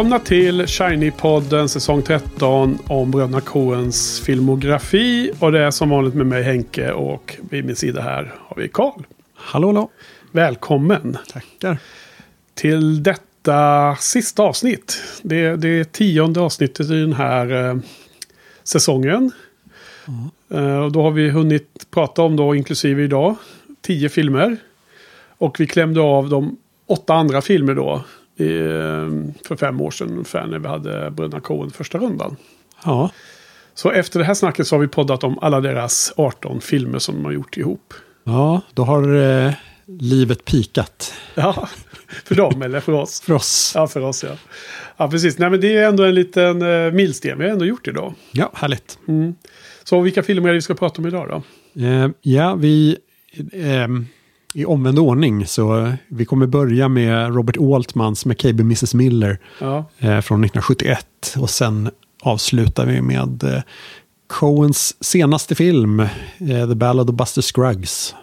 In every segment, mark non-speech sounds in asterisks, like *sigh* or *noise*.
Välkomna till Shiny-podden säsong 13 om Bröderna Coens filmografi. Och det är som vanligt med mig Henke och vid min sida här har vi Karl. Hallå, hallå. Välkommen Tackar. till detta sista avsnitt. Det, det är tionde avsnittet i den här eh, säsongen. Eh, och då har vi hunnit prata om då, inklusive idag, tio filmer. Och vi klämde av de åtta andra filmer då. Eh, för fem år sedan ungefär när vi hade Bröderna Coen första rundan. Ja, Så efter det här snacket så har vi poddat om alla deras 18 filmer som de har gjort ihop. ja då har eh, livet pikat Ja, *laughs* för dem eller för oss? för oss. Ja, för oss ja. Ja, precis. Nej, men det är ändå en liten uh, milsten vi har ändå gjort idag. Ja, härligt. Så vilka filmer är det vi ska prata om idag då? Eh, ja, vi... ehm, I omvänd ordning så vi kommer börja med Robert Altmans McCabe Mrs. Miller Ja, eh, från 1971 och sen avslutar vi med eh, Coens senaste film, eh, The Ballad of Buster Scruggs.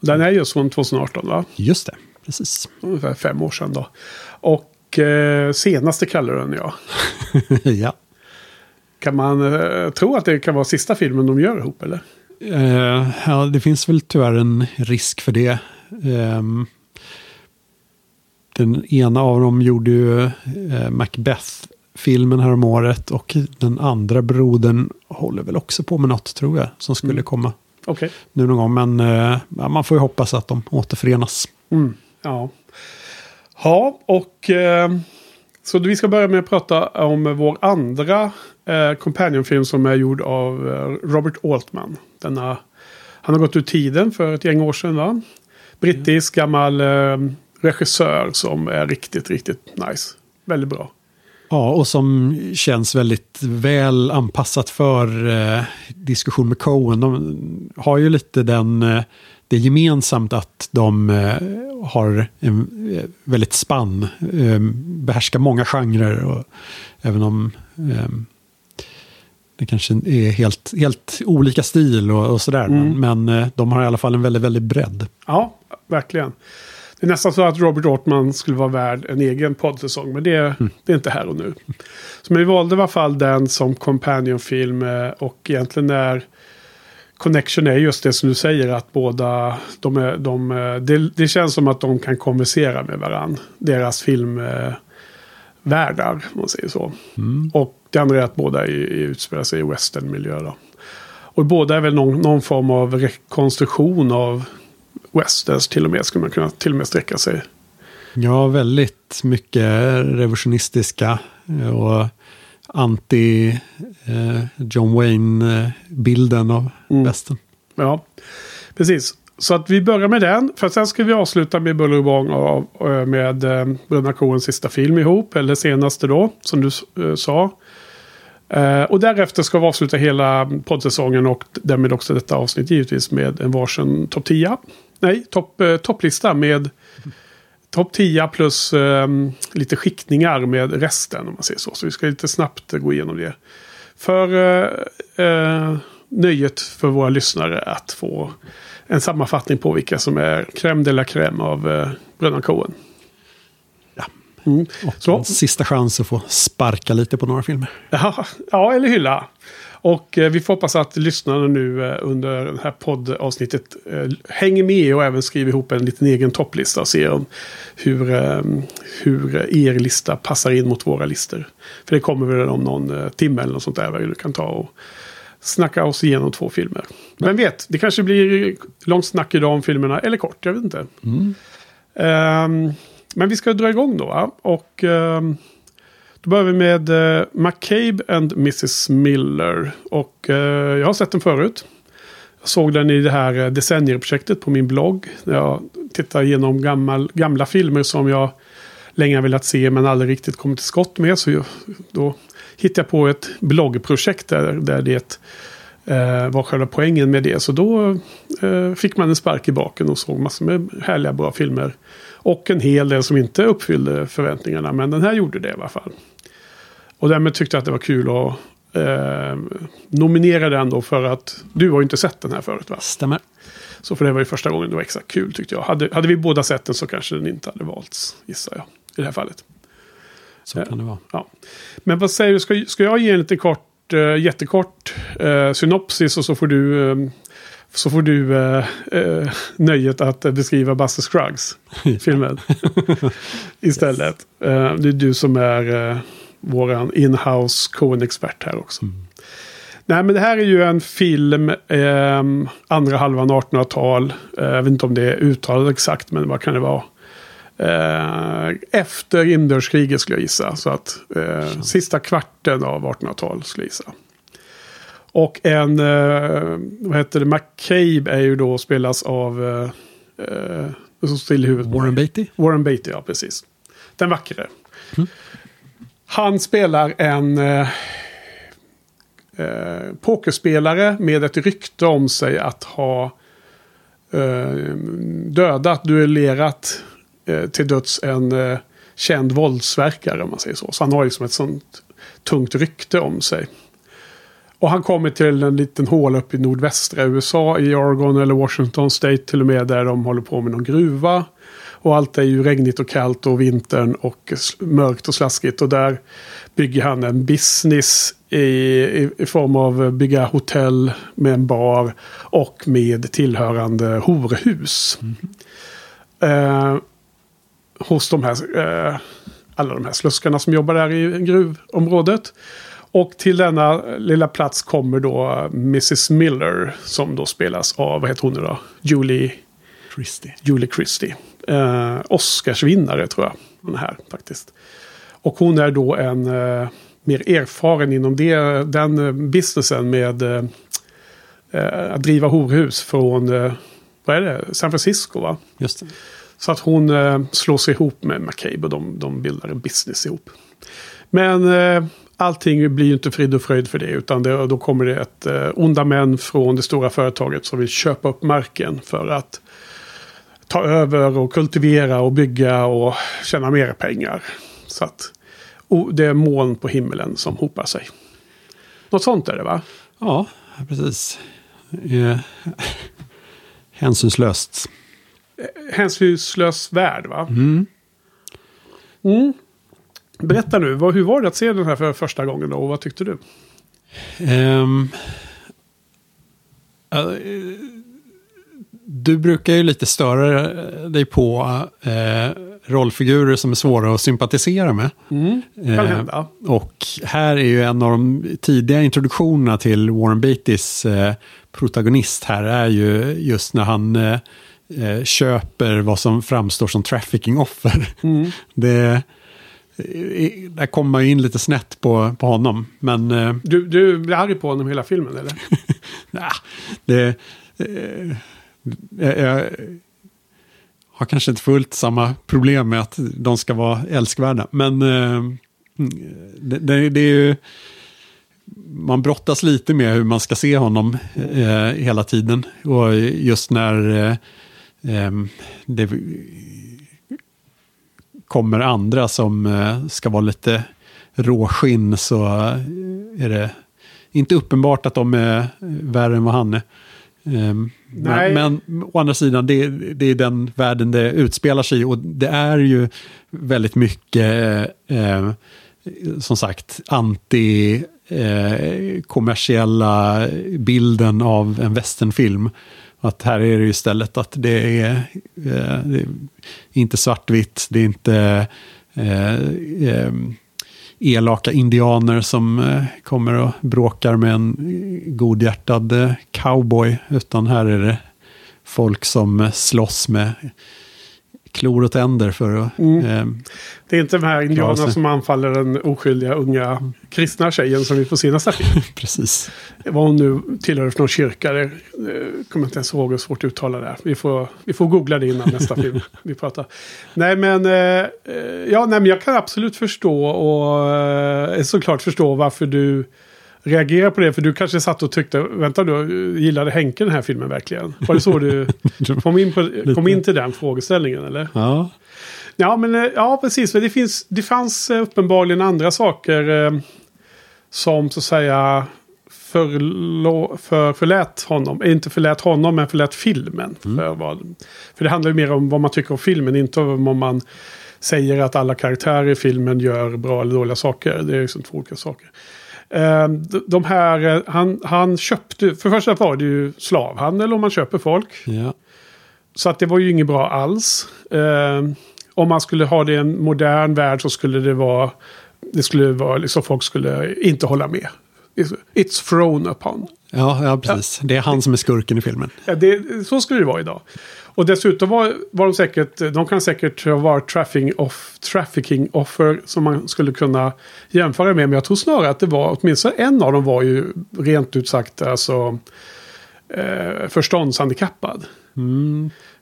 den är just från 2018 va? Just det, precis. Ungefär fem år sedan då. Och eh, senaste kallar den ja. *laughs* ja. Kan man eh, tro att det kan vara sista filmen de gör ihop eller? Eh, ja, det finns väl tyvärr en risk för det. Ehm, den ena av dem gjorde ju eh, Macbeth-filmen här om året och den andra brodern håller väl också på med något tror jag som skulle komma Okej. nu någon gång. Men eh, ja, man får ju hoppas att de återförenas. Mm, ja. Ja, och eh, så vi ska börja med att prata om vår andra eh, companionfilm som är gjord av eh, Robert Altman. Denna, han har gått ur tiden för ett gäng år sedan va? Brittisk gammal eh, regissör som är riktigt, riktigt nice. Väldigt bra. Ja, och som känns väldigt väl anpassat för eh, diskussion med Coen. De har ju lite den, eh, det är gemensamt att de eh, har en eh, väldigt spann, eh, behärskar många genrer. Och, även om eh, det kanske är helt, helt olika stil och, och sådär. Men, men eh, de har i alla fall en väldigt, väldigt bredd. Ja, verkligen. Det är nästan så att Robert Altman skulle vara värd en egen poddsäsong. Men det, det är inte här och nu. Så vi valde i alla fall den som companionfilm. eh, Och egentligen är Connection är just det som du säger. Att båda, de är, de, eh, det, det känns som att de kan konversera med varandra. Deras filmvärldar, om man säger så. Och det andra är att båda i, i utspelar sig i westernmiljö. Då. Och båda är väl någon, någon form av rekonstruktion av westerns till och med. Skulle man kunna till och med sträcka sig. Ja, väldigt mycket revisionistiska och anti eh, Wayne-bilden av västern. Ja, precis. Så att vi börjar med den. För sen ska vi avsluta med Buller och bång och, och med eh, Bröderna Coens sista film ihop. Eller senaste då, som du eh, sa. Eh, och därefter ska vi avsluta hela poddsäsongen och därmed också detta avsnitt givetvis med en varsin topp 10. Nej, topp, eh, topplista med topp 10 plus eh, lite skiktningar med resten om man säger så. Så vi ska lite snabbt gå igenom det. För eh, eh nöjet för våra lyssnare att få en sammanfattning på vilka som är crème de la crème av eh, Bröderna Coen. Ja. Mm. Och Så. en sista chans att få sparka lite på några filmer. Ja, ja, eller hylla. Och eh, vi får hoppas att lyssnarna nu eh, under det här poddavsnittet eh, hänger med och även skriver ihop en liten egen topplista och ser om hur, eh, hur er lista passar in mot våra listor. För det kommer väl om någon eh, timme eller något sånt där. Vi kan ta och snacka oss igenom två filmer. Vem vet, det kanske blir långt snack idag om filmerna eller kort, jag vet inte. Ehm, men vi ska dra igång då. va? Och ehm, då börjar vi med uh, McCabe and Mrs. Miller. Och eh, jag har sett den förut. såg den i det här eh, decennierprojektet på min blogg. Där jag tittar igenom gammal, gamla filmer som jag länge har velat se men aldrig riktigt kommit till skott med. Så jag, då hittade jag på ett bloggprojekt där, där det eh, var själva poängen med det. Så då eh, fick man en spark i baken och såg massor med härliga bra filmer. Och en hel del som inte uppfyllde förväntningarna. Men den här gjorde det i alla fall. Och därmed tyckte jag att det var kul att eh, nominera den då för att du har ju inte sett den här förut va? Stämmer. Så för det var ju första gången det var extra kul tyckte jag. Hade, hade vi båda sett den så kanske den inte hade valts, gissar jag. I det här fallet. Så kan det vara. Ja. Men vad säger du, ska, ska jag ge en lite kort, uh, jättekort uh, synopsis och så får du, uh, så får du nöjet att beskriva Buster Scruggs *laughs* filmen *laughs* istället. det är du som är uh, våran inhouse Coen-expert här också. Mm. Nej, men det här är ju en film, eh, andra halvan 1800-tal. Eh, jag vet inte om det är uttalat exakt, men vad kan det vara? Eh, efter inbördeskriget skulle jag gissa. Så att eh, sista kvarten av 1800-tal skulle jag gissa. Och en, eh, vad heter det, McCabe är ju då spelas av, eh, eh så still i huvudet. Warren Beatty? Warren Beatty, ja precis. Den vackre. Mm. Han spelar en eh, eh, pokerspelare med ett rykte om sig att ha eh, dödat, duellerat eh, till döds en eh, känd våldsverkare om man säger så. Så han har liksom ett sånt tungt rykte om sig. Och han kommer till en liten håla uppe i nordvästra USA, i Oregon eller Washington State till och med, där de håller på med någon gruva. Och allt är ju regnigt och kallt och vintern och mörkt och slaskigt. Och där bygger han en business i, i, i form av bygga hotell med en bar och med tillhörande horhus. Mm. Eh, hos de här, eh, alla de här sluskarna som jobbar där i gruvområdet. Och till denna lilla plats kommer då Mrs Miller som då spelas av, vad heter hon nu då? Julie Christie. Julie Christie. Eh, Oscarsvinnare tror jag. Den här faktiskt. Och hon är då en eh, mer erfaren inom det, den businessen med eh, eh, att driva horhus från, eh, vad är det, San Francisco va? Just det. Så att hon eh, slår sig ihop med McCabe och de, de bildar en business ihop. Men eh, allting blir ju inte frid och fröjd för det. Utan det, då kommer det ett eh, onda män från det stora företaget som vill köpa upp marken för att ta över och kultivera och bygga och tjäna mer pengar. Så att det är moln på himmelen som hopar sig. Något sånt är det va? Ja, precis. Eh, *laughs* hänsynslöst. Hänsynslös värld va? Mm. Mm. Berätta nu, hur var det att se den här för första gången då? Och vad tyckte du? Um, uh, du brukar ju lite störa dig på uh, rollfigurer som är svåra att sympatisera med. Mm, kan hända. och här är ju en av de tidiga introduktionerna till Warren Beattys eh, protagonist här är ju just när han eh, eh köper vad som framstår som trafficking-offer. Mm. *laughs* Det, där kommer man ju in lite snett på, på honom. Men, eh, du, du blir arg på honom hela filmen eller? *laughs* nah, det, eh, jag, har kanske inte fullt samma problem med att de ska vara älskvärda. Men eh, det, det, det, är ju... Man brottas lite med hur man ska se honom eh, hela tiden. Och just när eh, det kommer andra som eh, ska vara lite råskinn så är det inte uppenbart att de är värre än vad han är. Um, men, men, å andra sidan, det, det, är den världen det utspelar sig i. Och det är ju väldigt mycket, eh, som sagt, anti eh, kommersiella bilden av en westernfilm. Att här är det istället att det är, eh, det är inte svartvitt, det är inte eh, eh, elaka indianer som eh, kommer och bråkar med en godhjärtad eh, cowboy. Utan här är det folk som eh, slåss med klor och tänder för att... Mm. Eh, Det är inte de här indianerna som anfaller den oskyldiga unga kristna tjejen som vi får se nästa film. precis. Vad hon nu tillhör för någon kyrka. Det eh, kommer inte ens ihåg hur svårt att uttala det. Vi får, vi får googla det innan nästa film *laughs* vi pratar. Nej men, eh, eh, ja, nej, men jag kan absolut förstå och eh, såklart förstå varför du reagerar på det. För du kanske satt och tyckte, vänta du, gillade Henke den här filmen verkligen? Var det så du *laughs* kom in, på, kom in till den frågeställningen eller? Ja, Ja, men eh, ja, precis. Det, finns, det fanns eh, uppenbarligen andra saker eh, som så att säga förlå, för, förlät honom. Eh, Inte förlät honom, men förlät filmen. För, vad, för det handlar ju mer om vad man tycker om filmen, inte om man säger att alla karaktärer i filmen gör bra eller dåliga saker. Det är liksom två olika saker. Eh, de- här, eh, han, han köpte, för första var det ju slavhandel om man köper folk. ja. Så att det var ju inget bra alls. Eh, om man skulle ha det i en modern värld så skulle det vara... Det skulle vara liksom folk skulle inte hålla med. It's- thrown upon. Ja, ja, precis. Det är han som är skurken i filmen. Ja, det, så skulle det vara idag. Och dessutom var, var de säkert... De kan säkert vara trafficking, off, trafficking offer som man skulle kunna jämföra med. Men jag tror snarare att det var... Åtminstone en av dem var ju rent ut sagt alltså... Eh, förståndshandikappad.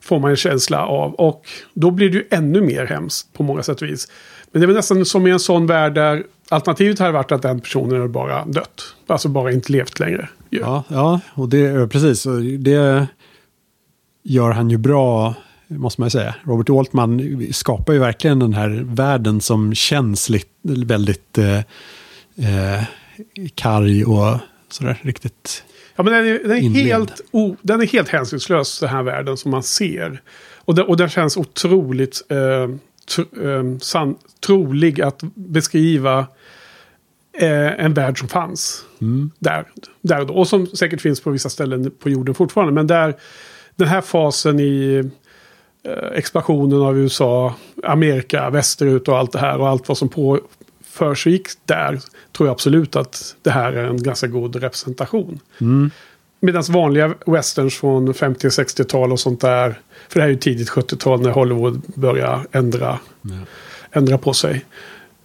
Får man en känsla av. Och då blir det ju ännu mer hemskt på många sätt och vis. Men det är väl nästan som i en sån värld där alternativet hade varit att den personen bara dött. Alltså bara inte levt längre. Ja, ja och det, ja, precis. Det gör han ju bra, måste man ju säga. Robert Altman skapar ju verkligen den här världen som känns väldigt eh, eh, karg och sådär riktigt. Ja, men den är, den är, helt, o, den är helt hänsynslös, den här världen som man ser. Och den, och den känns otroligt eh, tro, eh, san, trolig att beskriva eh, en värld som fanns. Där, där och då. Och som säkert finns på vissa ställen på jorden fortfarande. Men där, den här fasen i eh, expansionen av USA, Amerika, västerut och allt det här och allt vad som på för sig gick där tror jag absolut att det här är en ganska god representation. Medan vanliga westerns från 50 och 60-tal och sånt där, för det här är ju tidigt 70-tal när Hollywood börjar ändra, ändra på sig.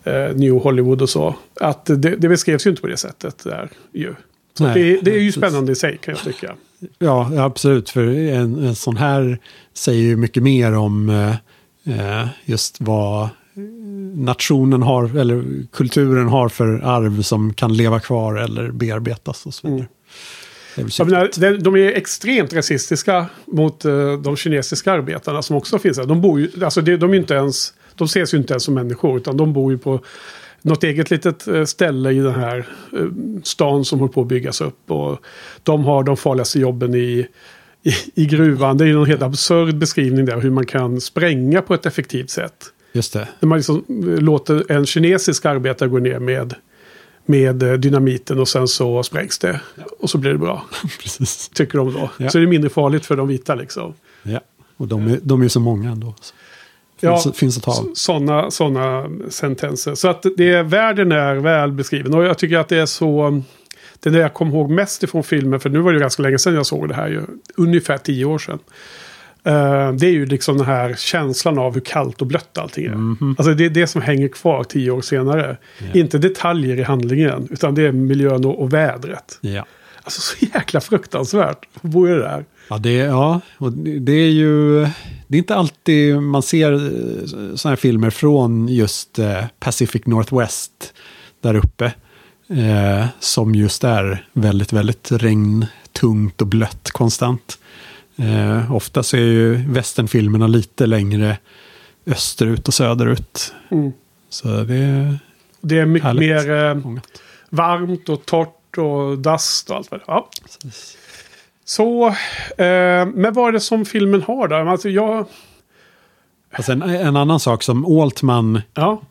Eh, New Hollywood och så. Att det, det beskrevs ju inte på det sättet där ju. Så Nej, det, det är ju spännande i sig kan jag tycka. Ja, absolut. För en, en sån här säger ju mycket mer om eh, eh, just vad nationen har, eller kulturen har för arv som kan leva kvar eller bearbetas och så vidare. Väl Jag menar, de, de är extremt rasistiska mot eh, de kinesiska arbetarna som också finns här. De bor ju, alltså det, de är inte ens, de ses ju inte ens som människor utan de bor ju på något eget litet eh, ställe i den här eh, stan som håller på att byggas upp. Och de har de farligaste jobben i, i, i gruvan. Det är ju någon helt absurd beskrivning där hur man kan spränga på ett effektivt sätt. Just det. När man liksom eh, låter en kinesisk arbetare gå ner med, med dynamiten och sen så sprängs det. Och så blir det bra. *laughs* Precis. Tycker de då. Ja. Så är det mindre farligt för de vita liksom. Ja. Och de är, de är så många ändå. Så. Ja, Finns, finns att ta. Sådana såna sentenser. Så att det, världen är väl beskriven. Och jag tycker att det är så... Det är det jag kommer ihåg mest ifrån filmen. För nu var det ju ganska länge sedan jag såg det här. Ju, ungefär tio år sedan. Eh, det är ju liksom den här känslan av hur kallt och blött allting är. Alltså det är det som hänger kvar tio år senare. Inte detaljer i handlingen. Utan det är miljön och, och vädret. Ja. Alltså så jäkla fruktansvärt. att bo i det där. Ja, det, ja, och det är ju... Det är inte alltid man ser sådana här filmer från just eh, Pacific Northwest där uppe. Eh, som just är väldigt, väldigt regntungt och blött konstant. Eh, ofta så är ju västernfilmerna lite längre österut och söderut. Mm. Så det är Det är mycket mer eh, varmt och torrt och dast och allt vad det. Ja. Så, eh, men vad är det som filmen har då? Alltså jag, Alltså en, en annan sak som Altman ja,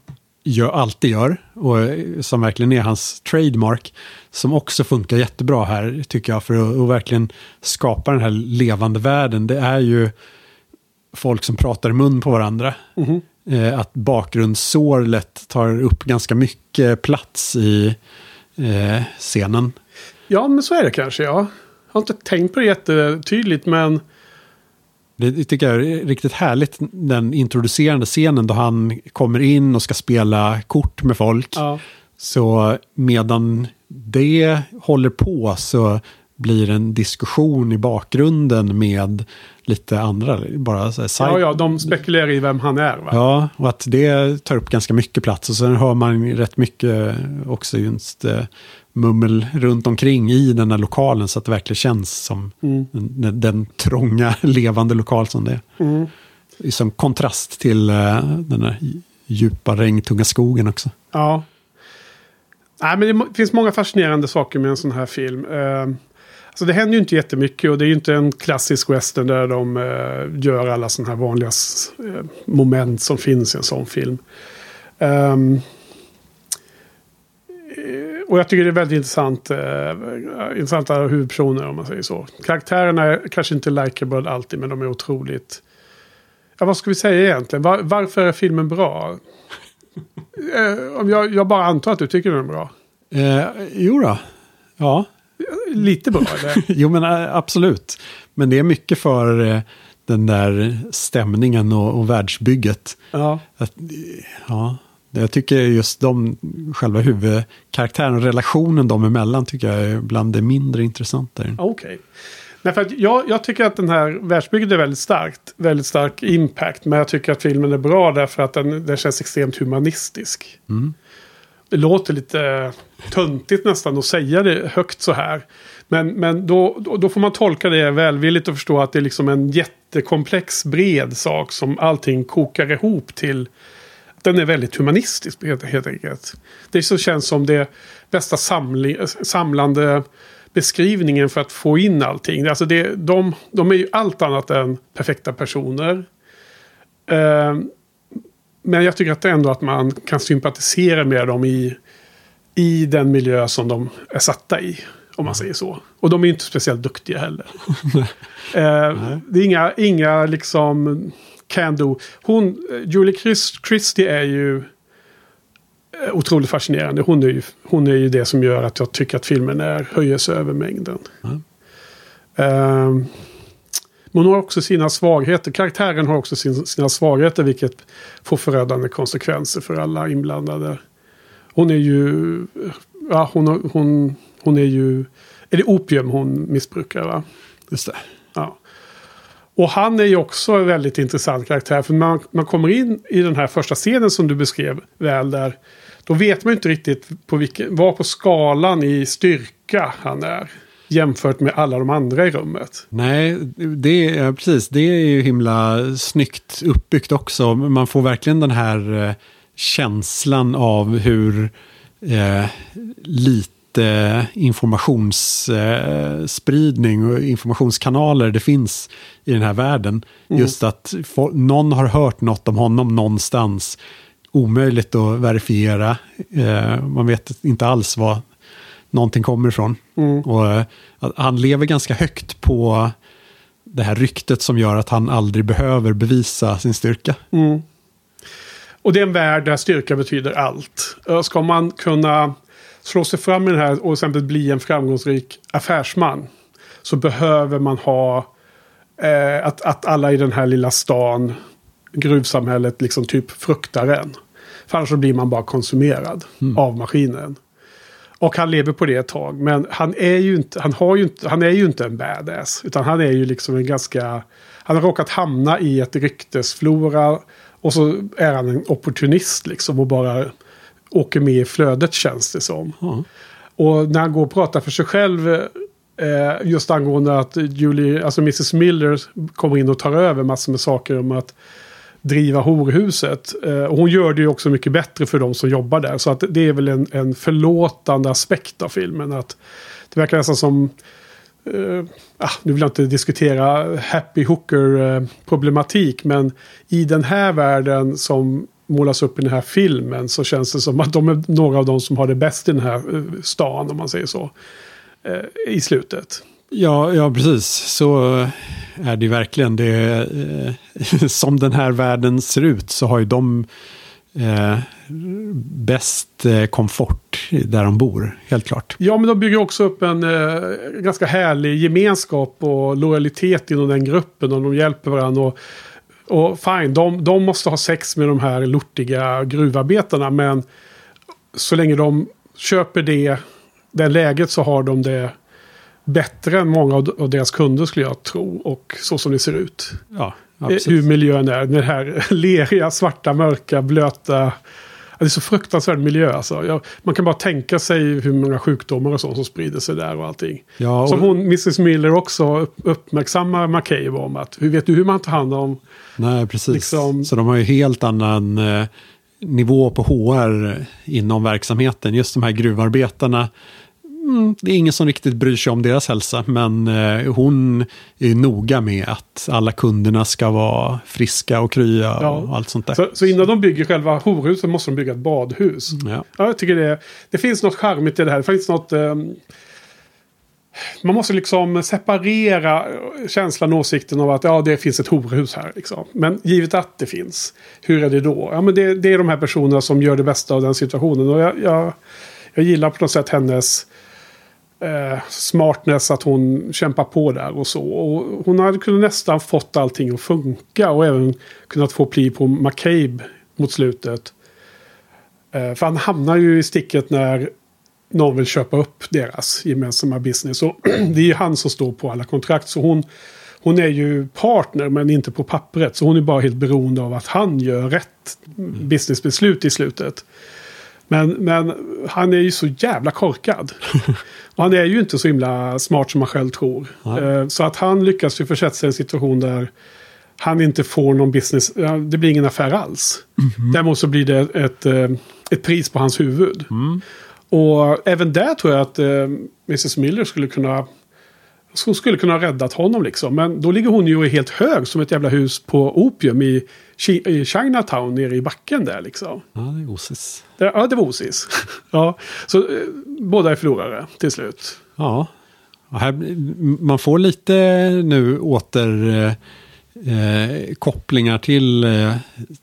gör, alltid gör och eh, som verkligen är hans trademark som också funkar jättebra här tycker jag för att, att verkligen skapa den här levande världen det är ju folk som pratar i mun på varandra. Mhm. Eh, att bakgrundssorlet tar upp ganska mycket plats i eh, scenen. ja men så är det kanske ja. Jag har inte tänkt på det jättetydligt men Det tycker jag är riktigt härligt, den introducerande scenen då han kommer in och ska spela kort med folk. Ja. Så medan det håller på så blir en diskussion i bakgrunden med lite andra, bara så här ja, ja, de spekulerar i vem han är. Va? Ja, och att det tar upp ganska mycket plats. Och sen hör man rätt mycket också just eh, mummel runt omkring i den här lokalen så att det verkligen känns som Mm. den, den trånga, *laughs* levande lokal som det är. Mm. Som kontrast till eh, den här djupa, regntunga skogen också. Ja. Nej, men det finns många fascinerande saker med en sån här film. Eh, alltså det händer ju inte jättemycket och det är ju inte en klassisk western där de eh, gör alla sådana här vanliga eh, moment som finns i en sån film. Eh, och jag tycker det är väldigt intressant, eh, intressanta huvudpersoner om man säger så. Karaktärerna är kanske inte likeable alltid men de är otroligt... Ja, vad ska vi säga egentligen? Var, varför är filmen bra? *laughs* Eh, om jag, jag bara antar att du tycker den är bra. Eh, jo då. Ja, Lite bra eller? *laughs* jo men eh, absolut. Men det är mycket för eh, den där stämningen och, och världsbygget. ja. Att, ja, jag tycker just de, själva huvudkaraktären och relationen dem emellan tycker jag är bland det mindre intressanta. Okej. Nej, för att jag, jag tycker att den här världsbygget är väldigt starkt. Väldigt stark impact. Men jag tycker att filmen är bra därför att den, den känns extremt humanistisk. Det låter lite töntigt nästan att säga det högt så här. Men, men då, då, då får man tolka det välvilligt och förstå att det är liksom en jättekomplex bred sak som allting kokar ihop till. Den är väldigt humanistisk helt, enkelt. Det så känns som det bästa samli, samlande beskrivningen för att få in allting. Alltså det, de, de är ju allt annat än perfekta personer. Eh, men jag tycker att det ändå att man kan sympatisera med dem i, i den miljö som de är satta i. Om man säger så. Och de är inte speciellt duktiga heller. *laughs* eh, det är inga, inga liksom can do. Hon, eh, Julie Christ, Christie är ju eh, otroligt fascinerande. Hon är, ju, hon är ju det som gör att jag tycker att filmen är höjer sig över mängden. Mm. Eh, men hon har också sina svagheter. Karaktären har också sin, sina svagheter vilket får förödande konsekvenser för alla inblandade. Hon är ju... Ja, hon, hon, hon är ju... Är det opium hon missbrukar va? Just det. Ja. Och han är ju också en väldigt intressant karaktär. För man, man kommer in i den här första scenen som du beskrev väl där. Då vet man ju inte riktigt på vilken, var på skalan i styrka han är. Jämfört med alla de andra i rummet. Nej, det är precis. Det är ju himla snyggt uppbyggt också. Man får verkligen den här eh, känslan av hur eh, lite informationsspridning och informationskanaler det finns i den här världen. Just att någon har hört något om honom någonstans. Omöjligt att verifiera. Eh, man vet inte alls vad någonting kommer ifrån. Och eh, han lever ganska högt på det här ryktet som gör att han aldrig behöver bevisa sin styrka. Och det är en värld där styrka betyder allt. Eh, Ska man kunna slå sig fram i den här och exempel bli en framgångsrik affärsman. Så behöver man ha eh, att, att alla i den här lilla stan, gruvsamhället, liksom typ fruktar en. För annars så blir man bara konsumerad av maskinen. Och han lever på det ett tag. Men han är ju inte, han har ju inte, han är ju inte en badass. Utan han är ju liksom en ganska... Han har råkat hamna i ett ryktesflora. Och så är han en opportunist liksom. Och bara åker med i flödet känns det som. Ja. Och när han går och pratar för sig själv. Eh, just angående att Julie, alltså Mrs Miller kommer in och tar över massor med saker om att driva horhuset. Eh, och hon gör det ju också mycket bättre för de som jobbar där. Så att det är väl en, en förlåtande aspekt av filmen. Att det verkar nästan som... Ah, nu vill jag inte diskutera happy hooker-problematik. Men i den här världen som målas upp i den här filmen så känns det som att de är några av de som har det bäst i den här eh, stan, om man säger så. Eh, I slutet. Ja, ja, precis. Så är det ju verkligen. Det, eh, *laughs* som den här världen ser ut så har ju de eh, bäst eh, komfort där de bor, helt klart. Ja, men de bygger också upp en eh, ganska härlig gemenskap och lojalitet inom den gruppen och de hjälper varandra. Och, och fine, de, de måste ha sex med de här lortiga gruvarbetarna, men så länge de köper det, det läget så har de det bättre än många av deras kunder skulle jag tro. Och så som det ser ut. Ja, Hur miljön är. Den här *laughs* leriga, svarta, mörka, blöta. Det är så fruktansvärd miljö alltså. Jag, man kan bara tänka sig hur många sjukdomar och sånt som sprider sig där och allting. Ja, och... Som hon, Mrs Miller också uppmärksammar McCabe om att hur vet du hur man tar hand om... Nej, precis. Liksom... Så de har ju helt annan eh, nivå på HR inom verksamheten. Just de här gruvarbetarna mm, det är ingen som riktigt bryr sig om deras hälsa, men eh, hon är noga med att alla kunderna ska vara friska och krya ja. och allt sånt där. Så, så, innan de bygger själva horhuset måste de bygga ett badhus. Ja. ja jag tycker det, det finns något charmigt i det här. Det finns något... Um, man måste liksom separera känslan och åsikten av att ja, det finns ett horhus här. Liksom. Men givet att det finns, hur är det då? Ja, men det, det är de här personerna som gör det bästa av den situationen. Och jag, jag, jag gillar på något sätt hennes eh, smartness att hon kämpar på där och så. Och hon hade kunnat nästan fått allting att funka och även kunnat få pli på McCabe mot slutet. Eh, för han hamnar ju i sticket när någon vill köpa upp deras gemensamma business. Och *clears throat* det är ju han som står på alla kontrakt. Så hon, hon är ju partner men inte på pappret. Så hon är bara helt beroende av att han gör rätt businessbeslut i slutet. Men, men han är ju så jävla korkad. *laughs* och han är ju inte så himla smart som man själv tror. Ja. Så att han lyckas ju försätta sig i en situation där han inte får någon business. Det blir ingen affär alls. Mm -hmm. Däremot så blir det ett, eh, ett pris på hans huvud. Mm. Och även där tror jag att eh, Mrs Miller skulle kunna hon skulle kunna ha räddat honom liksom. Men då ligger hon ju helt hög som ett jävla hus på opium i, i Chinatown nere i backen där liksom. Ja, det är osis. Ja, det var osis. *laughs* ja, så eh, båda är förlorare till slut. Ja, här, man får lite nu åter... Eh, eh, kopplingar till eh,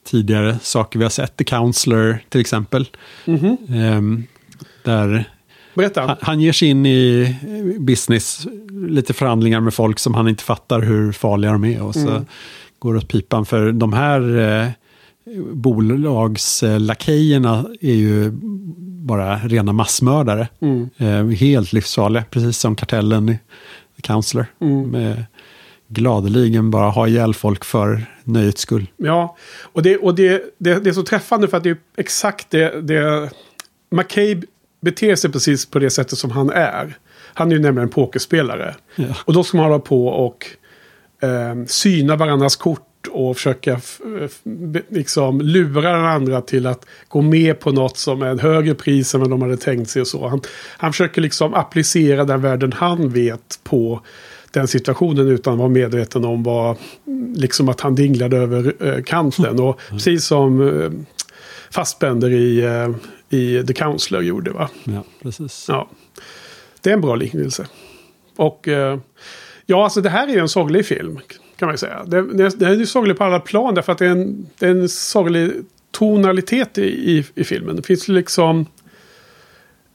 tidigare saker vi har sett. The Counselor till exempel. Mm -hmm. eh, där Berätta. Han, han ger sig in i business, lite förhandlingar med folk som han inte fattar hur farliga de är. Och så mm. går det åt pipan. För de här eh, bolagslakejerna är ju bara rena massmördare. Mm. Eh, helt livsfarliga, precis som kartellen i Counselor. Mm. Med gladeligen bara ha ihjäl folk för nöjets skull. Ja, och det, och det, det, det är så träffande för att det är exakt det, det McCabe beter sig precis på det sättet som han är. Han är ju nämligen en pokerspelare. Ja. Och då ska man hålla på och eh, syna varandras kort och försöka liksom lura den andra till att gå med på något som är en högre pris än vad de hade tänkt sig och så. Han, han försöker liksom applicera den världen han vet på den situationen utan att vara medveten om vad, liksom att han dinglade över eh, kanten. Och mm. precis som eh, Fassbender i, eh, i The Counselor gjorde. Va? Ja, precis. Ja. Det är en bra liknelse. Och eh, ja, alltså det här är ju en sorglig film. Kan man ju säga. Det, det är ju sorglig på alla plan därför att det är en, det är en sorglig tonalitet i, i, i filmen. Det finns liksom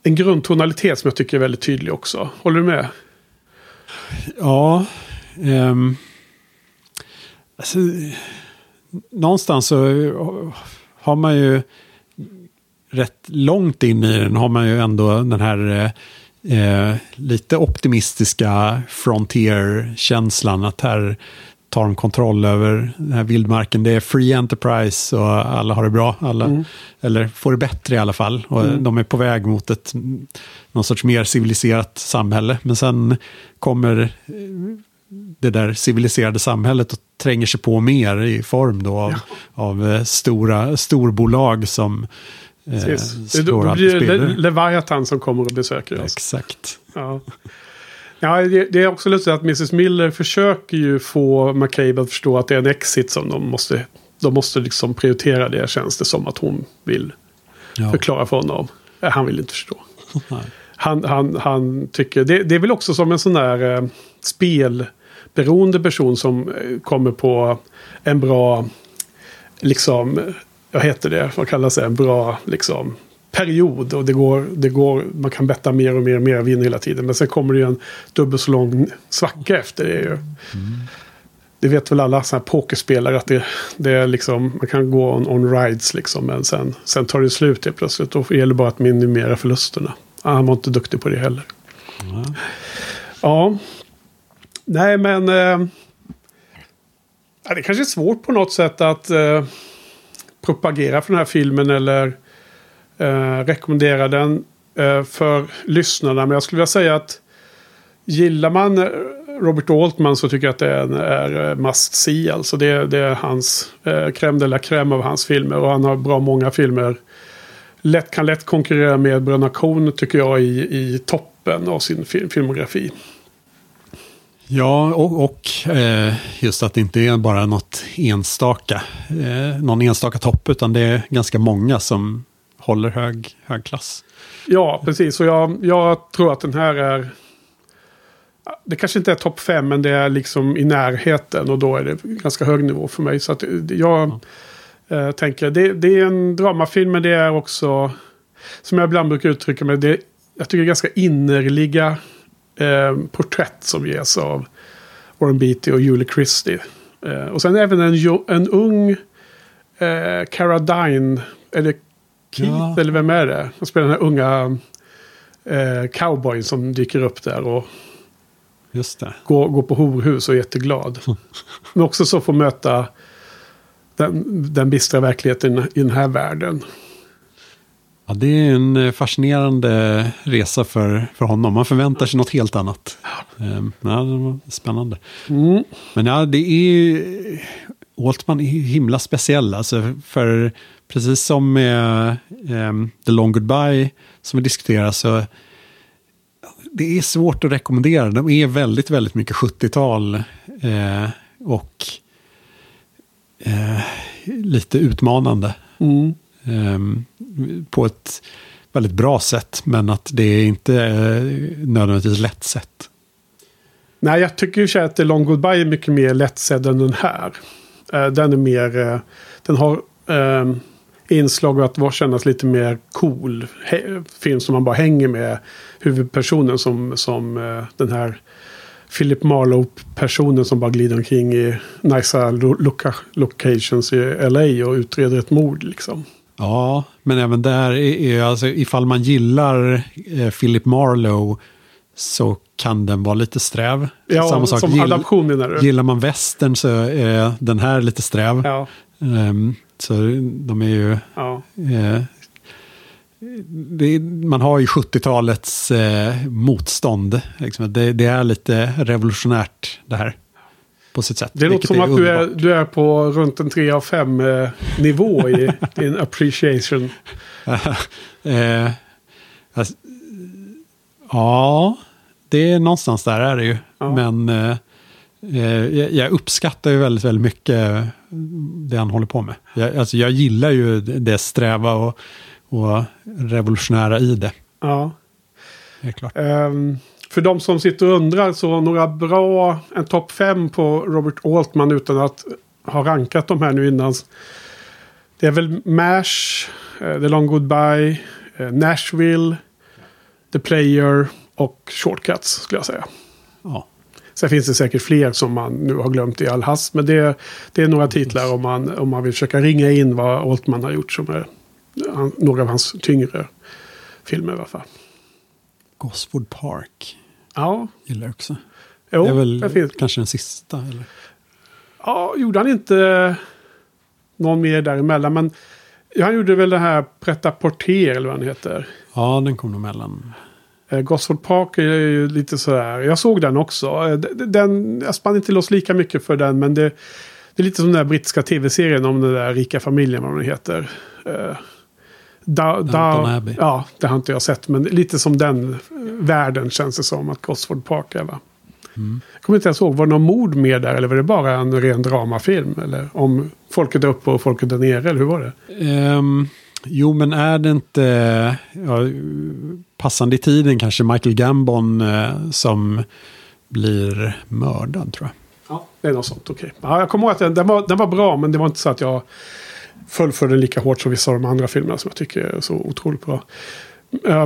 en grundtonalitet som jag tycker är väldigt tydlig också. Håller du med? Ja. Um, alltså, någonstans så har man ju rätt långt in i den har man ju ändå den här eh, lite optimistiska frontier-känslan. Att här tar de kontroll över den här vildmarken. Det är free enterprise och alla har det bra. Alla, mm. Eller får det bättre i alla fall. Och mm. De är på väg mot ett någon sorts mer civiliserat samhälle. Men sen kommer det där civiliserade samhället och tränger sig på mer i form då av, ja. av eh, stora storbolag som eh, slår Då blir det Leviathan som kommer och besöker oss. Exakt. Ja. Ja, det, är också lustigt att Mrs Miller försöker ju få McCabe att förstå att det är en exit som de måste, de måste liksom prioritera det känns det som att hon vill ja. förklara för honom. Han vill inte förstå. *laughs* Han, han, han tycker, det, det är väl också som en sån där eh, spelberoende person som eh, kommer på en bra liksom vad heter det, vad kallas det, en bra liksom period. Och det går, det går, man kan betta mer och mer och mer vinner hela tiden. Men sen kommer det ju en dubbelt så lång svacka efter det ju. Mm. Det vet väl alla sådana här pokerspelare att det, det är liksom, man kan gå on, on rides liksom. Men sen, sen tar det slut helt plötsligt. Då gäller det bara att minimera förlusterna. Ah, han var inte duktig på det heller. Mm. Ja. Nej men. Eh, det kanske är svårt på något sätt att eh, propagera för den här filmen. Eller eh, rekommendera den eh, för lyssnarna. Men jag skulle vilja säga att gillar man eh, Robert Altman så tycker jag att det är, är eh, must see. Alltså det, det är hans eh, crème de la crème av hans filmer. Och han har bra många filmer. Lätt, kan lätt konkurrera med Bröderna Coen tycker jag i, i toppen av sin film, filmografi. Ja, och, och eh, just att det inte är bara något enstaka, eh, någon enstaka topp, utan det är ganska många som håller hög, hög klass. Ja, precis. Och jag, jag tror att den här är... Det kanske inte är topp fem, men det är liksom i närheten. Och då är det ganska hög nivå för mig. Så att jag ja. äh, tänker, det, det, är en dramafilm, men det är också... Som jag ibland brukar uttrycka mig, det, jag tycker det är ganska innerliga eh, porträtt som ges av Warren Beatty och Julie Christie. Eh, och sen även en, en ung eh, Cara Dine, eller Keith, ja. eller vem är det? Han spelar den här unga eh, cowboyen som dyker upp där och Just det. Går, går på horhus och är jätteglad. *laughs* Men också så får möta den, den bistra verkligheten i den här världen. Ja, det är en eh, fascinerande resa för, för honom. Man förväntar sig något helt annat. Ehm, ja, det var spännande. Mm. Men ja, det är... Altman är himla speciell. Alltså för precis som med um, The Long Goodbye som vi diskuterar så det är svårt att rekommendera. De är väldigt, väldigt mycket 70-tal eh, och eh, lite utmanande. Mm. Ehm, på ett väldigt bra sätt, men att det är inte är nödvändigtvis lätt sätt. Nej, jag tycker ju att The Long Goodbye är mycket mer lättsedd än den här. Eh, den är mer, eh, den har ehm, inslag av att kännas lite mer cool. film som man bara hänger med huvudpersonen som, som den här Philip Marlowe-personen som bara glider omkring i nice locations i LA och utreder ett mord liksom. Ja, men även där är alltså ifall man gillar eh, Philip Marlowe så kan den vara lite sträv. Ja, Samma sak. som Gill, adaption menar du? Gillar man västern så är den här lite sträv. Ja. Um, så de är ju... Ja. Eh, det, man har ju 70-talets eh, motstånd. Liksom. Det, det, är lite revolutionärt det här. På sitt sätt. Det låter som att du är, du är på runt en 3 av 5 eh, nivå i *laughs* din appreciation. *laughs* eh, alltså, ja, det är någonstans där är det ju. Ja. Men eh, eh jag, jag uppskattar ju väldigt, väldigt mycket det han håller på med. Jag, alltså jag gillar ju det sträva och, och revolutionära i det. Ja. Det är klart. Um, för de som sitter och undrar så några bra, en topp fem på Robert Altman utan att ha rankat de här nu innan. Det är väl MASH, uh, The Long Goodbye, uh, Nashville, The Player och Shortcuts skulle jag säga. Ja. Sen finns det säkert fler som man nu har glömt i all hast. Men det, det är några titlar om man, om man vill försöka ringa in vad Altman har gjort som är några av hans tyngre filmer i alla fall. Gosford Park. Ja. Gillar jag också. Jo, det är väl det finns... kanske den sista? Eller? Ja, gjorde han inte någon mer däremellan. Men han gjorde väl det här Pretta Porter eller vad han heter. Ja, den kom nog mellan. Eh, Gosford Park är ju lite sådär. Jag såg den också. Eh, den, jag spann inte loss lika mycket för den. Men det, det är lite som den där brittiska tv-serien om den där rika familjen. Vad den heter. Da, da, ja, det har inte jag sett. Men lite som den världen känns det som att Gosford Park är. Va? Mm. Jag kommer inte ens ihåg, var det någon mord med där? Eller var det bara en ren dramafilm? Eller om folket är uppe och folket är nere? Eller hur var det? Um, Jo, men är det inte ja, passande i tiden kanske Michael Gambon eh, som blir mördad tror jag. Ja, det är något sånt. Okej. Okay. Ja, jag kommer ihåg att den, den, var, den var bra, men det var inte så att jag fullför den lika hårt som vissa av de andra filmerna som jag tycker är så otroligt bra.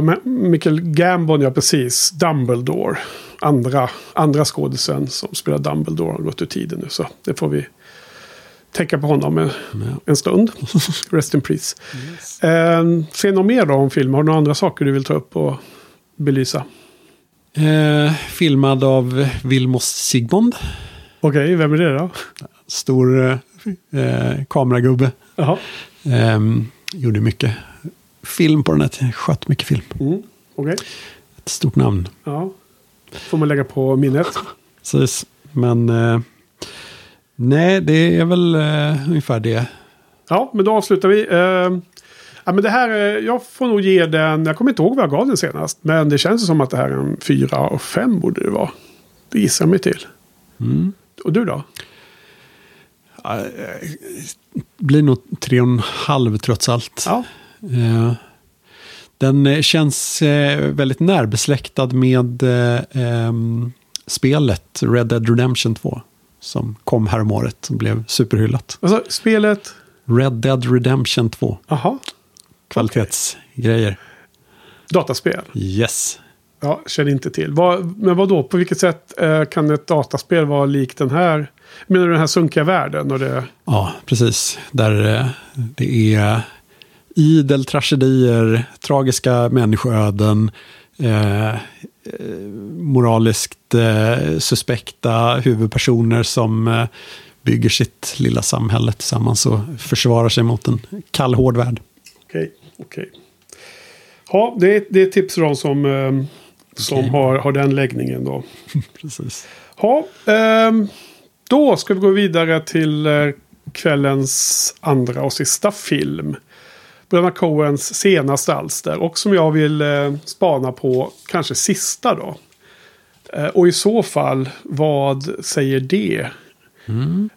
Men Michael Gambon, ja precis. Dumbledore. Andra, andra skådisen som spelar Dumbledore har gått ur tiden nu. Så det får vi tänka på honom en, en stund. *laughs* Rest in peace. Yes. Se något mer då om film. Har du några andra saker du vill ta upp och belysa? Eh, filmad av Vilmos Sigmund. Okej, vem är det då? Stor eh, kameragubbe. Jaha. Eh, gjorde mycket film på den här tiden. Sköt mycket film. Mm. Okej. Ett stort namn. Ja. Får man lägga på minnet. *laughs* Precis. Men eh, nej, det är väl eh, ungefär det. Ja, men då avslutar vi. Eh, ja, men det här, eh, jag får nog ge den, jag kommer inte ihåg vad jag gav den senast. Men det känns som att det här är en fyra och fem borde det vara. Det gissar jag mig till. Mm. Och du då? Eh, blir nog tre och en halv trots allt. Ja, Eh, den eh, känns eh, väldigt närbesläktad med eh, ehm, spelet Red Dead Redemption 2. Som kom häromåret och blev superhyllat. alltså spelet, Red Dead Redemption 2. aha, Kvalitetsgrejer. dataspel. Yes. Ja, känner inte till. Men vad då? På vilket sätt eh, kan ett dataspel vara likt den här? Menar du den här sunkiga världen? Och det, Ja, precis. Där eh, det är idel tragedier, tragiska människoöden, eh, eh, moraliskt eh, suspekta huvudpersoner som eh, bygger sitt lilla samhälle tillsammans och försvarar sig mot en kall, hård värld. Okej, okej. Ja, det är, det är tips för de som, eh, som Okej. har, har den läggningen då. *laughs* Precis. Ja, ehm, då ska vi gå vidare till eh, kvällens andra och sista film. Bröderna Coens senaste alster och som jag vill eh, spana på kanske sista då. Eh, och i så fall, vad säger det?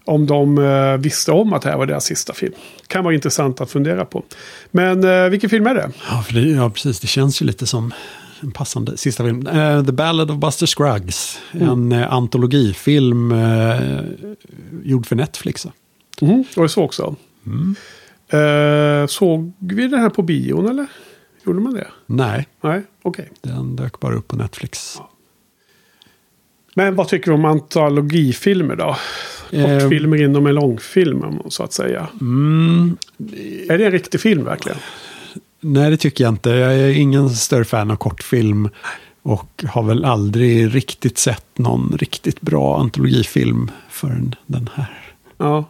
Om de visste om att det här var deras sista film. Kan vara intressant att fundera på. Men vilken film är det? Ja, för det, ja, precis. Det känns ju lite som en passande sista film. Eh, The Ballad of Buster Scruggs. En uh, antologifilm eh, gjord för Netflix. Mm, och det så också. Eh, såg vi den här på bion eller? Gjorde man det? Nej, Nej, okej. den dök bara upp på Netflix. Men vad tycker du om antologifilmer då? Eh, Kortfilmer inom en långfilm så att säga. Mm, Är det en riktig film verkligen? Nej, det tycker jag inte. Jag är ingen större fan av kortfilm. Och har väl aldrig riktigt sett någon riktigt bra antologifilm förrän den här. Ja.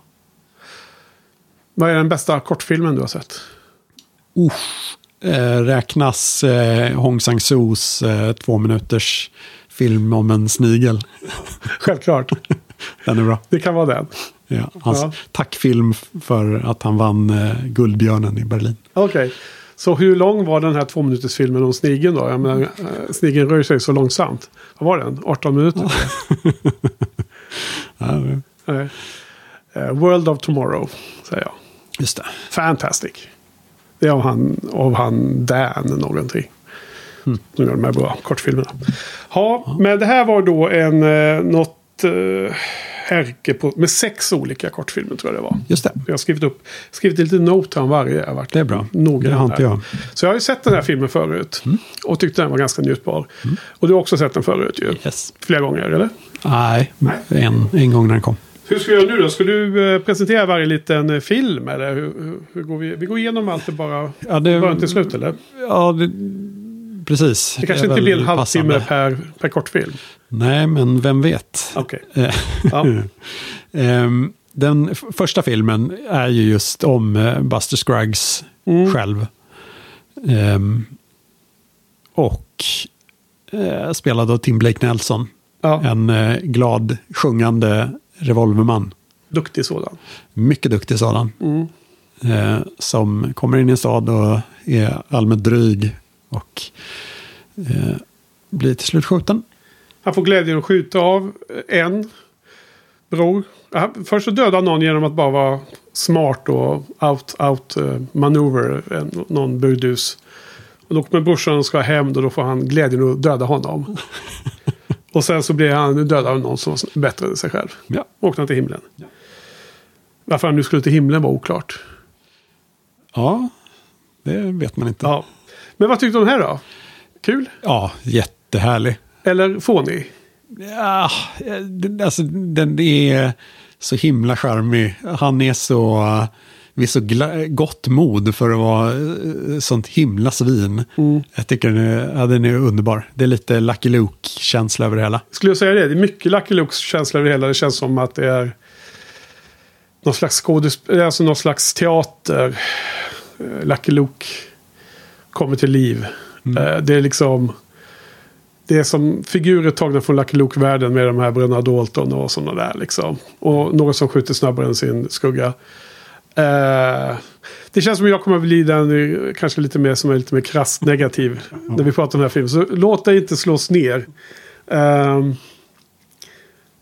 Vad är den bästa kortfilmen du har sett? Usch, eh, räknas eh, Hong Sang-Soos eh, två minuters film om en snigel. *laughs* Självklart. *laughs* Den är bra. Det kan vara den. Ja, hans Ja. tackfilm för att han vann eh, Guldbjörnen i Berlin. Okej. Så hur lång var den här två minuters filmen om snigeln då? Jag menar, eh, snigeln rör sig så långsamt. Vad var den? 18 minuter? Ja, *laughs* Nej. Eh, World of Tomorrow, säger jag. just det. Fantastic. Det är av han, av han Dan någonting. Mm. Som gör de här bra kortfilmerna. Ja, men det här var då en eh, något eh, härke på, med sex olika kortfilmer tror jag det var. Just det. Jag har skrivit upp skrivit lite noter om varje. Jag varit Det är bra. noggrann Det har inte jag. Så jag har ju sett den här filmen förut. Mm. Och tyckte den var ganska njutbar. Och du har också sett den förut ju. Yes. Flera gånger, eller? Nej, Nej. En, en gång när den kom. Hur ska vi göra nu då? Ska du eh, presentera varje liten eh, film? Eller hur, hur, går vi? Vi går igenom allt det bara Ja, det, början till slut eller? Ja, det, precis. Det kanske är inte blir en halvtimme per, per kortfilm. Nej, men vem vet. Okej. Eh, Ja. *laughs* Ehm, Den första filmen är ju just om eh, Buster Scruggs Mm. själv. Ehm, och eh, spelad av Tim Blake Nelson. Ja, En glad, sjungande revolverman. duktig sådan. Mycket duktig sådan. Mm. Eh, som kommer in i en stad och är allmänt dryg. Och eh, blir till slut skjuten. Han får glädjen att skjuta av eh, en bror. Ja, Först så dödar någon genom att bara vara smart och out, out uh, manöver en, någon burdus. Och då kommer brorsan och ska hem och då får han glädjen att döda honom. *laughs* och sen så blir han dödad av någon som var bättre än sig själv. Ja. Åkte han till himlen. Varför han nu skulle till himlen var oklart. Ja, det vet man inte. Ja. Men vad tyckte du om här då? Kul? Ja, jättehärlig. Eller fånig? Ja, den- alltså den är så himla charmig. Han är så, vid så gott mod för att vara uh, sånt himla svin. Jag tycker den är, ja, den är underbar. Det är lite Lucky Luke-känsla över det hela. Skulle jag säga det? Det är mycket Lucky Lukes känsla över det hela. Det känns som att det är någon slags alltså någon slags teater. Eh, Lucky Luke kommer till liv. Eh, Det är liksom... Det är som figurer tagna från Lucky Luke-världen med de här bröderna Dalton och sådana där liksom. Och något som skjuter snabbare än sin skugga. Uh, det känns som att jag kommer att bli den kanske lite mer som är lite mer krasst negativ när vi pratar om den här filmen. Så låt dig inte slås ner. Uh,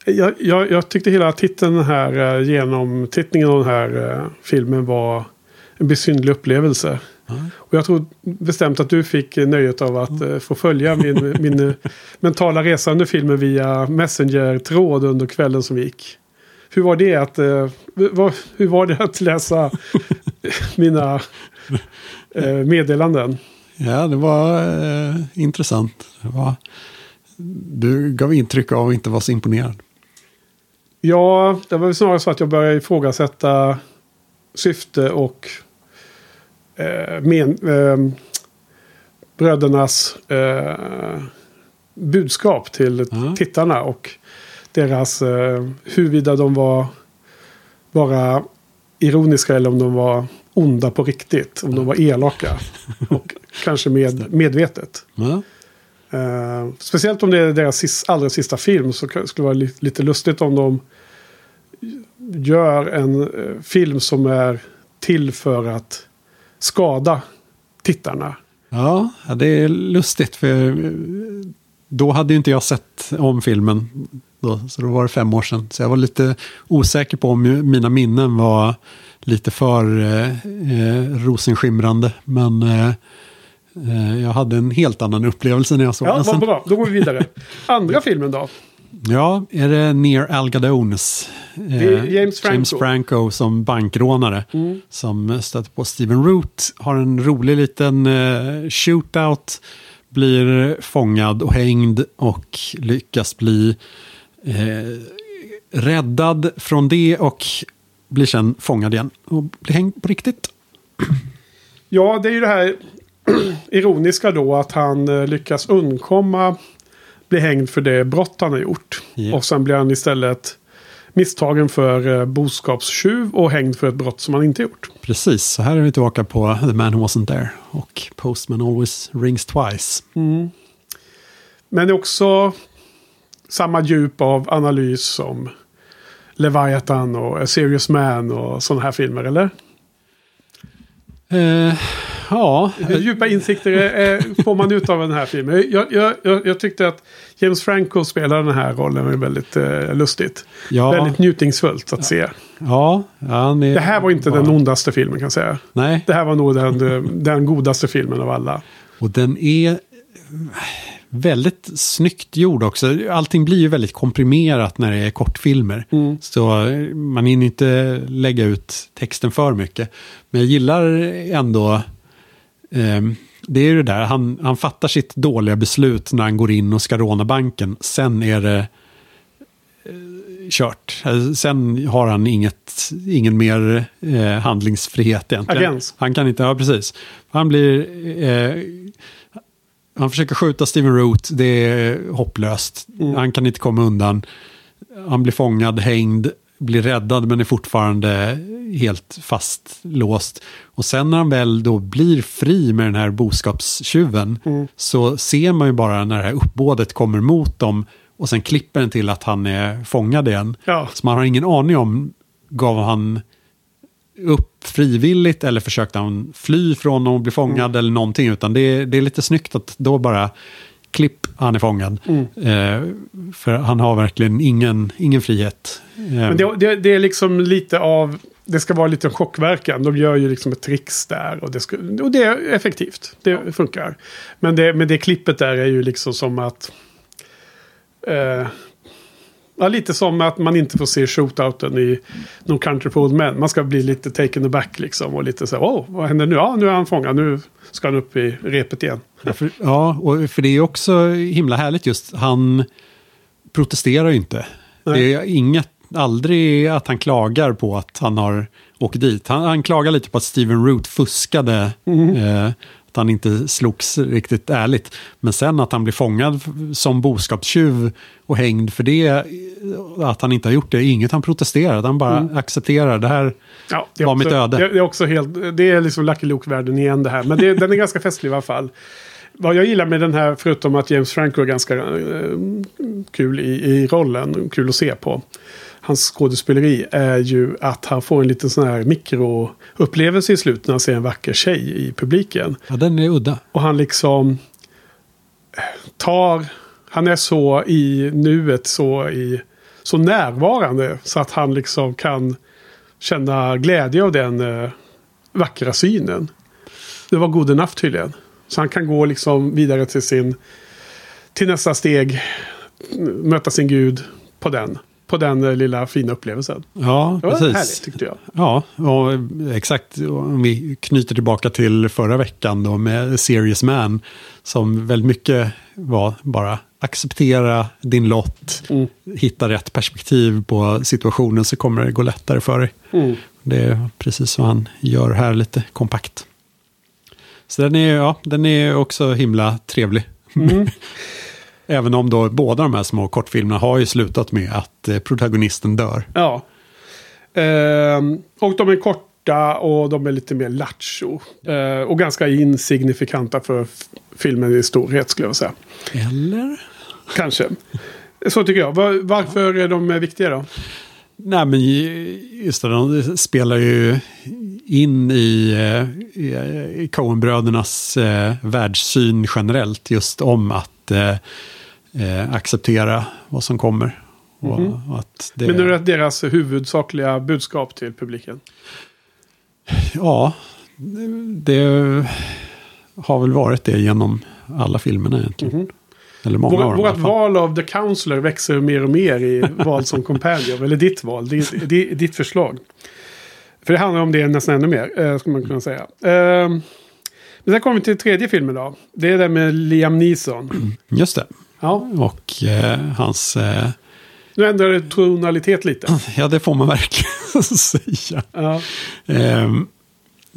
jag, jag, jag tyckte hela titeln här, uh, genomtittningen av den här uh, filmen var en besynnerlig upplevelse. Och jag tror bestämt att du fick eh, nöjet av att eh, få följa min, min eh, *laughs* mentala resa under filmen via Messenger-tråd under kvällen som gick. Hur var det att, hur var det att läsa *laughs* mina meddelanden? Ja, det var eh, intressant. Det var, du gav intryck av att inte vara så imponerad. Ja, det var väl snarare så att jag började ifrågasätta syfte och eh, men, eh, brödernas eh, budskap till Ja. tittarna och deras eh, huruvida de var bara ironiska eller om de var onda på riktigt. Om de var elaka. Och *laughs* kanske med, medvetet. Ja, Eh, speciellt om det är deras sis- allra sista film så skulle det vara li- lite lustigt om de gör en eh, film som är till för att skada tittarna. ja, ja, det är lustigt. För då hade ju inte jag sett om filmen. Då, så då var det fem år sedan. Så jag var lite osäker på om mina minnen var lite för eh, eh, rosenskimrande. Men eh, eh, jag hade en helt annan upplevelse när jag såg Ja, den. vad sen. bra. Då går vi vidare. *laughs* Andra filmen då? Ja, är det Near Algadones? Är James Franco. James Franco som bankrånare. Som stöter på Steven Root. Har en rolig liten eh, shootout. Blir fångad och hängd och lyckas bli eh, räddad från det och blir sen fångad igen. Och blir hängd på riktigt. Ja, det är ju det här *clears throat* ironiska då att han eh, lyckas undkomma bli hängd för det brott han har gjort. Ja. Och sen blir han istället misstagen för eh, boskapstjuv och hängd för ett brott som han inte gjort. Precis, så här är vi tillbaka på The Man Who Wasn't There. Och Postman Always Rings Twice. Men det är också samma djup av analys som Leviathan och A Serious Man och sådana här filmer, eller? Eh, ja, Hur djupa insikter eh, får man ut av den här filmen? Jag, jag, jag, jag tyckte att James Franco spelar den här rollen väldigt eh, lustigt. Ja. Väldigt njutningsfullt att se. Ja, är, Det här var inte den ondaste filmen kan jag säga. Nej, Det här var nog den, den godaste filmen av alla. och den är väldigt snyggt gjord också. Allting blir ju väldigt komprimerat när det är kortfilmer. Så eh, man hinner inte lägga ut texten för mycket. Men jag gillar ändå... ehm, det är ju det där, han, han fattar sitt dåliga beslut när han går in och ska råna banken. Sen är det eh, kört. Eh, Sen har han inget, ingen mer eh, handlingsfrihet egentligen. Agens. Han kan inte, ja precis. Han blir... Eh, han försöker skjuta Steven Root, det är hopplöst. Han kan inte komma undan. Han blir fångad, hängd, blir räddad men är fortfarande helt fastlåst. Och sen när han väl då blir fri med den här boskapstjuven så ser man ju bara när det här uppbådet kommer mot dem och sen klipper den till att han är fångad igen. Ja. Så man har ingen aning om, gav han upp frivilligt eller försökte han fly från och bli fångad eller någonting. Utan det det är lite snyggt att då bara klipp, han är fångad. Eh, för han har verkligen ingen, ingen frihet. Eh, Men det, det, det är liksom lite av... Det ska vara lite chockverkan. De gör ju liksom ett tricks där. Och det, ska, och det är effektivt. Det funkar. Men det, men det klippet där är ju liksom som att... Eh, Ja, lite som att man inte får se shootouten i No Country for Old Men. Man ska bli lite taken aback liksom. Och lite så här, oh, vad händer nu? Ja, nu är han fångad. Nu ska han upp i repet igen. Ja, för, ja, och för det är också himla härligt just. Han protesterar ju inte. Nej. Det är inget, aldrig att han klagar på att han har åkt dit. Han, han klagar lite på att Steven Root fuskade. Eh, att han inte slogs riktigt ärligt. Men sen att han blir fångad som boskapstjuv och hängd för det, att han inte har gjort det, är inget han protesterar. Han bara accepterar det här. Ja, det Var också, mitt öde. Det, det är också helt, det är liksom Lucky Luke-världen igen det här. Men det, den är ganska festlig i alla fall. Vad jag gillar med den här, förutom att James Franco är ganska eh, kul i, i rollen, kul att se på. Hans skådespeleri är ju att han får en liten sån här mikroupplevelse i slutet när han ser en vacker tjej i publiken. Ja, den är udda. Och han liksom eh, tar, han är så i nuet, så, i, så närvarande. Så att han liksom kan känna glädje av den eh, vackra synen. Det var god enough tydligen. Så han kan gå liksom vidare till sin, till nästa steg, möta sin gud på den. På den eh, lilla fina upplevelsen. Ja, Det var precis. härligt tyckte jag. Ja, och exakt. Om vi knyter tillbaka till förra veckan då med Serious Man. Som väldigt mycket var bara acceptera din lott. Mm. Hitta rätt perspektiv på situationen så kommer det gå lättare för dig. Mm. Det är precis vad han gör här lite kompakt. Så den är, ja, den är också himla trevlig. Mm. *laughs* Även om då båda de här små kortfilmerna har ju slutat med att eh, protagonisten dör. Ja. Ehm, och de är korta och de är lite mer lattjo. Ehm, och ganska insignifikanta för filmen i storhet skulle jag säga. Eller? Kanske. Så tycker jag. Var, varför är de viktiga då? Nej, men just det, de spelar ju in i, eh, i, i Coen-brödernas eh, världssyn generellt. Just om att eh, eh, acceptera vad som kommer. Och, och att det, Men nu är det deras huvudsakliga budskap till publiken. Ja, det har väl varit det genom alla filmerna egentligen. Eller många av Vår, dem i vårt val av The Counselor växer mer och mer i *laughs* val som companion. eller ditt val, ditt, ditt, förslag. För det handlar om det nästan ännu mer, eh, skulle man kunna säga. Eh, sen kommer vi till tredje filmen då. Det är den med Liam Neeson. Just det. Ja, Och eh, hans... Eh, nu ändrar det tonalitet lite. *laughs* ja, det får man verkligen *laughs* säga. Ja, Ehm,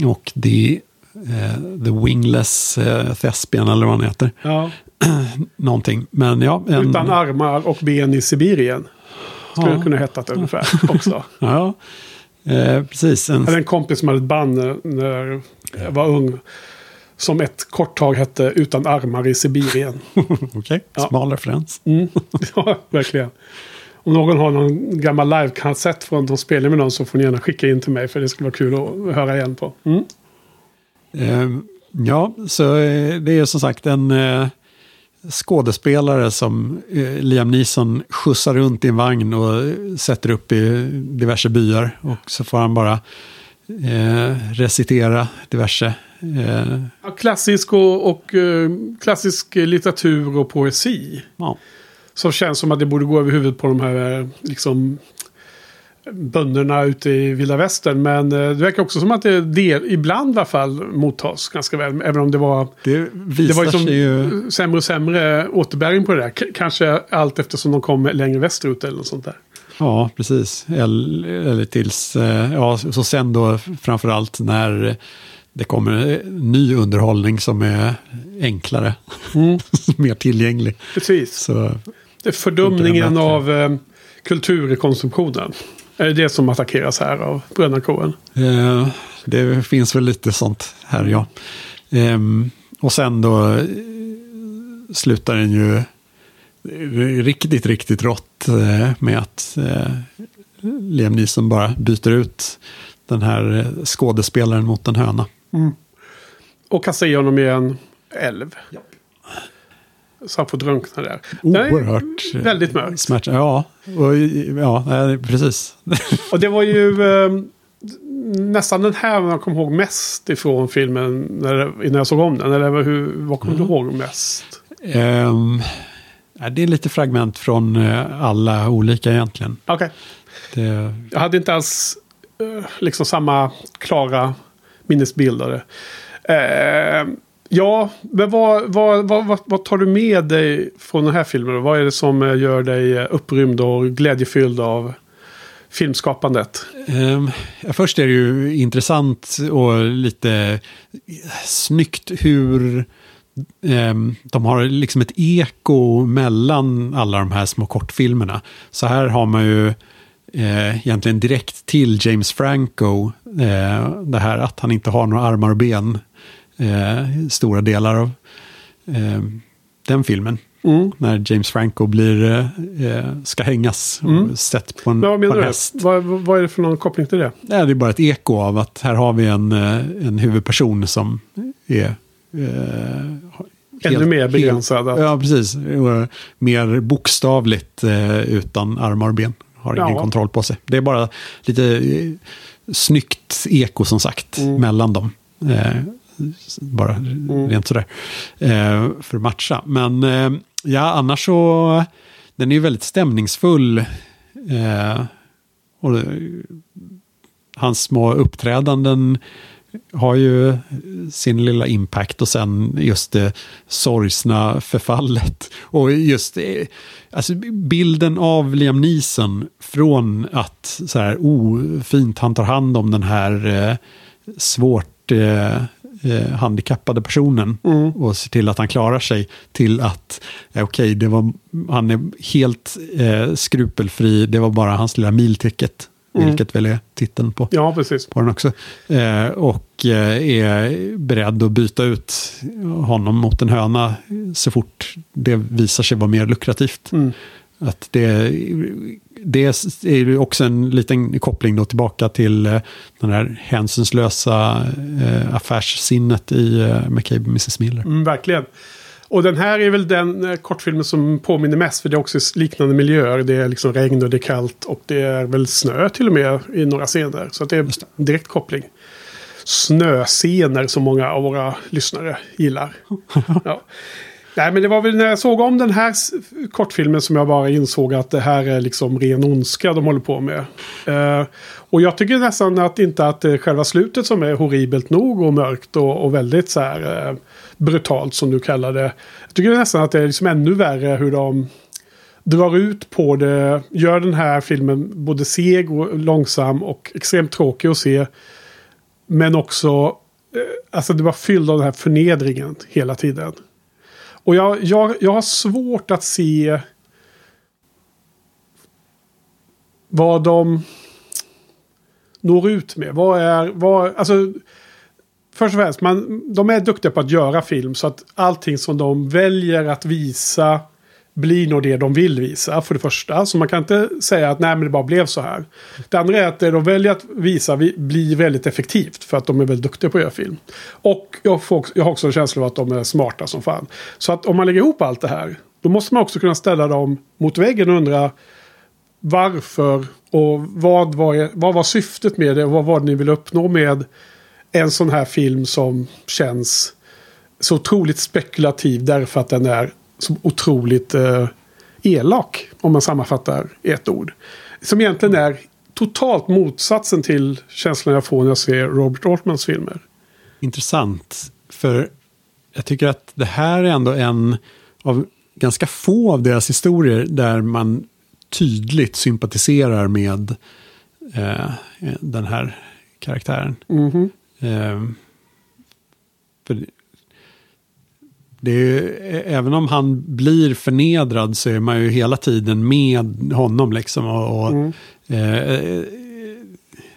och det eh, The Wingless eh, Thespian eller vad han heter. ja. *clears throat* Någonting. Men ja. En, Utan armar och ben i Sibirien. Skulle Ja. det kunna heta ungefär också. *laughs* Ja, eh, precis. En, Jag hade en kompis som hade ett band när jag var ung. Som ett kort tag hette Utan armar i Sibirien. *laughs* Okej, Ja. smal referens. Mm. *laughs* Ja, verkligen. Om någon har någon gammal livekassett från de spelar med någon så får ni gärna skicka in till mig. För det skulle vara kul att höra igen på. Mm. Ehm, ja, så eh, det är som sagt en eh, skådespelare som eh, Liam Neeson skjutsar runt i en vagn och sätter upp i diverse byar. Och så får han bara eh, recitera diverse. Eh, Ja, klassisk och, och eh, klassisk litteratur och poesi. ja. Som känns som att det borde gå över huvudet på de här eh, liksom bönderna ute i vilda västern. Men det verkar också som att det, det ibland i alla fall mottas ganska väl. Även om det var, Det det var ju som sig ju... sämre och sämre återbäring på det där. K- kanske allt eftersom de kom längre västerut eller något sånt där. Ja, precis. Eller, eller tills, ja, så sen då framförallt när det kommer ny underhållning som är enklare, *laughs* mer tillgänglig. Precis. Så Det är fördumningen av eh, kulturkonsumtionen. Är det det som attackeras här av Bröderna eh, det finns väl lite sånt här, ja. Ehm, och sen då eh, slutar den ju riktigt, riktigt rått eh, med att eh, Liam Neeson bara byter ut den här eh, skådespelaren mot en höna. Och kastar i honom i en älv. Så han får drunkna där. Nej, Oerhört eh, Väldigt mörkt. smärtsamt. Ja, och, ja precis. *laughs* Och det var ju eh, nästan den här jag kommer ihåg mest ifrån filmen när, innan jag såg om den. Eller hur, vad kommer du ihåg mest? Ja, det är lite fragment från eh, alla olika egentligen. Okej. Det, Jag hade inte alls eh, liksom samma klara Minnesbildare. Eh, ja, men vad, vad, vad, vad, vad tar du med dig från den här filmen? Vad är det som eh, gör dig eh, upprymd och glädjefylld av filmskapandet? Ehm, ja, först är det ju intressant och lite snyggt hur ehm, de har liksom ett eko mellan alla de här små kortfilmerna. Så här har man ju eh, egentligen direkt till James Franco eh, det här att han inte har några armar och ben. Eh, stora delar av eh, den filmen. Mm. När James Franco blir, eh, eh, ska hängas och Mm. sett på en, vad på menar en du? häst. Vad, vad är det för någon koppling till det? Nej, det är bara ett eko av att här har vi en, eh, en huvudperson som är... Eh, Ännu mer begränsad. att- Ja, precis. Mer bokstavligt eh, utan armar och ben. Har ingen Ja. kontroll på sig. Det är bara lite eh, snyggt eko som sagt Mm. mellan dem. Eh, bara rent sådär. Eh, för att matcha. Men eh, ja, annars så... Den är ju väldigt stämningsfull. Eh, och det- hans små uppträdanden har ju sin lilla impact och sen just det sorgsna förfallet. Och just alltså bilden av Liam Neeson från att så här, oh, fint han tar hand om den här eh, svårt eh, eh, handikappade personen Mm. och ser till att han klarar sig till att eh, okej, det var han är helt eh, skrupelfri, det var bara hans lilla milticket, Mm. vilket väl är titeln på Ja, precis. på den också. Eh, och eh, är beredd att byta ut honom mot en höna så fort det visar sig vara mer lukrativt. Mm. Att det, det är också en liten koppling då tillbaka till eh, den här hänsynslösa eh, affärssinnet i McCabe och Mrs. Miller. Mm, verkligen. Och den här är väl den eh, kortfilmen som påminner mest. För det är också liknande miljöer. Det är liksom regn och det är kallt. Och det är väl snö till och med i några scener. Så det är en direkt koppling. Snöscener som många av våra lyssnare gillar. *laughs* ja. Nej men det var väl när jag såg om den här kortfilmen som jag bara insåg att det här är liksom ren ondska de håller på med. Uh, och jag tycker nästan att inte att det är själva slutet som är horribelt nog och mörkt och, och väldigt så här uh, brutalt som du kallar det. Jag tycker nästan att det är liksom ännu värre hur de drar ut på det. Gör den här filmen både seg och långsam och extremt tråkig att se. Men också, eh, alltså det var fylld av den här förnedringen hela tiden. Och jag, jag, jag har svårt att se vad de når ut med. Vad är, vad, alltså, först och främst, man, de är duktiga på att göra film så att allting som de väljer att visa blir nog det de vill visa för det första. Så man kan inte säga att nej men det bara blev så här. Det andra är att det de väljer att visa blir väldigt effektivt för att de är väldigt duktiga på att göra film. Och jag, får jag har också en känsla av att de är smarta som fan. Så att om man lägger ihop allt det här då måste man också kunna ställa dem mot väggen och undra varför och vad var, vad var syftet med det och vad var det ni ville uppnå med en sån här film som känns så otroligt spekulativ därför att den är så otroligt eh, elak om man sammanfattar i ett ord. Som egentligen är totalt motsatsen till känslan jag får när jag ser Robert Altmans filmer. Intressant, för jag tycker att det här är ändå en av ganska få av deras historier där man tydligt sympatiserar med eh, den här karaktären. Mhm. Eh, för det är ju, även om han blir förnedrad så är man ju hela tiden med honom liksom. Och, och Mm. eh,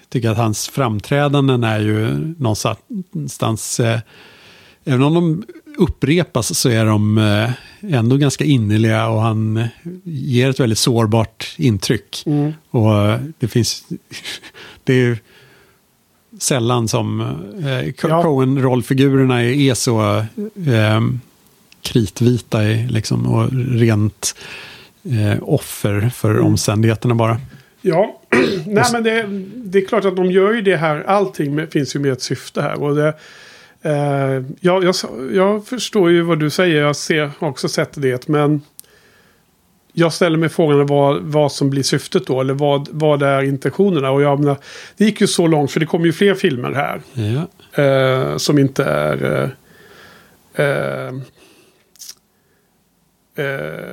tycker att hans framträdanden är ju någonstans, eh, även om de upprepas så är de eh, ändå ganska innerliga och han ger ett väldigt sårbart intryck. Mm. Och eh, det finns, *laughs* det är sällan som eh, Ja. Coen-rollfigurerna är, är så eh, kritvita i, liksom, och rent eh, offer för Mm. omständigheterna bara. Ja, *clears throat* nej men det, det är klart att de gör ju det här. Allting med, finns ju med ett syfte här. Och det, eh, jag, jag, jag förstår ju vad du säger. Jag ser, har också sett det. Men jag ställer mig frågan vad, vad som blir syftet då. Eller vad, vad är intentionerna. Och jag menar, det gick ju så långt för det kommer ju fler filmer här. Ja. Eh, som inte är... Eh, eh, eh,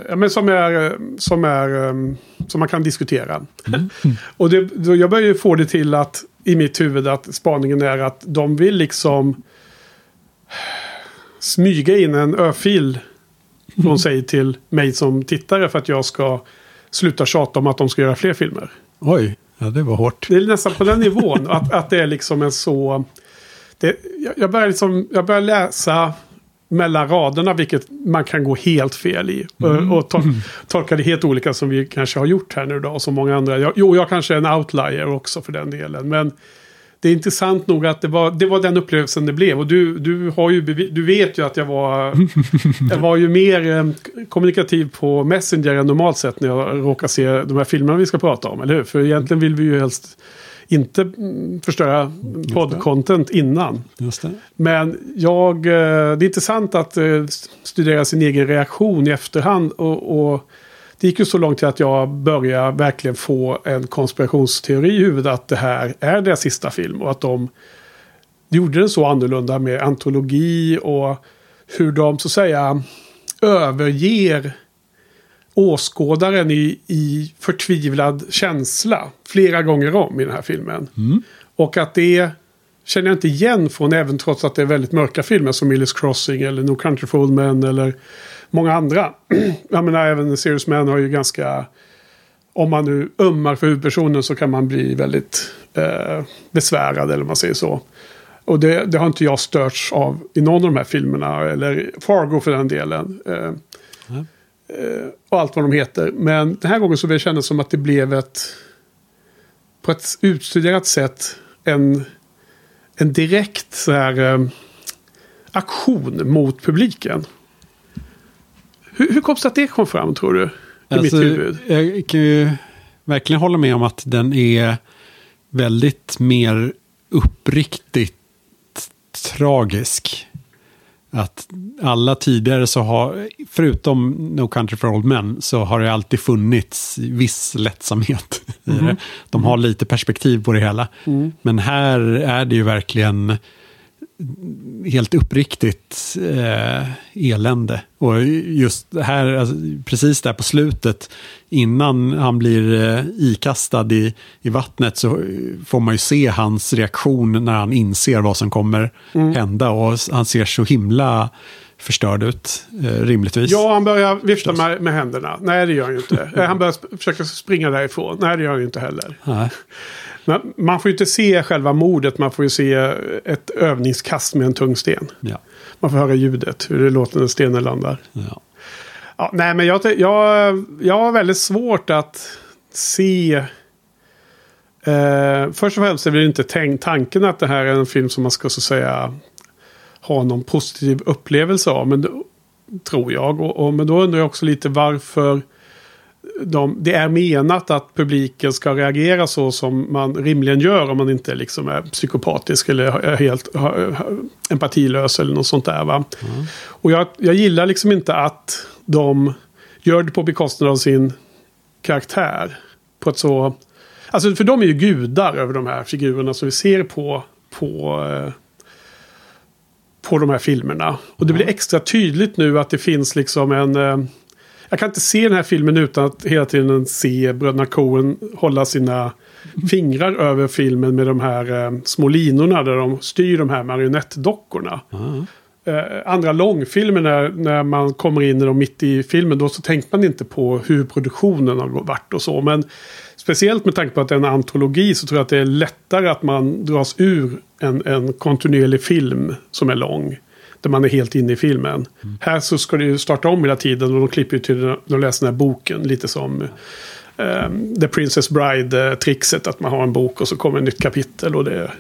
ja, men som är, som är eh, som man kan diskutera. *laughs* och det, då jag börjar ju få det till att i mitt huvud att spaningen är att de vill liksom smyga in en örfil från sig till mig som tittare för att jag ska sluta tjata om att de ska göra fler filmer. Oj, ja, det var hårt. Det är nästan på den nivån. att, att det är liksom en så... Det, jag, börjar liksom, jag börjar läsa mellan raderna, vilket man kan gå helt fel i. Mm. Och tol tolka det helt olika som vi kanske har gjort här nu då, och som många andra. Jag, jo, jag kanske är en outlier också för den delen. Men det är intressant nog att det var, det var den upplevelsen det blev. Och du, du, har ju, du vet ju att jag var, *laughs* jag var ju mer eh, kommunikativ på Messenger än normalt sett när jag råkar se de här filmerna vi ska prata om. Eller hur? För egentligen vill vi ju helst inte förstöra poddcontent innan. Men jag, eh, det är intressant att eh, studera sin egen reaktion i efterhand. och, och det gick ju så långt till att jag började verkligen få en konspirationsteori i huvudet att det här är deras sista film och att de gjorde den så annorlunda med antologi och hur de så att säga överger åskådaren i, i förtvivlad känsla flera gånger om i den här filmen. Mm. Och att det känner jag inte igen från även trots att det är väldigt mörka filmer som Millis Crossing eller No Country for Old Men eller många andra. *clears throat* jag menar även Serious Man har ju ganska... Om man nu ömmar för huvudpersonen så kan man bli väldigt eh, besvärad eller man säger så. Och det, det, har inte jag störts av i någon av de här filmerna. Eller Fargo för den delen. Eh, och allt vad de heter. Men den här gången så kändes det som att det blev ett... På ett utstuderat sätt en, en direkt så här, eh, aktion mot publiken. Hur, hur kom det att det kom fram tror du? I alltså, mitt huvud. Jag kan ju verkligen hålla med om att den är väldigt mer uppriktigt tragisk. Att alla tidigare så har, förutom No Country for Old Men, så har det alltid funnits viss lättsamhet. *laughs* Mm. De har lite perspektiv på det hela. Mm. Men här är det ju verkligen helt uppriktigt eh, elände. Och just här, alltså, precis där på slutet, innan han blir eh, ikastad i, i vattnet, så får man ju se hans reaktion när han inser vad som kommer mm. hända. Och han ser så himla förstörd ut, eh, rimligtvis. Ja, han börjar vifta med, med händerna. Nej, det gör han ju inte. Eh, han börjar försöka springa därifrån. Nej, det gör han ju inte heller. Nej. Men man får ju inte se själva mordet, man får ju se ett övningskast med en tung sten. Ja. Man får höra ljudet, hur det låter när stenen landar. Ja. Ja, nej, men jag, jag, jag har väldigt svårt att se... Eh, först och främst är det inte tänk, tanken att det här är en film som man ska så säga ha någon positiv upplevelse av. Men tror jag. Och, och, men då undrar jag också lite varför de, det är menat att publiken ska reagera så som man rimligen gör om man inte liksom är psykopatisk eller är helt empatilös eller något sånt där. Va? Mm. Och jag, jag gillar liksom inte att de gör det på bekostnad av sin karaktär. På ett så... Alltså för de är ju gudar över de här figurerna som vi ser på, på, eh, på de här filmerna. Och det blir extra tydligt nu att det finns liksom en eh, jag kan inte se den här filmen utan att hela tiden se bröderna Coen hålla sina fingrar över filmen med de här eh, små linorna där de styr de här marionettdockorna. Mm. Eh, andra långfilmer när, när man kommer in i dem mitt i filmen då så tänker man inte på hur produktionen har varit och så. Men speciellt med tanke på att det är en antologi så tror jag att det är lättare att man dras ur en, en kontinuerlig film som är lång. Där man är helt inne i filmen. Mm. Här så ska det ju starta om hela tiden och de klipper ju till de läser den här boken. Lite som um, The Princess Bride-trixet. Att man har en bok och så kommer ett nytt kapitel. Och det,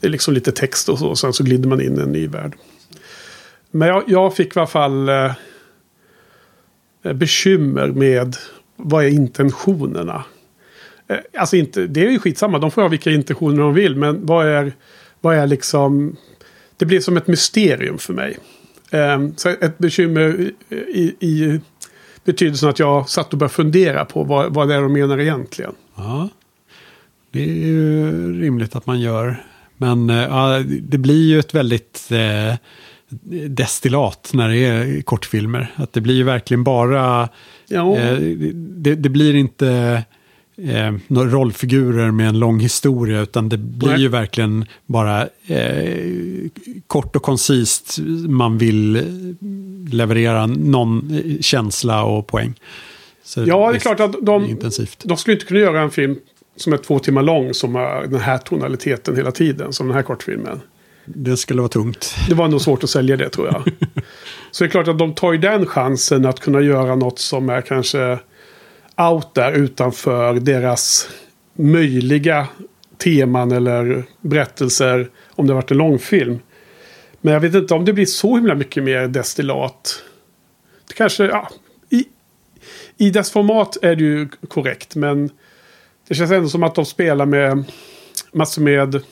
det är liksom lite text och så. Och sen så glider man in i en ny värld. Men jag, jag fick i alla fall uh, bekymmer med vad är intentionerna. Uh, alltså inte, det är ju skitsamma, de får ha vilka intentioner de vill. Men vad är, vad är liksom det blev som ett mysterium för mig. Um, så ett bekymmer i, i betydelsen att jag satt och började fundera på vad, vad det är de menar egentligen. Ja, det är ju rimligt att man gör. Men eh, ja, det blir ju ett väldigt eh, destillat när det är kortfilmer. Att det blir ju verkligen bara... Ja. Eh, det, det blir inte eh, några rollfigurer med en lång historia, utan det blir Nej. ju verkligen bara eh, kort och koncist. Man vill leverera någon eh, känsla och poäng. Så Ja, det är klart att de-. De skulle inte kunna göra en film som är två timmar lång som har den här tonaliteten hela tiden. Som den här kortfilmen. Det skulle vara tungt. Det var nog svårt att sälja det tror jag. *laughs* Så det är klart att de tar ju den chansen att kunna göra något som är kanske out där utanför deras möjliga teman eller berättelser om det varit en långfilm. Men jag vet inte om det blir så himla mycket mer destillat. Det kanske, ja, i, i dess format är det ju korrekt men det känns ändå som att de spelar med massor med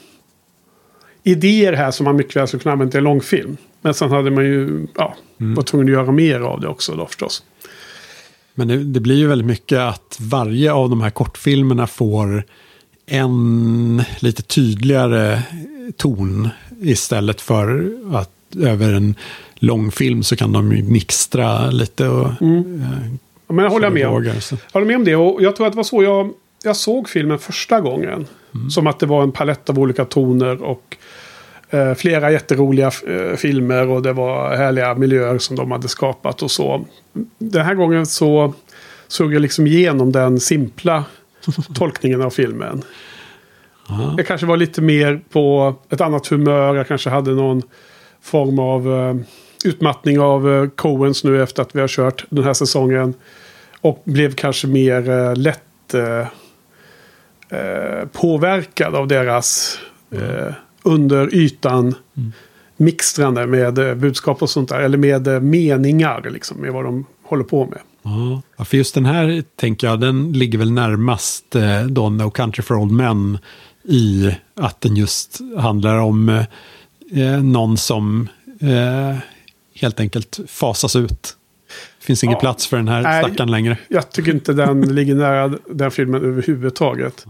idéer här som man mycket väl skulle kunna använda i en långfilm. Men sen hade man ju, ja, var tvungen att göra mer av det också då förstås. Men det, det blir ju väldigt mycket att varje av de här kortfilmerna får en lite tydligare ton istället för att över en långfilm så kan de mixtra lite och... eh, Ja, men jag håller med vågar, så. Jag håller med om det. Och jag tror att det var så jag, jag såg filmen första gången. Som att det var en palett av olika toner och eh, flera jätteroliga eh, filmer och det var härliga miljöer som de hade skapat och så. Den här gången så såg jag liksom igenom den simpla *laughs* tolkningen av filmen. Ja. Jag kanske var lite mer på ett annat humör. Jag kanske hade någon form av eh, utmattning av eh, Coens nu efter att vi har kört den här säsongen. Och blev kanske mer eh, lätt eh, eh, påverkad av deras eh, under ytan mixtrande med eh, budskap och sånt där. Eller med eh, meningar liksom, med vad de håller på med. Ja. för just den här tänker jag, den ligger väl närmast eh, då No Country for Old Men i att den just handlar om eh, någon som eh, helt enkelt fasas ut. Det finns ingen Ja. plats för den här stackaren längre. Jag tycker inte den ligger nära den filmen överhuvudtaget.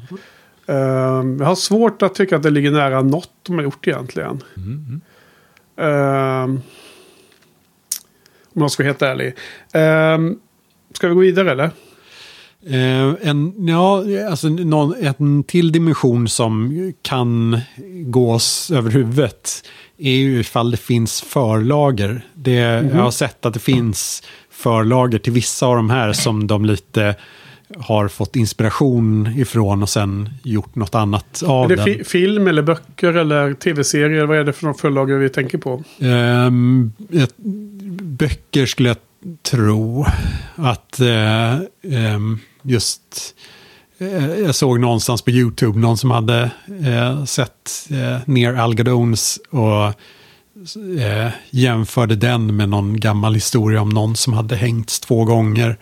Ehm, jag har svårt att tycka att det ligger nära något de har gjort egentligen. Ehm, om jag ska vara helt ärlig. Um, ska vi gå vidare eller? Eh, en, ja, alltså någon, en till dimension som kan gås över huvudet är ju ifall det finns förlager. Det, Jag har sett att det finns förlager till vissa av de här som de lite har fått inspiration ifrån och sen gjort något annat av Är det den. fi- film eller böcker eller tv-serier? Vad är det för några förlag vi tänker på? Ehm, ett, böcker skulle jag tro att eh, ehm, just eh, jag såg någonstans på YouTube någon som hade eh, sett ner Al Gadones och eh, jämförde den med någon gammal historia om någon som hade hängts två gånger.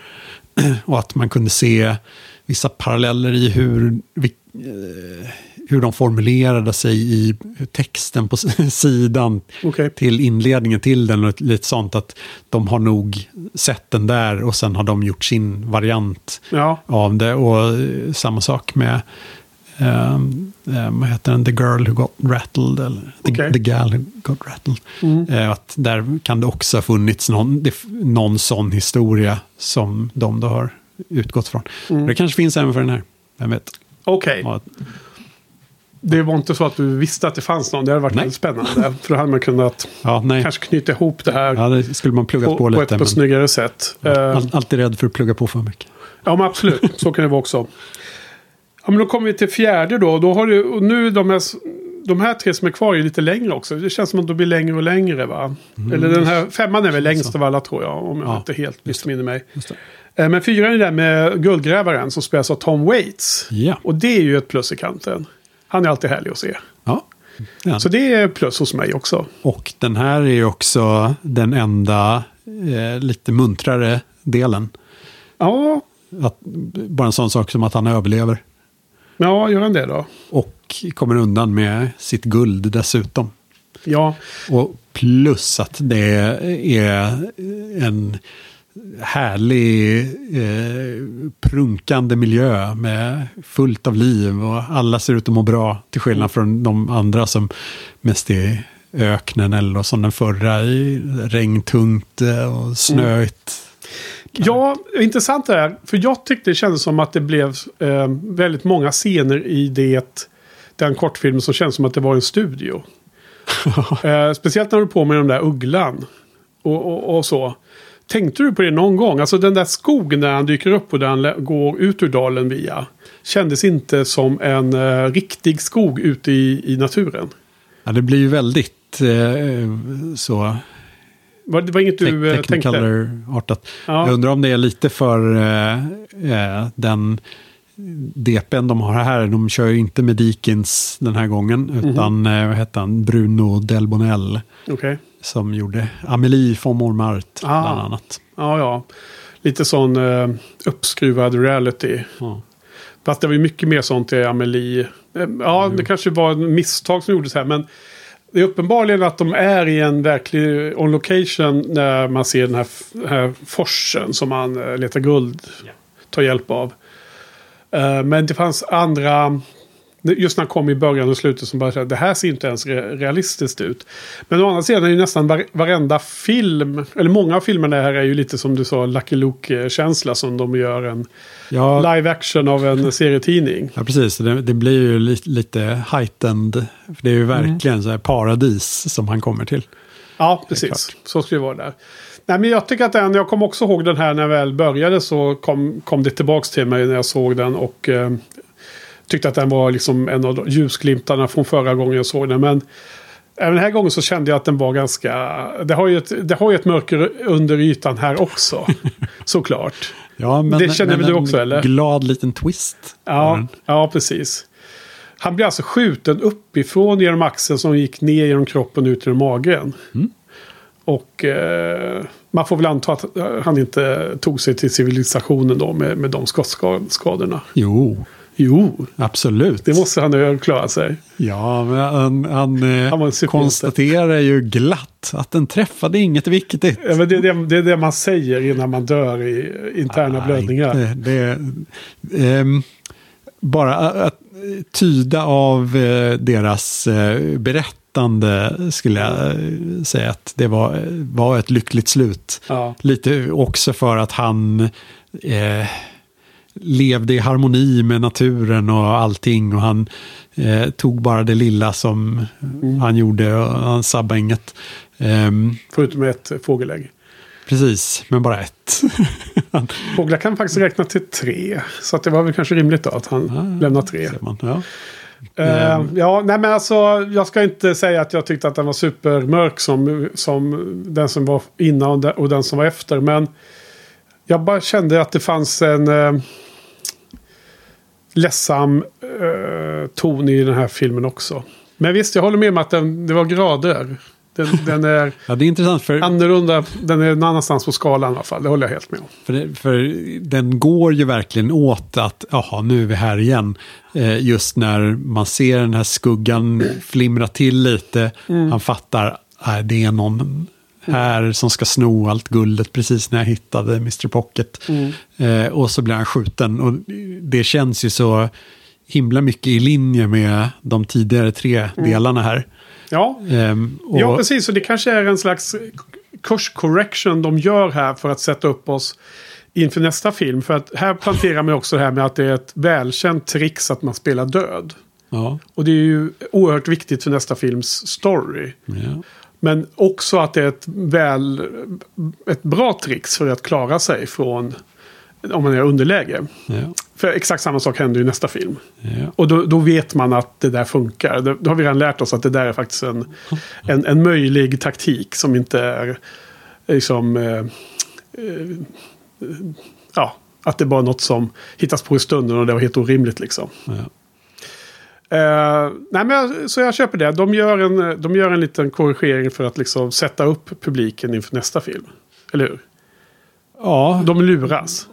*clears throat* och att man kunde se vissa paralleller i hur, eh, hur de formulerade sig i texten på *laughs* sidan Okej. till inledningen till den och lite sånt att de har nog sett den där och sen har de gjort sin variant Ja, av det och eh, samma sak med eh, vad heter den, The Girl Who Got Rattled eller The, Okej. the Gal Who Got Rattled. Mm. Eh, att där kan det också ha funnits någon, någon sån historia som de då har utgått från. Mm. Det kanske finns även för den här, vem vet. okej. Ja, Det var inte så att du visste att det fanns någon. Det hade varit Nej. väldigt spännande. För då hade man kunnat ja, kanske knyta ihop det här Ja, det skulle man plugga på, på, på lite. ett på men- snyggare sätt. Eh, All, alltid rädd för att plugga på för mycket. Ja, men absolut. Så kan det vara också. Ja, men då kommer vi till fjärde då. då har du, och nu de här, de här tre som är kvar är lite längre också. Det känns som att de blir längre och längre va? Eller den här femman är väl längst av alla tror jag. Om jag Ja, inte helt missminner mig. Eh, Men fyran är där med guldgrävaren som spelas av Tom Waits. Ja. Och det är ju ett plus i kanten. Han är alltid härlig att se. ja. Ja. Så det är plus hos mig också. Och den här är ju också den enda eh, lite muntrare delen. Ja, Att, bara en sån sak som att han överlever. Ja gör han det då? Och kommer undan med sitt guld dessutom. Ja, Och plus att det är en härlig eh, prunkande miljö med fullt av liv och alla ser ut att må bra till skillnad från de andra som mest är öknen eller som den förra i regntungt och snöigt. Ja, intressant det här. För jag tyckte det kändes som att det blev eh, väldigt många scener i det, den kortfilmen som kändes som att det var en studio. *laughs* eh, speciellt när du på med den där ugglan. Och, och, och, så. Tänkte du på det någon gång? Alltså den där skogen där han dyker upp och där han går ut ur dalen via. Kändes inte som en eh, riktig skog ute i, i naturen. Ja, det blir ju väldigt eh, så var, det var inget du eh, tänkte? artat Ja. Jag undrar om det är lite för eh, eh den DPn de har här. De kör ju inte med Dikins den här gången. Mm -hmm. Utan eh, vad hette han? Bruno Delbonel. Okay. Som gjorde Amelie von Montmartre ah. bland annat. Ja, ja. Lite sån eh, uppskruvad reality. Ja. Fast det var ju mycket mer sånt i Amelie. Eh, ja, det kanske var ett misstag som gjordes här. Men det är uppenbarligen att de är i en verklig on location när man ser den här, här forsen som man eh, letar guld, tar hjälp av. Uh, men det fanns andra Just när han kom i början och slutet som bara det här ser inte ens realistiskt ut. Men å andra sidan är ju nästan var, varenda film, eller många av filmerna här är ju lite som du sa, Lucky Luke-känsla som de gör en ja. live action av en serietidning. Ja, precis. Det, det blir ju lite, lite heightened. Det är ju mm. verkligen mm. så här paradis som han kommer till. Ja, precis. Så ska det vara där. Nej, men jag tycker att den, jag kommer också ihåg den här när jag väl började så kom, kom det tillbaka till mig när jag såg den. Och eh, tyckte att den var liksom en av ljusglimtarna från förra gången jag såg den. Men även den här gången så kände jag att den var ganska... Det har ju ett, det har ju ett mörker under ytan här också. *laughs* såklart. Ja, men, det känner väl du också eller? glad liten twist. Ja, ja, precis. Han blir alltså skjuten uppifrån genom axeln som gick ner genom kroppen ut genom magen. Mm. Och eh, man får väl anta att han inte tog sig till civilisationen då med, med de skottskadorna. Jo. Jo, absolut. Det måste han ju klara sig. Ja, men han, han, eh, han konstaterar ju glatt att den träffade inget viktigt. Ja, men det, är det, det är det man säger innan man dör i interna ah, blödningar. Det, det, eh, bara att tyda av eh, deras eh, berättande skulle jag säga att det var, var ett lyckligt slut. Ja. Lite också för att han eh, levde i harmoni med naturen och allting. Och han eh, tog bara det lilla som mm. han gjorde och han sabbade inget. Um, Förutom ett fågelägg. Precis, men bara ett. *laughs* Fåglar kan faktiskt räkna till tre. Så att det var väl kanske rimligt då att han ah, lämnade tre. Man, ja. Uh, ja, nej men alltså jag ska inte säga att jag tyckte att den var supermörk som, som den som var innan och den som var efter. Men jag bara kände att det fanns en uh, ledsam uh, ton i den här filmen också. Men visst, jag håller med om att den, det var grader. Den, *laughs* den är, ja, det är intressant för... annorlunda. Den är någon annanstans på skalan i alla fall. Det håller jag helt med om. För, det, för den går ju verkligen åt att, jaha, nu är vi här igen. Eh, just när man ser den här skuggan flimra till lite. Mm. Han fattar, äh, det är någon här som ska sno allt guldet precis när jag hittade Mr Pocket. Mm. Eh, och så blir han skjuten. Och det känns ju så himla mycket i linje med de tidigare tre mm. delarna här. Ja. Um, och... ja, precis. Och det kanske är en slags kurscorrection de gör här för att sätta upp oss inför nästa film. För att här planterar man också det här med att det är ett välkänt trix att man spelar död. Ja. Och det är ju oerhört viktigt för nästa films story. Ja. Men också att det är ett, väl, ett bra trix för att klara sig från om man är underläge. Ja. För exakt samma sak händer i nästa film. Ja. Och då, då, vet man att det där funkar. Då, då, har vi redan lärt oss att det där är faktiskt en, en, en möjlig taktik som inte är liksom... Eh, eh, ja, att det är bara något som hittas på i stunden och det var helt orimligt liksom. Ja. Uh, nej men så jag köper det. De gör, en, de gör en liten korrigering för att liksom sätta upp publiken inför nästa film. Eller hur? Ja. De luras.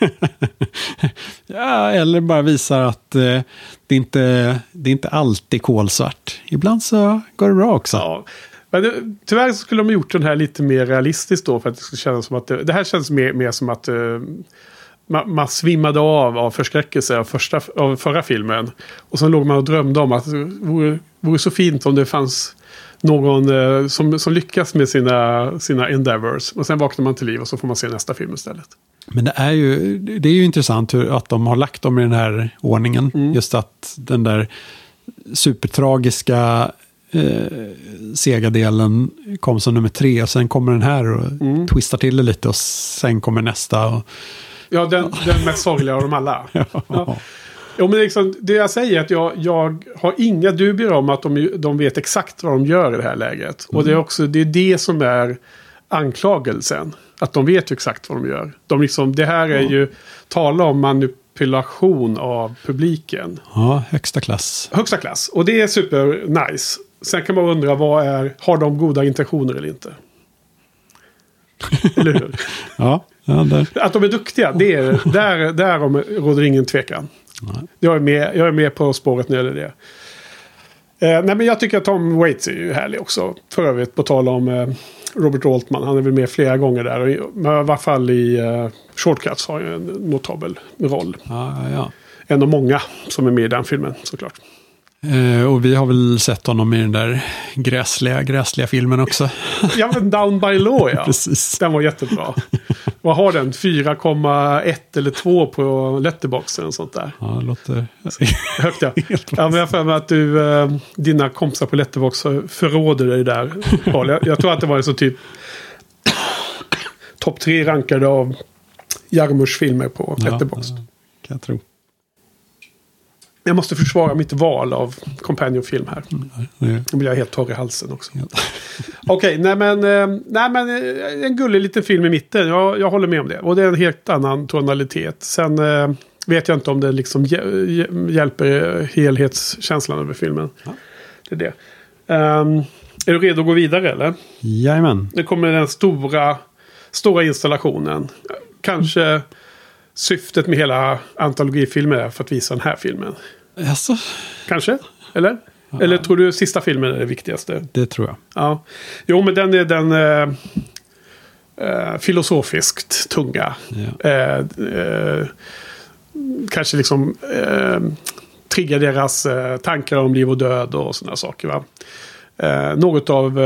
*laughs* ja, eller bara visar att eh, det, inte, det är inte alltid kolsvart. Ibland så går det bra också. Ja. Men det, tyvärr skulle de ha gjort den här lite mer realistiskt då för att det skulle kännas som att det, det här känns mer, mer som att uh, man, man svimmade av av förskräckelse av, första, av förra filmen. Och sen låg man och drömde om att det vore, vore så fint om det fanns någon uh, som, som lyckas med sina, sina endeavors. Och sen vaknar man till liv och så får man se nästa film istället. Men det är ju, det är ju intressant hur, att de har lagt dem i den här ordningen. Mm. Just att den där supertragiska eh, Sega-delen kom som nummer tre. Och sen kommer den här och mm. twistar till det lite och sen kommer nästa. Och... Ja, den, den mest sorgliga av dem alla. *laughs* ja. Ja. Men liksom, det jag säger är att jag, jag har inga dubier om att de, de vet exakt vad de gör i det här läget. Mm. Och det är också det, är det som är anklagelsen. Att de vet exakt vad de gör. De liksom, det här är ja. ju, tala om manipulation av publiken. Ja, högsta klass. Högsta klass. Och det är super nice. Sen kan man undra, vad är, har de goda intentioner eller inte? *laughs* eller hur? ja, ja. Att de är duktiga, det är, där, därom råder ingen tvekan. Nej. Jag, är med, jag är med på spåret när det gäller det. Eh, nej, men jag tycker att Tom Waits är ju härlig också. För övrigt, på tal om eh, Robert Altman. Han är väl med flera gånger där. Men i varje fall i uh, Shortcuts har ju en notabel roll. Ja, ja, ja. En av många som är med i den filmen såklart. Uh, och vi har väl sett honom i den där gräsliga, gräsliga filmen också. *laughs* ja, men Down by Law ja. Precis. Den var jättebra. Vad har den? 4,1 eller 2 på Letterboxen och sånt där. Ja, det låter... Högt ja. *laughs* ja men jag för mig att du, uh, dina kompisar på Letterbox förråder dig där. Jag, jag tror att det var så typ topp tre rankade av Jarmurs filmer på Letterbox. Ja, kan jag tro. Jag måste försvara mitt val av companion-film här. Mm, Då blir jag helt torr i halsen också. Ja. *laughs* Okej, okay, nej, men, eh, nej men eh, en gullig liten film i mitten. Jag, jag håller med om det. Och det är en helt annan tonalitet. Sen eh, vet jag inte om det liksom hjälper helhetskänslan över filmen. Ja. Det är det. Um, är du redo att gå vidare eller? Jajamän. Nu kommer den stora, stora installationen. Kanske syftet med hela antologifilmer är för att visa den här filmen. Alltså. Kanske? Eller? Ja. Eller tror du sista filmen är det viktigaste? Det tror jag. Ja. Jo, men den är den eh, eh, filosofiskt tunga. Ja. Eh, eh kanske liksom eh, triggar deras eh, tankar om liv och död och sådana saker. Va? något av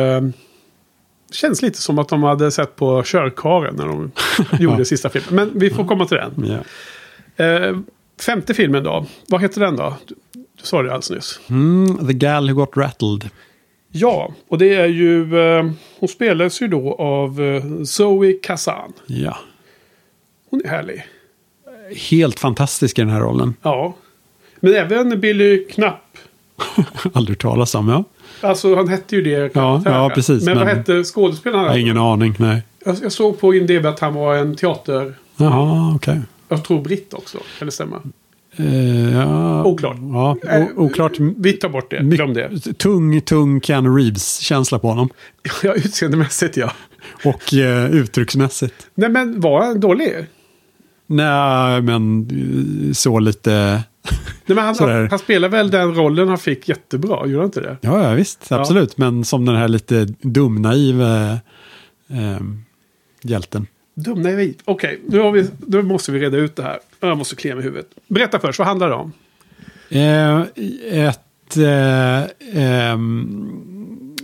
känns lite som att de hade sett på körkaren när de *laughs* gjorde sista filmen. Men vi får komma till den. Yeah. Eh, femte filmen då. Vad heter den då? Du, du sa det alldeles nyss. Mm, The Gal Who Got Rattled. Ja, och det är ju... Eh, hon spelas ju då av eh, Zoe Kazan. Ja. Hon är härlig. Helt fantastisk i den här rollen. Ja. Men även Billy Knapp. *laughs* Aldrig talas om, ja. Alltså han hette ju det. Ja, ja precis. Men, men vad hette skådespelaren? Jag ingen aning, nej. Jag, jag såg på IMDB att han var en teater... Jaha, okej. Okay. Jag tror britt också. Kan det stämma? Uh, ja, oklart. Ja, oklart. Vi tar bort det. Glöm det. Tung, tung Keanu Reeves-känsla på honom. *laughs* Ja, utseendemässigt ja. Och uh, uttrycksmässigt. Nej, men var han dålig? Nej, men så lite... Nej, men han, han, han, spelar väl den rollen han fick jättebra, gör han inte det? Ja, ja visst, absolut. Ja. Men som den här lite dumnaiva eh, hjälten. Dumnaiv? Okej, okay, nu, måste vi reda ut det här. Jag måste klia mig i huvudet. Berätta först, vad handlar det om? Eh, ett eh, ehm,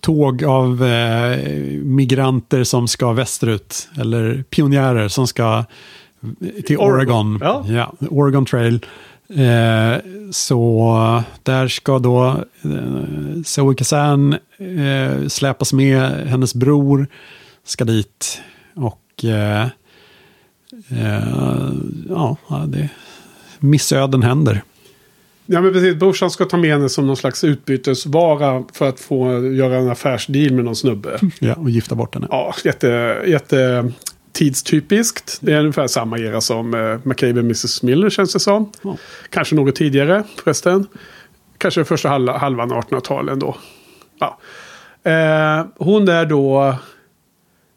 tåg av eh, migranter som ska västerut. Eller pionjärer som ska till Oregon. Ja. ja. Oregon Trail. Eh, så där ska då eh, Zoe Kazan eh, släpas med. Hennes bror ska dit. Och eh, ja, det missöden händer. Ja men precis, brorsan ska ta med henne som någon slags utbytesvara för att få göra en affärsdeal med någon snubbe. *laughs* Ja, och gifta bort henne. Ja, jätte, jätte tidstypiskt. Det är ungefär samma era som eh, McCabe och Mrs. Miller känns det som. Ja. Kanske något tidigare förresten. Kanske första halva, halvan 1800-talet ändå. Ja. Eh, hon är då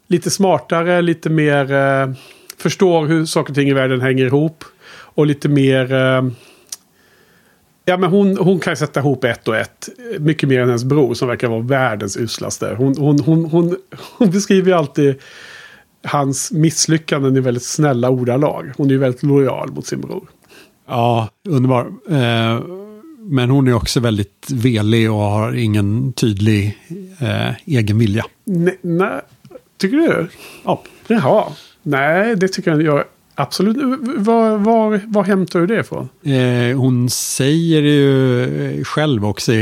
lite smartare, lite mer eh, förstår hur saker och ting i världen hänger ihop. Och lite mer... Eh, Ja, men hon, hon kan sätta ihop ett och ett. Mycket mer än hennes bror som verkar vara världens uslaste. Hon, hon, hon, hon, hon beskriver alltid hans misslyckanden i väldigt snälla ordalag. Hon är ju väldigt lojal mot sin bror. Ja, underbar. Eh, men hon är också väldigt velig och har ingen tydlig eh, egen vilja. Nej, nej, tycker du? Ja. Jaha. Nej, det tycker jag absolut. Var, var, var hämtar du det ifrån? Eh, hon säger ju själv också i,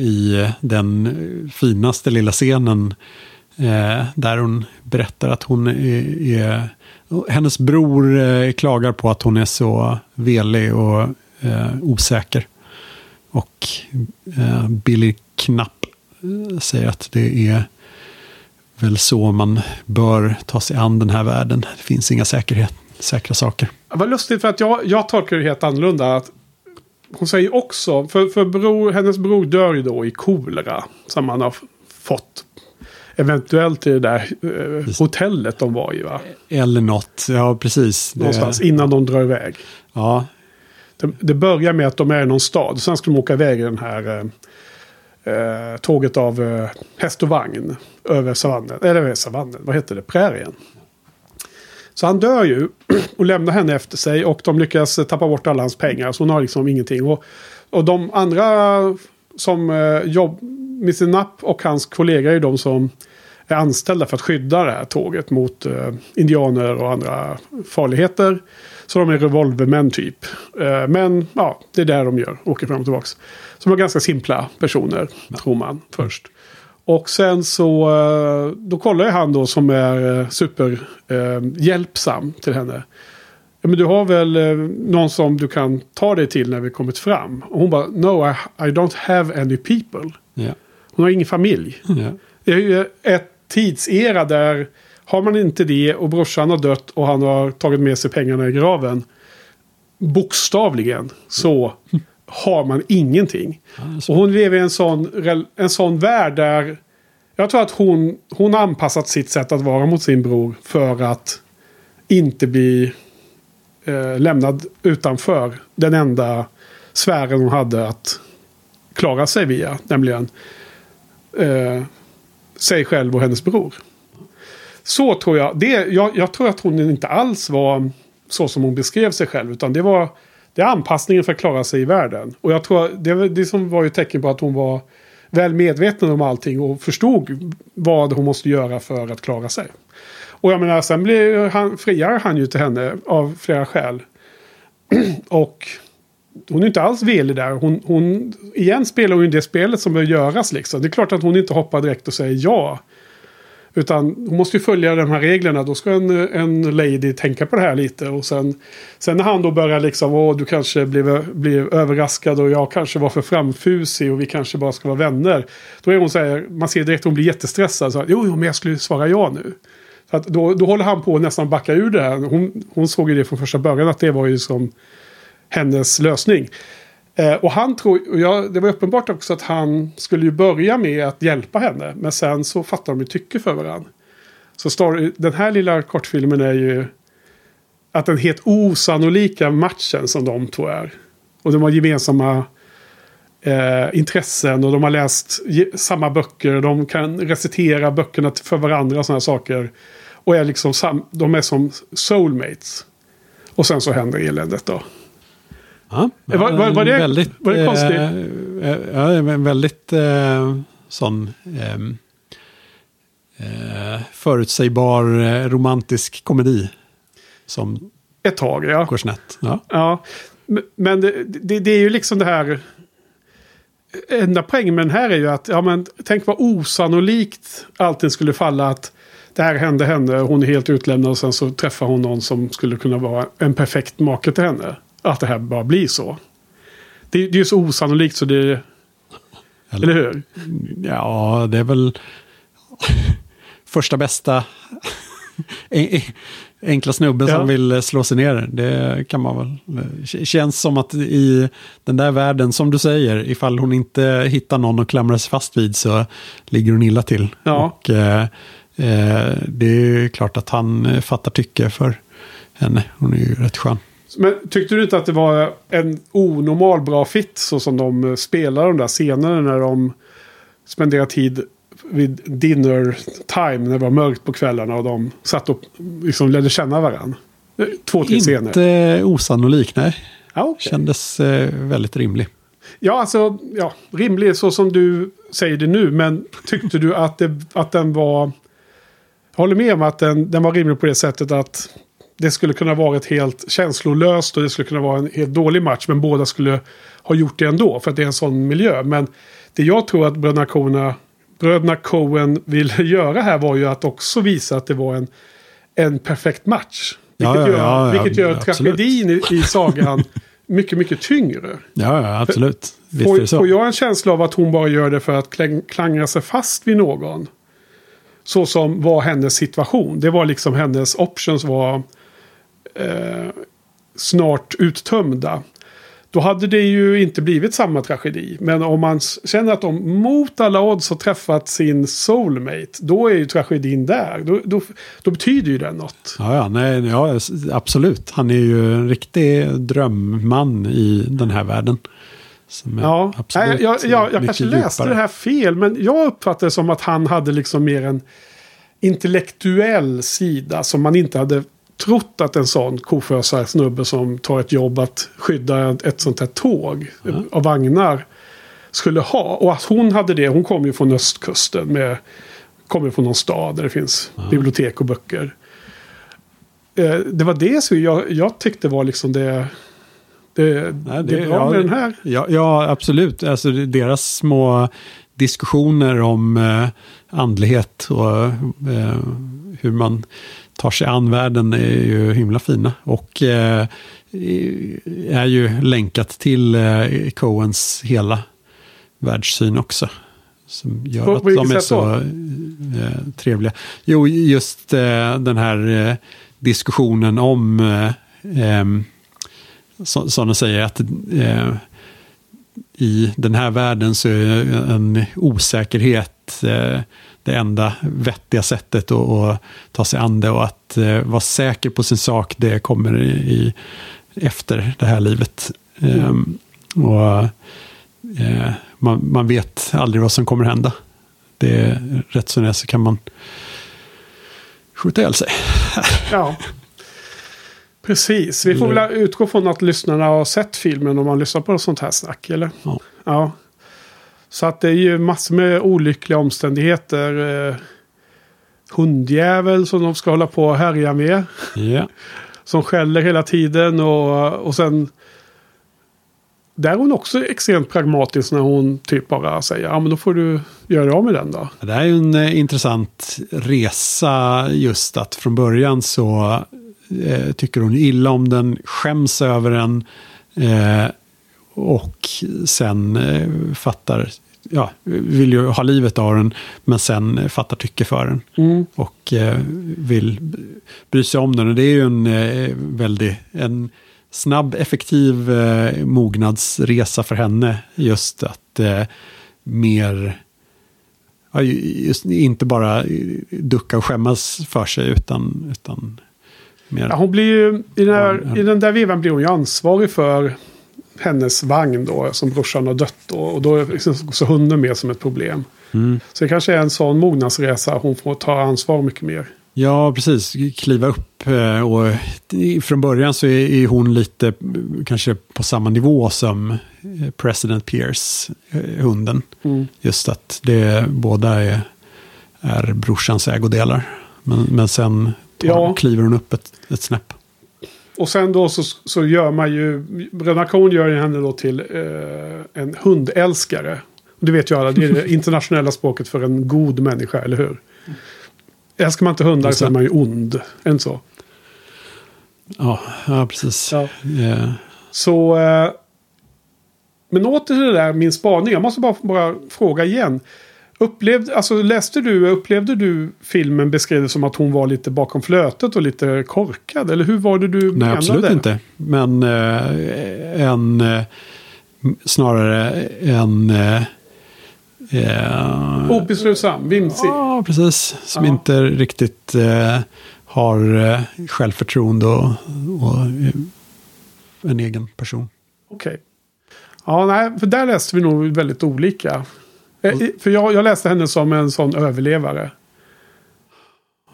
i den finaste lilla scenen eh, Eh, där hon berättar att hon är, är hennes bror eh, klagar på att hon är så velig och eh, osäker. Och eh, Billy Knapp eh, säger att det är väl så man bör ta sig an den här världen. Det finns inga säkerhet, säkra saker. Vad lustigt för att jag, jag tolkar det helt annorlunda. Att hon säger också, för, för bror, hennes bror dör ju då i kolera. Som han har fått eventuellt i det där eh, hotellet de var i va? Eller något, ja precis. Någonstans innan de drar iväg. Ja. Det, det, börjar med att de är i någon stad. Sen ska de åka iväg i den här eh, eh, tåget av eh, häst och vagn. Över savannen, eller över savannen, vad heter det, prärien. Så han dör ju *clears throat* och lämnar henne efter sig och de lyckas tappa bort alla hans pengar. Så hon har liksom ingenting. Och, och de andra som eh, jobb, Mr. Napp och hans kollega är de som är anställda för att skydda det här tåget mot eh, indianer och andra farligheter. Så de är revolvermän typ. Eh, men ja, det är där de gör, åker fram och tillbaka. Så de är ganska simpla personer, ja. tror man först. Och sen så, eh, då kollar jag han då som är eh, superhjälpsam eh, till henne. Ja, men du har väl eh, någon som du kan ta dig till när vi kommit fram? Och hon bara, no I, I don't have any people. Ja. Hon har ingen familj. Ja. Det är ju ett tidsera där har man inte det och brorsan har dött och han har tagit med sig pengarna i graven. Bokstavligen så har man ingenting. Och hon lever i en sån, en sån värld där jag tror att hon, hon har anpassat sitt sätt att vara mot sin bror för att inte bli eh, lämnad utanför den enda sfären hon hade att klara sig via. Nämligen eh, sig själv och hennes bror. Så tror jag. Det, jag, jag tror att hon inte alls var så som hon beskrev sig själv. Utan det var det är anpassningen för att klara sig i världen. Och jag tror det, det som var ju tecken på att hon var väl medveten om allting och förstod vad hon måste göra för att klara sig. Och jag menar, sen blir han, friar han ju till henne av flera skäl. *clears throat* och hon är inte alls velig där. Hon, hon, igen spelar hon ju det spelet som bör göras liksom. Det är klart att hon inte hoppar direkt och säger ja. Utan hon måste ju följa de här reglerna. Då ska en, en lady tänka på det här lite. Och sen, sen när han då börjar liksom, åh du kanske blev, blev överraskad och jag kanske var för framfusig och vi kanske bara ska vara vänner. Då är hon så här, man ser direkt att hon blir jättestressad. Så, jo, jo, men jag skulle svara ja nu. Så att då, då håller han på att nästan backa ur det här. Hon, hon såg ju det från första början att det var ju som hennes lösning. Eh, och han tror, och jag, det var uppenbart också att han skulle ju börja med att hjälpa henne. Men sen så fattar de ju tycke för varandra. Så story, den här lilla kortfilmen är ju att den helt osannolika matchen som de två är. Och de har gemensamma eh, intressen och de har läst samma böcker. De kan recitera böckerna för varandra och sådana saker. Och är liksom sam, de är som soulmates. Och sen så händer eländet då. Ja, var, var, var, det, väldigt, var det konstigt? Eh, ja, en väldigt eh, sån ehm, eh, förutsägbar eh, romantisk komedi. Som Ett tag, ja. Går snett. Ja. ja. Men det, det, det, är ju liksom det här. Enda poängen med den här är ju att, ja men tänk vad osannolikt allting skulle falla att det här hände henne, hon är helt utlämnad och sen så träffar hon någon som skulle kunna vara en perfekt make till henne att det här bara blir så. Det, det är ju så osannolikt så det... Eller, eller hur? Ja, det är väl *laughs* första bästa *laughs* enkla snubben ja. som vill slå sig ner. Det kan man väl. Känns som att i den där världen, som du säger, ifall hon inte hittar någon att klamra sig fast vid så ligger hon illa till. Ja. Och eh, eh det är klart att han fattar tycke för henne. Hon är ju rätt skön. Men tyckte du inte att det var en onormal bra fit så som de spelar de där scenerna när de spenderar tid vid dinner time när det var mörkt på kvällarna och de satt och liksom lärde känna varandra? Två, tre scener. Inte osannolik, nej. Ja, okay. Kändes eh, väldigt rimlig. Ja, alltså, ja, rimlig så som du säger det nu. Men tyckte du att, det, att den var... Jag håller med om att den, den var rimlig på det sättet att det skulle kunna vara ett helt känslolöst och det skulle kunna vara en helt dålig match. Men båda skulle ha gjort det ändå för att det är en sån miljö. Men det jag tror att bröderna Coen, bröderna Coen ville *laughs* göra här var ju att också visa att det var en, en perfekt match. Vilket Ja, ja, gör, ja, vilket ja, gör tragedin i, i sagan *laughs* mycket, mycket tyngre. Ja, ja absolut. Visst är det så. får jag en känsla av att hon bara gör det för att kläng, klangra sig fast vid någon? Så som var hennes situation. Det var liksom hennes options var eh, snart uttömda. Då hade det ju inte blivit samma tragedi. Men om man känner att de mot alla odds har träffat sin soulmate. Då är ju tragedin där. Då, då, då betyder ju det något. Ja, ja, nej, ja, absolut. Han är ju en riktig drömman i den här världen. Ja, absolut Nej, jag, jag, jag kanske läste djupare. det här fel. Men jag uppfattade det som att han hade liksom mer en intellektuell sida. Som man inte hade trott att en sån kofösar snubbe som tar ett jobb att skydda ett, sånt här tåg av vagnar skulle ha. Och att hon hade det. Hon kom ju från östkusten. Med, kommer från någon stad där det finns bibliotek och böcker. Eh, det var det som jag, jag tyckte var liksom det... Det, Nej, det, är bra ja, med den här. Ja, ja, absolut. Alltså, det- deras små diskussioner om eh, andlighet och eh, hur man tar sig an världen är ju himla fina. Och eh, är ju länkat till eh, Coens hela världssyn också. Som gör På- att på de är så eh, trevliga. Jo, just eh, den här eh, diskussionen om eh, så- som de säger att i den här världen så är en osäkerhet eh, det enda vettiga sättet att, att ta sig an det och att eh, vara säker på sin sak det kommer i, i, efter det här livet. Ehm, och eh, man, man vet aldrig vad som kommer hända. Det är rätt som det så kan man skjuta ihjäl sig. Ja. *laughs* Precis. Vi får väl utgå från att lyssnarna har sett filmen om man lyssnar på sånt här snack. Eller? Ja. Ja. Så att det är ju massor med olyckliga omständigheter. Eh, hundjävel som de ska hålla på och härja med. Ja. Som skäller hela tiden. Och, och sen... Där är hon också extremt pragmatisk när hon typ bara säger ja men då får du göra av med den då. Det här är ju en eh, intressant resa just att från början så eh, tycker hon illa om den, skäms över den eh, och sen eh, fattar, ja, vill ju ha livet av den men sen eh, fattar tycke för den Mm. och eh, vill bry sig om den. Och det är ju en eh, väldigt, en snabb, effektiv eh, mognadsresa för henne. Just att mer, ja, just inte bara ducka och skämmas för sig utan, utan mer. Ja, hon blir ju, i, den här, Ja, ja. I den där vevan blir hon ju ansvarig för hennes vagn då, som brorsan har dött då. Och då är liksom så hunden med som ett problem. Mm. Så det kanske är en sån mognadsresa hon får ta ansvar mycket mer. Ja, precis. Kliva upp. eh, Och från början så är hon lite eh, kanske på samma nivå som eh, President Pierce, hunden. Mm. Just att det båda är, är brorsans ägodelar. Men, men sen Ja. kliver hon upp ett, ett snäpp. Och sen då så, så gör man ju, Coen gör ju henne då till eh, en hundälskare. Det vet ju alla, det är det *laughs* internationella språket för en god människa, eller hur? Älskar man inte hundar så är man ju ond. En så. Ja, ja precis. Ja. Eh, Så... Eh, men åter till det där, min spaning. Jag måste bara, bara fråga igen. Upplevde, alltså läste du, upplevde du filmen beskrev det som att hon var lite bakom flötet och lite korkad? Eller hur var det du nej, menade? absolut inte. Men eh, en, eh, snarare en... Eh, eh, Obeslutsam, vimsig. Ja, precis. Som Ja. inte riktigt eh, har eh, självförtroende och, och eh, en egen person. Okej. Ja, nej, för där läste vi nog väldigt olika. Eh, För jag, jag läste henne som en sån överlevare.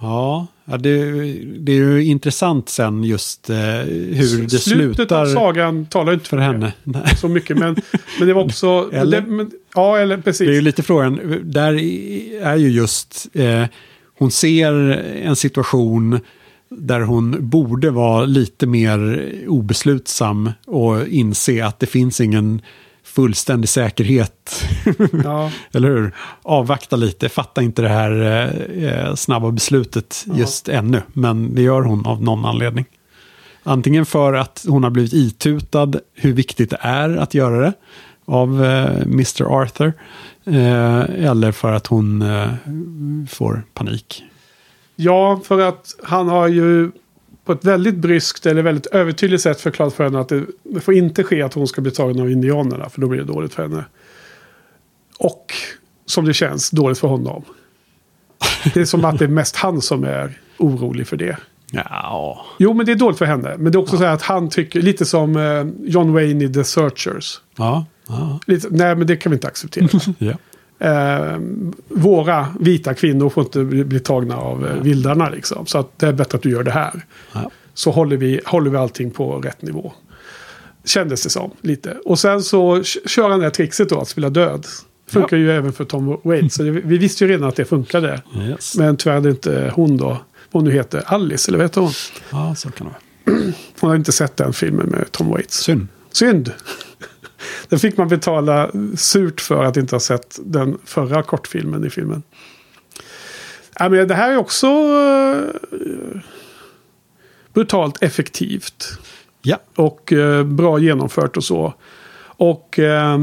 Ja, det, det är ju intressant sen just eh, hur det Slutet av slutar sagan talar inte för henne. *laughs* Nej. så mycket. Men, men det var också... *laughs* Eller? Det, men, ja, eller precis. Det är ju lite frågan, där är ju just, eh, hon ser en situation där hon borde vara lite mer obeslutsam och inse att det finns ingen fullständig säkerhet. Ja, *laughs* Eller hur? Avvakta lite, fatta inte det här eh, snabba beslutet just ännu. Men det gör hon av någon anledning. Antingen för att hon har blivit itutad hur viktigt det är att göra det av eh, Mr. Arthur. Eh, eller för att hon eh, får panik. ja, för att han har ju på ett väldigt bryskt eller väldigt övertydligt sätt förklarat för henne att det, det får inte ske att hon ska bli tagen av indianerna. För då blir det dåligt för henne. Och som det känns, dåligt för honom. Det är som att det är mest han som är orolig för det. Ja, Jo, men det är dåligt för henne. Men det är också så här att han tycker, lite som eh, John Wayne i The Searchers. ja, ja. Lite, nej, men det kan vi inte acceptera. *laughs* ja. Eh, våra vita kvinnor får inte bli, bli tagna av eh, vildarna liksom. Så att det är bättre att du gör det här. ja. Så håller vi, håller vi allting på rätt nivå. Kändes det som lite. Och sen så kör han det här trixet då att spela död. Funkar ju även för Tom Waits. Så det, vi visste ju redan att det funkade. Yes. Men tyvärr hade inte hon då. Vad hon nu heter. Alice, eller vet hon? ja, så kan det vara. Hon har inte sett den filmen med Tom Waits. Synd. Synd. Den fick man betala surt för att inte ha sett den förra kortfilmen i filmen. Ja, men det här är också eh, brutalt effektivt. Ja, Och eh, bra genomfört och så. Och eh,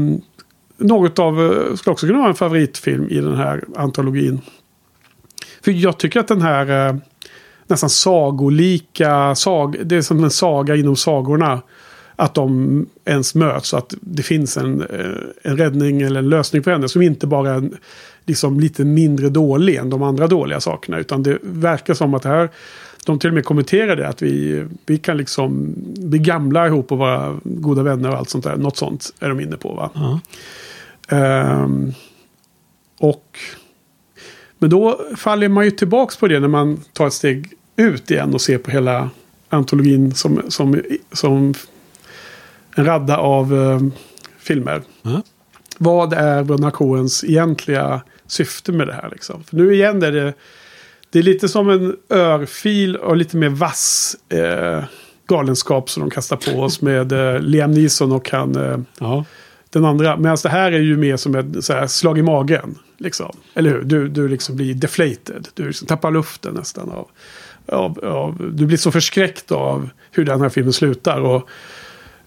något av, eh, ska också kunna vara en favoritfilm i den här antologin. För jag tycker att den här nästan sagolika, sag, det är som en saga inom sagorna. Att de ens möts så att det finns en, eh, en räddning eller en lösning för henne. Som inte bara är liksom lite mindre dålig än de andra dåliga sakerna. Utan det verkar som att det här, de till och med kommenterade att vi, vi kan liksom bli gamla ihop och vara goda vänner och allt sånt där. Något sånt är de inne på va. ja. Ehm, och men då faller man ju tillbaks på det när man tar ett steg ut igen och ser på hela antologin som, som, som en radda av eh, filmer. ja. Vad är Bröderna Coens egentliga syfte med det här? Liksom? För nu igen är det, det är lite som en örfil och lite mer vass eh, galenskap som de kastar på oss med eh, Liam Neeson och han eh, ja. den andra. Medan det här är ju mer som ett så här, slag i magen. Liksom. Eller hur? Du, du liksom blir deflated. Du liksom tappar luften nästan. Av, av, av, du blir så förskräckt av hur den här filmen slutar. Och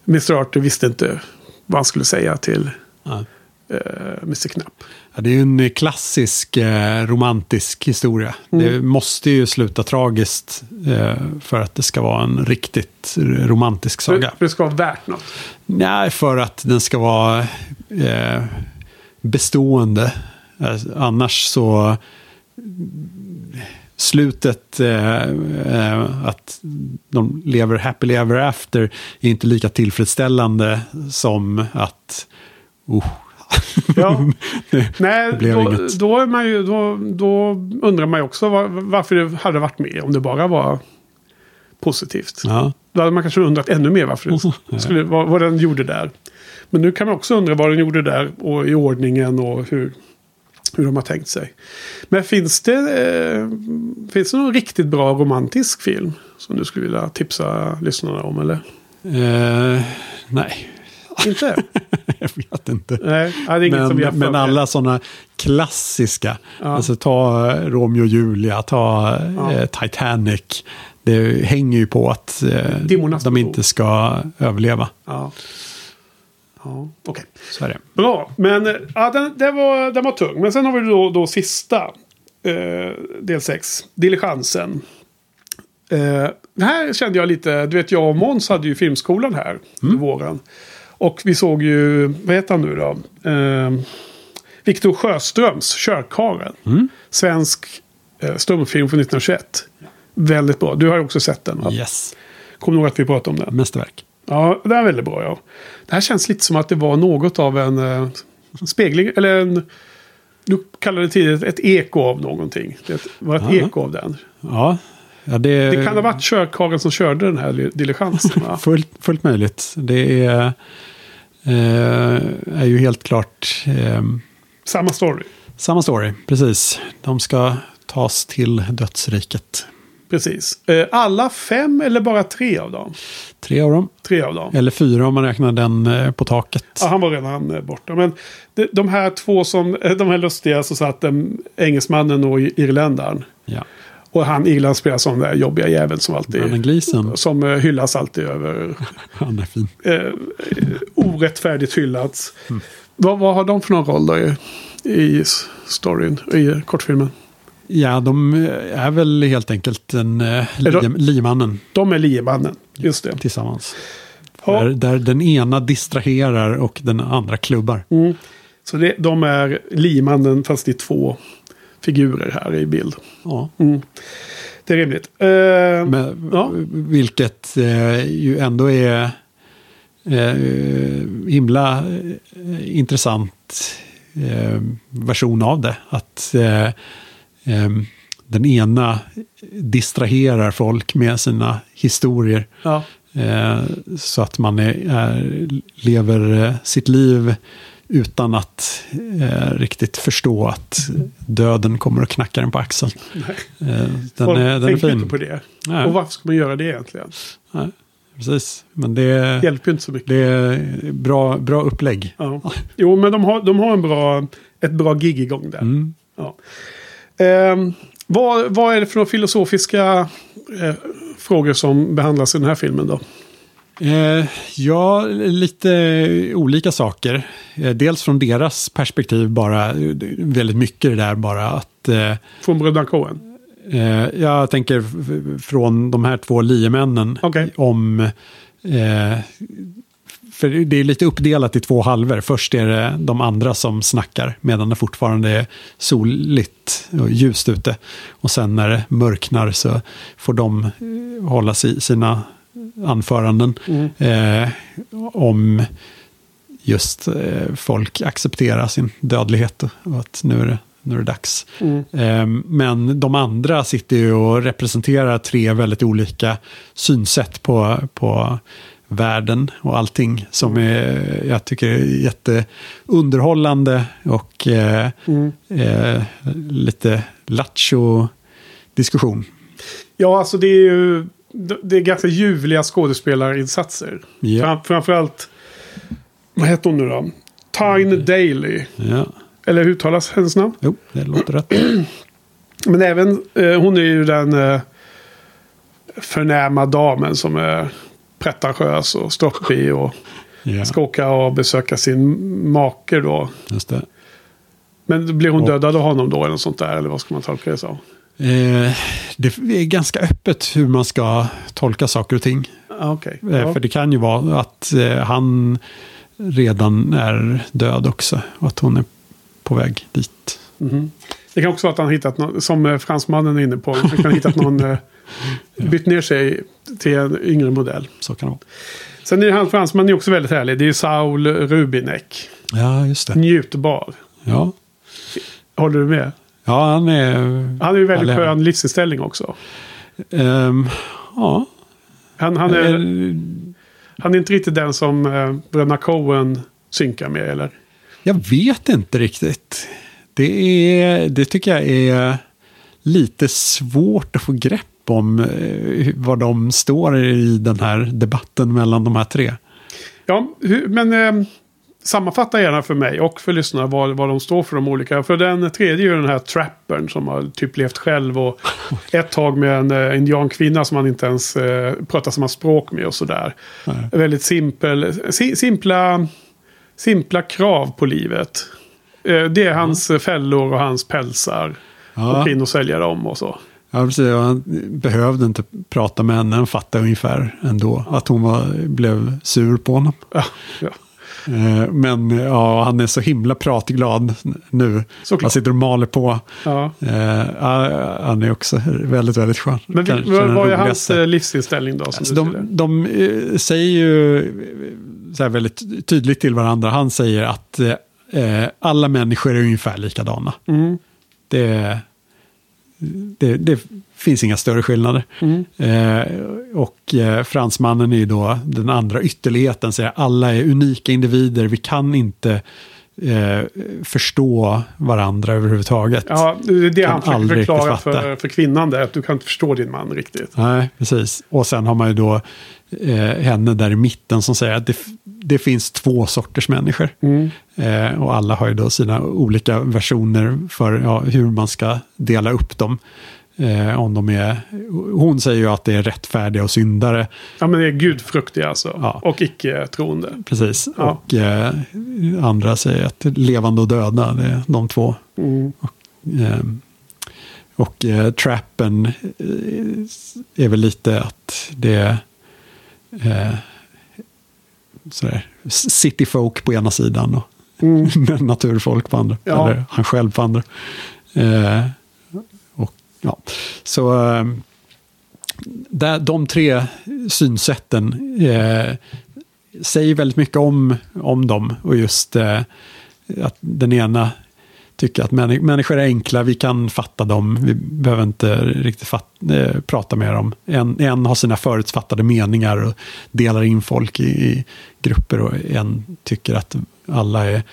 Mr. Arthur visste inte vad han skulle säga till ja. eh, Mr. Knapp. Ja, det är ju en klassisk eh, romantisk historia. Det måste ju sluta tragiskt eh, för att det ska vara en riktigt romantisk För, saga. för det ska vara värt något. Nej, för att den ska vara eh, bestående. Eh, annars så... Slutet, eh, eh, att de lever happily ever after, är inte lika tillfredsställande som att... Oh, Ja. *laughs* Nej, då, då, är man ju, då, då undrar man ju också var, varför det hade varit med. Om det bara var positivt. Ja, Då hade man kanske undrat ännu mer varför det *laughs* skulle, vad, vad den gjorde där. Men nu kan man också undra vad den gjorde där och i ordningen och hur, hur de har tänkt sig. Men finns det, eh, finns det någon riktigt bra romantisk film som du skulle vilja tipsa lyssnarna om? Eller? eh, nej, Inte? *laughs* jag vet inte. Nej, Men, men alla sådana klassiska, Ja. alltså ta eh, Romeo och Julia, ta Ja. eh, Titanic. Det hänger ju på att eh, de inte ska överleva. Ja, ja okej. Det. Bra, men eh, ja, den, den, var, den var tung. Men sen har vi då, då sista, eh, del 6, Diligensen. Eh, här kände jag lite, du vet jag och Måns hade ju filmskolan här Mm. i våren. Och vi såg ju, vad heter han nu då? Eh, Viktor Sjöströms Körkaren. Mm. Svensk eh, stumfilm från 1921. Väldigt bra. Du har ju också sett den va? Yes, Kommer ihåg att vi pratade om den? mästerverk. Ja, det är väldigt bra ja. Det här känns lite som att det var något av en eh, spegling, eller en... Du kallade det tidigt ett eko av någonting. Det var ett Ja. eko av den. Ja, ja det, Det kan ha varit körkarlen som körde den här li- diligensen va? *laughs* fullt, fullt möjligt. Det är, eh, är ju helt klart eh, Samma story. samma story. Precis. De ska tas till dödsriket. Precis. Eh, Alla fem eller bara tre av dem? Tre av dem. Tre av dem. Eller fyra om man räknar den eh, på taket. Ja, han var redan eh, borta. Men de, här två som, de här lustiga så satt engelsmannen och irländaren. Ja. Och han Irland spelar som den där jobbiga jäveln som alltid... Brandon. Som hyllas alltid över... *laughs* Han är fin. Eh, orättfärdigt hyllats. Mm. Vad, vad har de för någon roll då i, i storyn, i kortfilmen? Ja, de är väl helt enkelt en eh, de- lim, limannen De är liemannen. Just det. tillsammans. Ja. Där, där den ena distraherar och den andra klubbar. Mm. Så det, de är liemannen fast det är två figurer här i bild. Ja. Mm. Det är rimligt. Eh, Men, Ja. Vilket eh, ju ändå är eh, himla eh, intressant eh, version av det. Att eh, eh, den ena distraherar folk med sina historier. ja. Eh, så att man är, lever eh, sitt liv utan att eh, riktigt förstå att döden kommer att knacka den på axeln. Eh, den, Folk är, den är fin. inte på det. Nej. Och varför ska man göra det egentligen? Nej, precis. Men det, Hjälper ju inte så mycket. det är bra, bra upplägg. Ja. Jo, men de har, de har en bra, ett bra gig igång där. Mm. Ja. Ehm, vad, vad är det för några filosofiska eh, frågor som behandlas i den här filmen då? Eh, ja, lite olika saker. Eh, dels från deras perspektiv bara, eh, väldigt mycket det där bara att eh, Från bröderna Coen? Eh, jag tänker från de här två liemännen Okej. om... För det är lite uppdelat i två halvor. Först är det de andra som snackar medan det fortfarande är soligt och ljust ute. Och sen när det mörknar så får de hålla si, sina anföranden Mm. eh, om just eh, folk accepterar sin dödlighet och att nu är det, nu är det dags. Mm. Eh, Men de andra sitter ju och representerar tre väldigt olika synsätt på, på världen och allting som är, jag tycker är jätteunderhållande och eh, Mm. eh, lite lattjo diskussion. Ja, alltså det är ju det är ganska ljuvliga skådespelarinsatser. Ja. Fram, framförallt, vad heter hon nu då? Tyne Daly. Ja, Eller hur uttalas hennes namn? jo, det låter rätt. *clears throat* Men även, eh, hon är ju den eh, förnäma damen som är pretentiös och stoppig och Ja, ska åka och besöka sin make då. just det. Men blir hon Och- dödad av honom då eller något sånt där? Eller vad ska man tolka det som? Eh, det är ganska öppet hur man ska tolka saker och ting. Ah, Okej. Eh, Ja. För det kan ju vara att eh, han redan är död också. Och att hon är på väg dit. Mhm. Det kan också vara att han hittat någon, som eh, fransmannen är inne på, han kan ha hittat någon, *laughs* eh, bytt ner sig till en yngre modell. Så kan det vara. Sen är han fransmannen är också väldigt härlig. Det är Saul Rubinek. Ja, just det. Njutbar. Ja, Håller du med? ja han är... Han är ju väldigt Härlig. skön livsinställning också. Ehm, ja. Han, han, är, han är inte riktigt den som eh, bröderna Coen synkar med eller? Jag vet inte riktigt. Det, är, det tycker jag är lite svårt att få grepp om eh, var de står i den här debatten mellan de här tre. Ja, men eh, sammanfatta gärna för mig och för lyssnarna vad, vad de står för de olika. För den tredje är ju den här trappern som har typ levt själv och *laughs* ett tag med en eh, indiankvinna som han inte ens eh, pratar samma språk med och sådär. Nej. Väldigt simpel, si, simpla, simpla krav på livet. Eh, det är hans eh, fällor och hans pälsar. Ja. Och in och sälja dem och så. Ja, precis. Han behövde inte prata med henne. Han fattade ungefär ändå att hon var, blev sur på honom. Ja, ja. Eh, Men ja, han är så himla pratglad nu. Såklart. Han sitter och maler på. Ja. Eh, ja, han är också väldigt, väldigt skön. Men Kanske vad, är hans eh, livsinställning då? Alltså, de, de säger ju så väldigt tydligt till varandra. Han säger att eh, alla människor är ungefär likadana. Mm. Det, det, det finns inga större skillnader. Mm. Eh, och eh, fransmannen är ju då den andra ytterligheten. Säger alla är unika individer. Vi kan inte eh, förstå varandra överhuvudtaget. Ja, det är det Kan han försöker förklara för, för kvinnan där. Att du kan inte förstå din man riktigt. Nej, precis. Och sen har man ju då eh, henne där i mitten som säger att det, det finns två sorters människor. Mm. Eh, och alla har ju då sina olika versioner för ja, hur man ska dela upp dem. Eh, om de är, hon säger ju att det är rättfärdiga och syndare. Ja, men det är gudfruktiga alltså. Ja. Och icke-troende. Precis. Ja. Och eh, andra säger att levande och döda, det är de två. Mm. Eh, och eh, trappen eh, är väl lite att det är eh, sådär, cityfolk på ena sidan och Mm. *laughs* naturfolk på andra. Ja. Eller han själv på andra. Eh, och, ja. Så eh, där, de tre synsätten eh, säger väldigt mycket om, om dem. Och just eh, att den ena tycker att männi- människor är enkla, vi kan fatta dem, vi behöver inte riktigt eh, prata med dem. En, en har sina förutfattade meningar och delar in folk i, i grupper och en tycker att alla är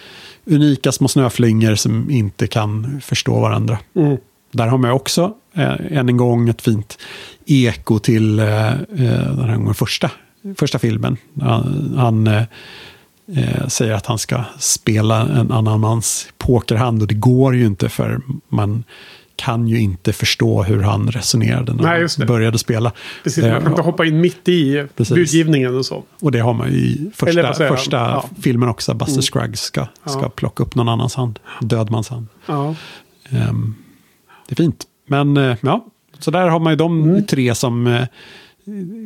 unika små snöflingor som inte kan förstå varandra. Mm. Där har man också eh, än en gång ett fint eko till eh, eh, den här gången första, första filmen. Han, han eh, eh, säger att han ska spela en annan mans pokerhand och det går ju inte för man kan ju inte förstå hur han resonerade när Nej, han började spela. Precis, Eh, man kan inte hoppa in mitt i Precis. budgivningen och så. Och det har man ju i första, första Ja. filmen också. Buster Mm. Scruggs ska, ska Ja. plocka upp någon annans hand. Dödmans hand. Ja. Ehm, det är fint. Men eh, ja, så där har man ju de Mm. tre som eh,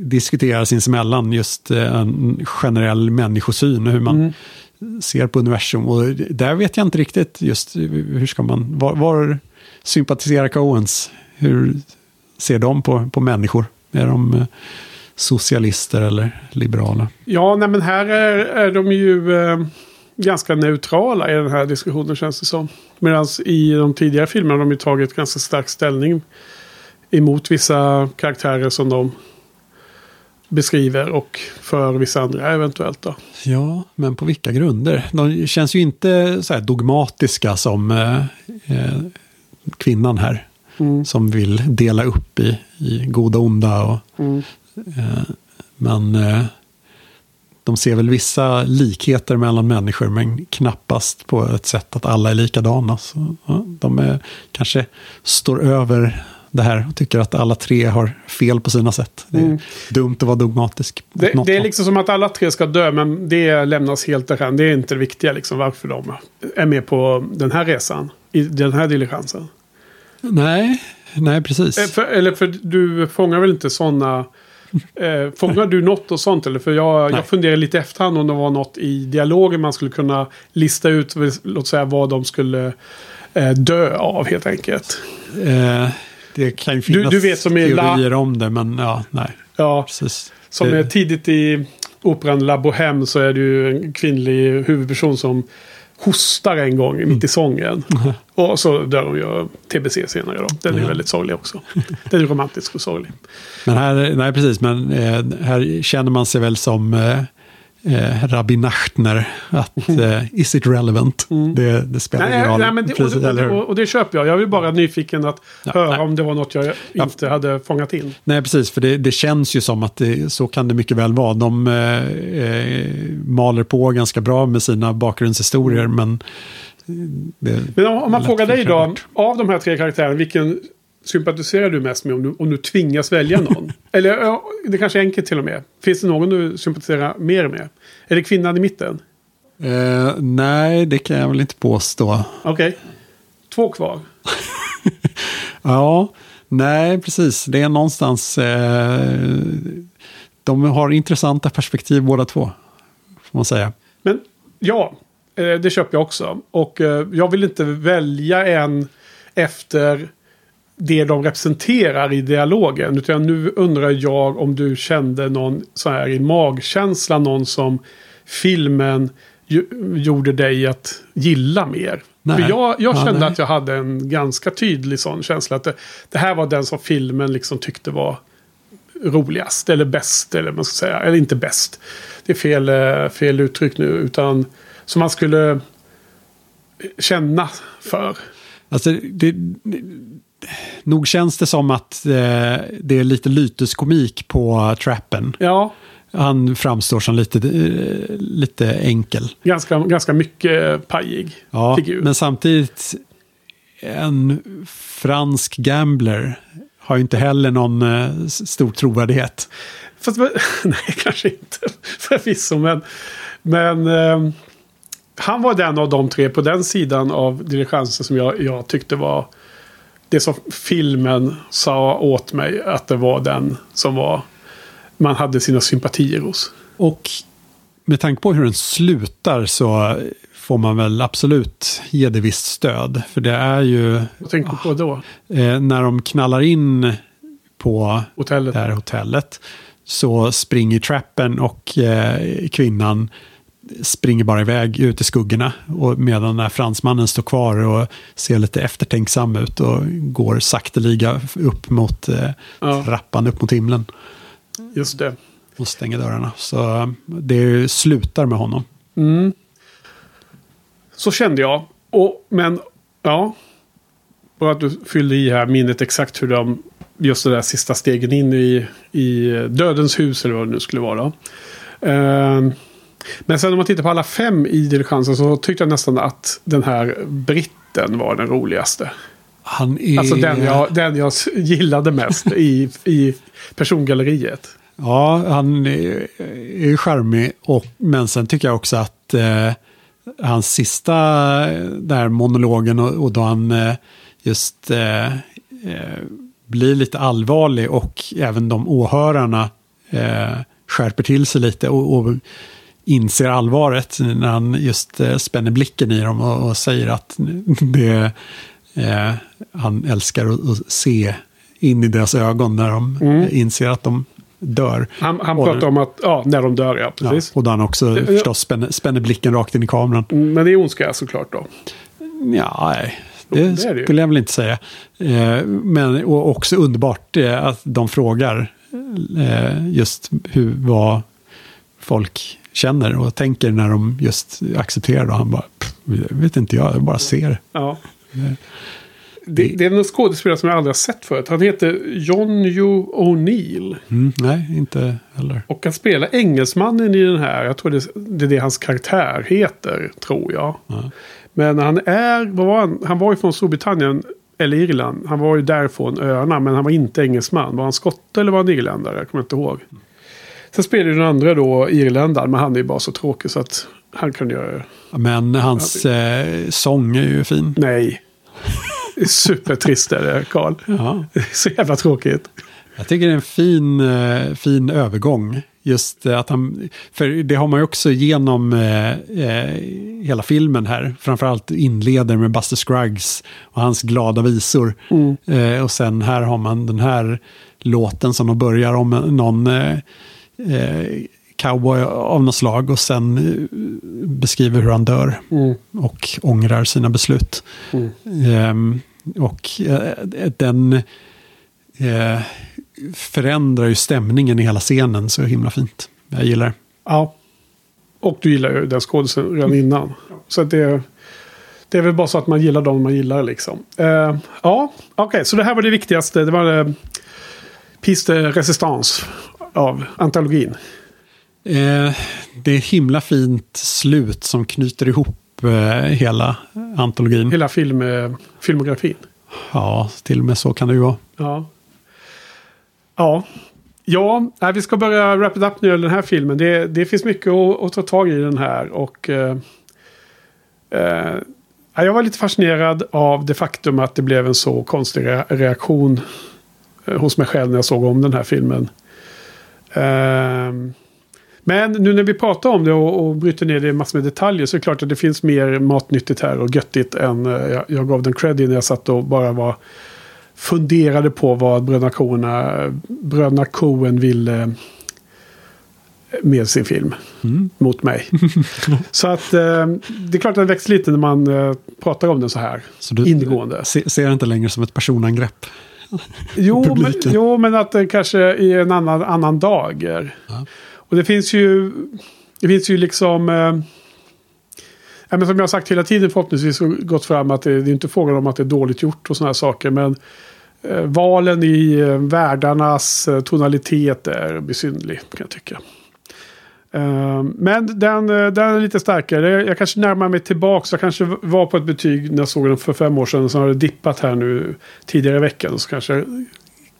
diskuterar sinsemellan just eh, en generell människosyn och hur man Mm. ser på universum. Och där vet jag inte riktigt just hur ska man, var, var sympatiserar Coens? Hur ser de på, på människor? Är de eh, socialister eller liberala? Ja, nej, men här är, är de ju eh, ganska neutrala i den här diskussionen känns det som. Medan i de tidigare filmerna har de ju tagit ganska stark ställning emot vissa karaktärer som de beskriver och för vissa andra eventuellt då. Ja, men på vilka grunder? De känns ju inte så här dogmatiska som eh, eh, kvinnan här. Mm. Som vill dela upp i, i goda och onda. Och, Mm. eh, men eh, de ser väl vissa likheter mellan människor men knappast på ett sätt att alla är likadana. Så, ja, de är, kanske står över det här och tycker att alla tre har fel på sina sätt. Det är Mm. dumt att vara dogmatisk. Det, det är liksom som att alla tre ska dö, men det lämnas helt därhän. Det är inte det viktiga, liksom, varför de är med på den här resan. I den här diligensen. Nej, nej precis. Eh, För, eller för du fångar väl inte sådana... Eh, fångar du något och sånt? Eller? För jag, Nej. jag funderar lite efterhand om det var något i dialogen man skulle kunna lista ut. Låt säga vad de skulle eh, dö av helt enkelt. Eh, det kan ju finnas du vet som i La- teorier om det, men ja, nej, Ja, precis. som det, är tidigt i operan La Bohème så är det ju en kvinnlig huvudperson som hostar en gång mitt Mm. i sången. *laughs* Och så dör hon ju TBC senare då. Den är Ja. väldigt sorglig också. *laughs* Den är romantisk och sorglig. Men här, nej precis, men eh, här känner man sig väl som eh, Rabbi Nachtner. Att eh, is it relevant? Det, det spelar ingen Mm. Roll. nej, men det, och, Precis, det, och, och det köper jag. Jag vill bara nyfiken att Ja, höra nej. om det var något jag Ja. inte hade fångat in. Nej, precis, för det, det känns ju som att så kan det mycket väl vara. De eh, eh, maler på ganska bra med sina bakgrundshistorier, men... eh, Men om, om man frågar dig då, av de här tre karaktärerna, vilken sympatiserar du mest med om du, om du tvingas välja någon? *laughs* Eller ja, det kanske är enkelt till och med. Finns det någon du sympatiserar mer med? Är det kvinnan i mitten? Eh, nej, det kan jag väl inte påstå. Okej. Två kvar. *laughs* Ja, nej, precis. Det är någonstans... Eh, de har intressanta perspektiv båda två, får man säga. Men Ja, eh, det köper jag också. Och eh, jag vill inte välja en efter det de representerar i dialogen. Utan nu undrar jag om du kände någon så här i magkänsla, någon som filmen gjorde dig att gilla mer. Nej. För jag, jag Ja, kände nej. att jag hade en ganska tydlig sån känsla. Att det, det här var den som filmen liksom tyckte var roligast. Eller bäst. Eller man ska säga. Eller inte bäst. Det är fel, eh, fel uttryck nu. Utan som man skulle känna för. Alltså, det, nog känns det som att eh, det är lite lyteskomik på trappen. Ja, Han framstår som lite, eh, lite enkel. ganska, ganska mycket pajig Ja, figur. men samtidigt en fransk gambler har ju inte heller någon eh, stor trovärdighet. Fast, *laughs* nej, kanske inte. *laughs* Förvisso, men... Men... Eh, han var den av de tre på den sidan av diligensen som jag, jag tyckte var... Det som filmen sa åt mig att det var den som var... Man hade sina sympatier hos. Och med tanke på hur den slutar så får man väl absolut ge det visst stöd. För det är ju Vad tänkte du på då? eh, när de knallar in på Hotellet? det här hotellet så springer trappen och eh, kvinnan springer bara iväg ut i skuggorna. Och medan den här fransmannen står kvar och ser lite eftertänksam ut och går sakteliga upp mot eh, Ja. trappan upp mot himlen Just det. och stänger dörrarna. Så eh, det slutar med honom. Mm. Så kände jag. Och, men, ja. Bara att du fyllde i här minnet exakt hur de... Just det där sista stegen in i, i dödens hus eller vad det nu skulle vara. Ehm, men sen om man tittar på alla fem i diligensen så tyckte jag nästan att den här britten var den roligaste. Han är... Alltså den jag, den jag gillade mest *laughs* i, i persongalleriet. Ja, han är, är charmig. Och, men sen tycker jag också att eh, hans sista eh, där monologen och, och då han eh, just eh, eh, blir lite allvarlig och även de åhörarna eh, skärper till sig lite och, och inser allvaret när han just eh, spänner blicken i dem och, och säger att det eh, han älskar att, att se in i deras ögon när de eh, inser att de dör. Han, han Och- pratar om att, ja, när de dör, ja. Ja, Precis. och då han också Det- förstås spänner, spänner blicken rakt in i kameran. Men det är ondska såklart då. Ja, nej, det, det det skulle jag väl inte säga. Eh, men och också underbart eh, att de frågar eh, just hur, vad folk känner och tänker när de just accepterar det. Och han bara, "Pff, jag vet inte jag, jag bara ser. Ja. Det, det är en skådespelare som jag aldrig har sett förut. Han heter John Yu O'Neill. Mm, nej, inte heller. Och han spelar engelsmannen i den här. Jag tror det, det är det hans karaktär heter, tror jag. Ja. Men han är, vad var han? Han var ju från Storbritannien eller Irland. Han var ju därifrån öarna, men han var inte engelsman. Var han skotte eller var han irländare? Jag kommer inte ihåg. Sen spelar ju den andra då irländaren, men han är ju bara så tråkig så att han kan göra... Men hans eh, sång är ju fin. Nej. Supertrist är det, Karl. Ja. Så jävla tråkigt. Jag tycker det är en fin, eh, fin övergång. Just eh, att han, för det har man ju också genom eh, eh, hela filmen här. Framförallt inleder med Buster Scruggs och hans glada visor. Eh, och sen här har man den här låten som de börjar om någon eh, eh, cowboy av något slag. Och sen eh, beskriver hur han dör och ångrar sina beslut. Ehm, och eh, den eh, förändrar ju stämningen i hela scenen så himla fint. Jag gillar det. Ja. Och du gillar ju den skådisen redan innan. Så det, det är väl bara så att man gillar dem man gillar liksom. Eh, ja, okej. så det här var det viktigaste. Det var eh, Piste Resistance av antologin. Eh, det är ett himla fint slut som knyter ihop eh, hela antologin. Hela film, eh, filmografin. Ja, till och med så kan det ju vara. Ja. Ja. Ja, nej, vi ska börja wrap it up nu i den här filmen. Det, det finns mycket att, att ta tag i den här. Och, eh, eh, ja, jag var lite fascinerad av det faktum att det blev en så konstig re- reaktion eh, hos mig själv när jag såg om den här filmen. Eh, Men nu när vi pratar om det och, och bryter ner det i massor med detaljer så är det klart att det finns mer matnyttigt här och göttigt än eh, jag, jag gav den cred när jag satt och bara var funderade på vad bröderna Coen, bröderna Coen ville med sin film Mm. mot mig. *laughs* så att eh, det är klart att det växer lite när man eh, pratar om den så här Så du ingående. se, ser det inte längre som ett personangrepp? *laughs* Jo men, jo, men att det kanske är en annan, annan dager. Ja. Och det finns ju, det finns ju liksom... Eh, ja, men som jag har sagt hela tiden förhoppningsvis gått fram att det, det är inte frågan om att det är dåligt gjort och sådana här saker. Men eh, valen i eh, världarnas eh, tonalitet är besynnerlig kan jag tycka. Eh, men den, eh, den är lite starkare. Jag, kanske närmar mig tillbaka. Jag kanske var på ett betyg när jag såg den för fem år sedan. Så har det dippat här nu tidigare i veckan. Så kanske jag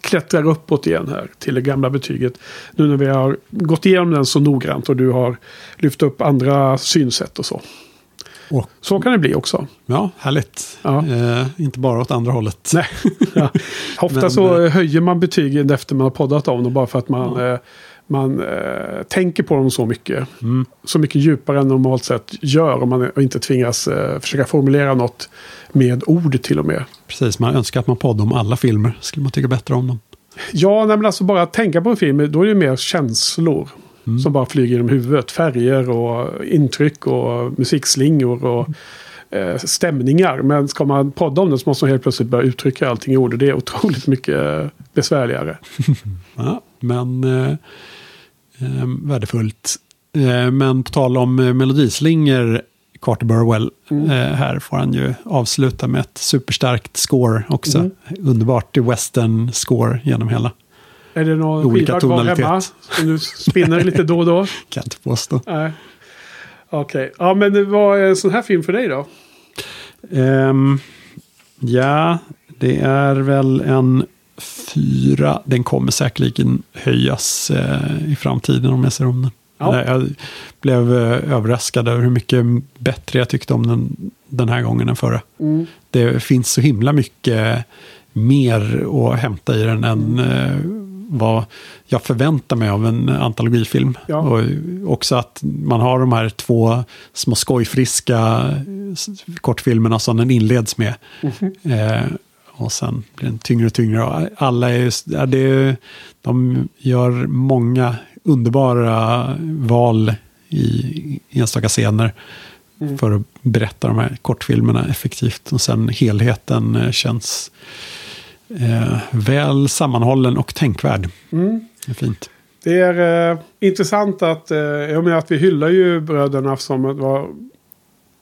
klättrar uppåt igen här till det gamla betyget. Nu när vi har gått igenom den så noggrant och du har lyft upp andra synsätt och så. Och, Så kan det bli också. ja, härligt. Ja. Eh, inte bara åt andra hållet. Nej. ja. *laughs* Ofta Men, så eh, höjer man betygen efter man har poddat om dem. Bara för att man, eh, man eh, tänker på dem så mycket. Mm. Så mycket djupare än normalt sett gör. Om man inte tvingas eh, försöka formulera något med ord till och med. Precis, man önskar att man poddade om alla filmer. Skulle man tycka bättre om dem. Ja, nej, men alltså bara att tänka på en film, då är det mer känslor. Mm. Som bara flyger genom huvudet. Färger och intryck och musikslingor och eh, stämningar. Men ska man podda om det så måste man helt plötsligt börja uttrycka allting i ord. Och det är otroligt mycket eh, besvärligare. *laughs* Ja, men eh, eh, värdefullt. Eh, men på tal om eh, melodislingor, Carter Burwell, Mm. eh, här får han ju avsluta med ett superstarkt score också. Mm. Underbart i western score genom hela. Är det någon Olika skiva kvar hemma? Som du spinner lite då och då? *laughs* Kan jag inte påstå. Nej. Okej, ja men vad är en sån här film för dig då? Ehm, ja, det är väl en fyra. Den kommer säkerligen höjas eh, i framtiden om jag ser om den. Ja. Jag blev eh, överraskad över hur mycket bättre jag tyckte om den den här gången än förra. Mm. Det finns så himla mycket mer att hämta i den än eh, vad jag förväntar mig av en antologifilm. Ja. Och också att man har de här två små skojfriska kortfilmerna som den inleds med. Mhm. Eh, och sen blir den tyngre och tyngre. Och alla är, just- ja, det är, de gör många underbara val i enstaka scener Mm. för att berätta de här kortfilmerna effektivt. Och sen helheten eh, känns eh, väl sammanhållen och tänkvärd. Mm. Det är fint. Det är eh, intressant att, eh, jag menar att vi hyllar ju bröderna som vara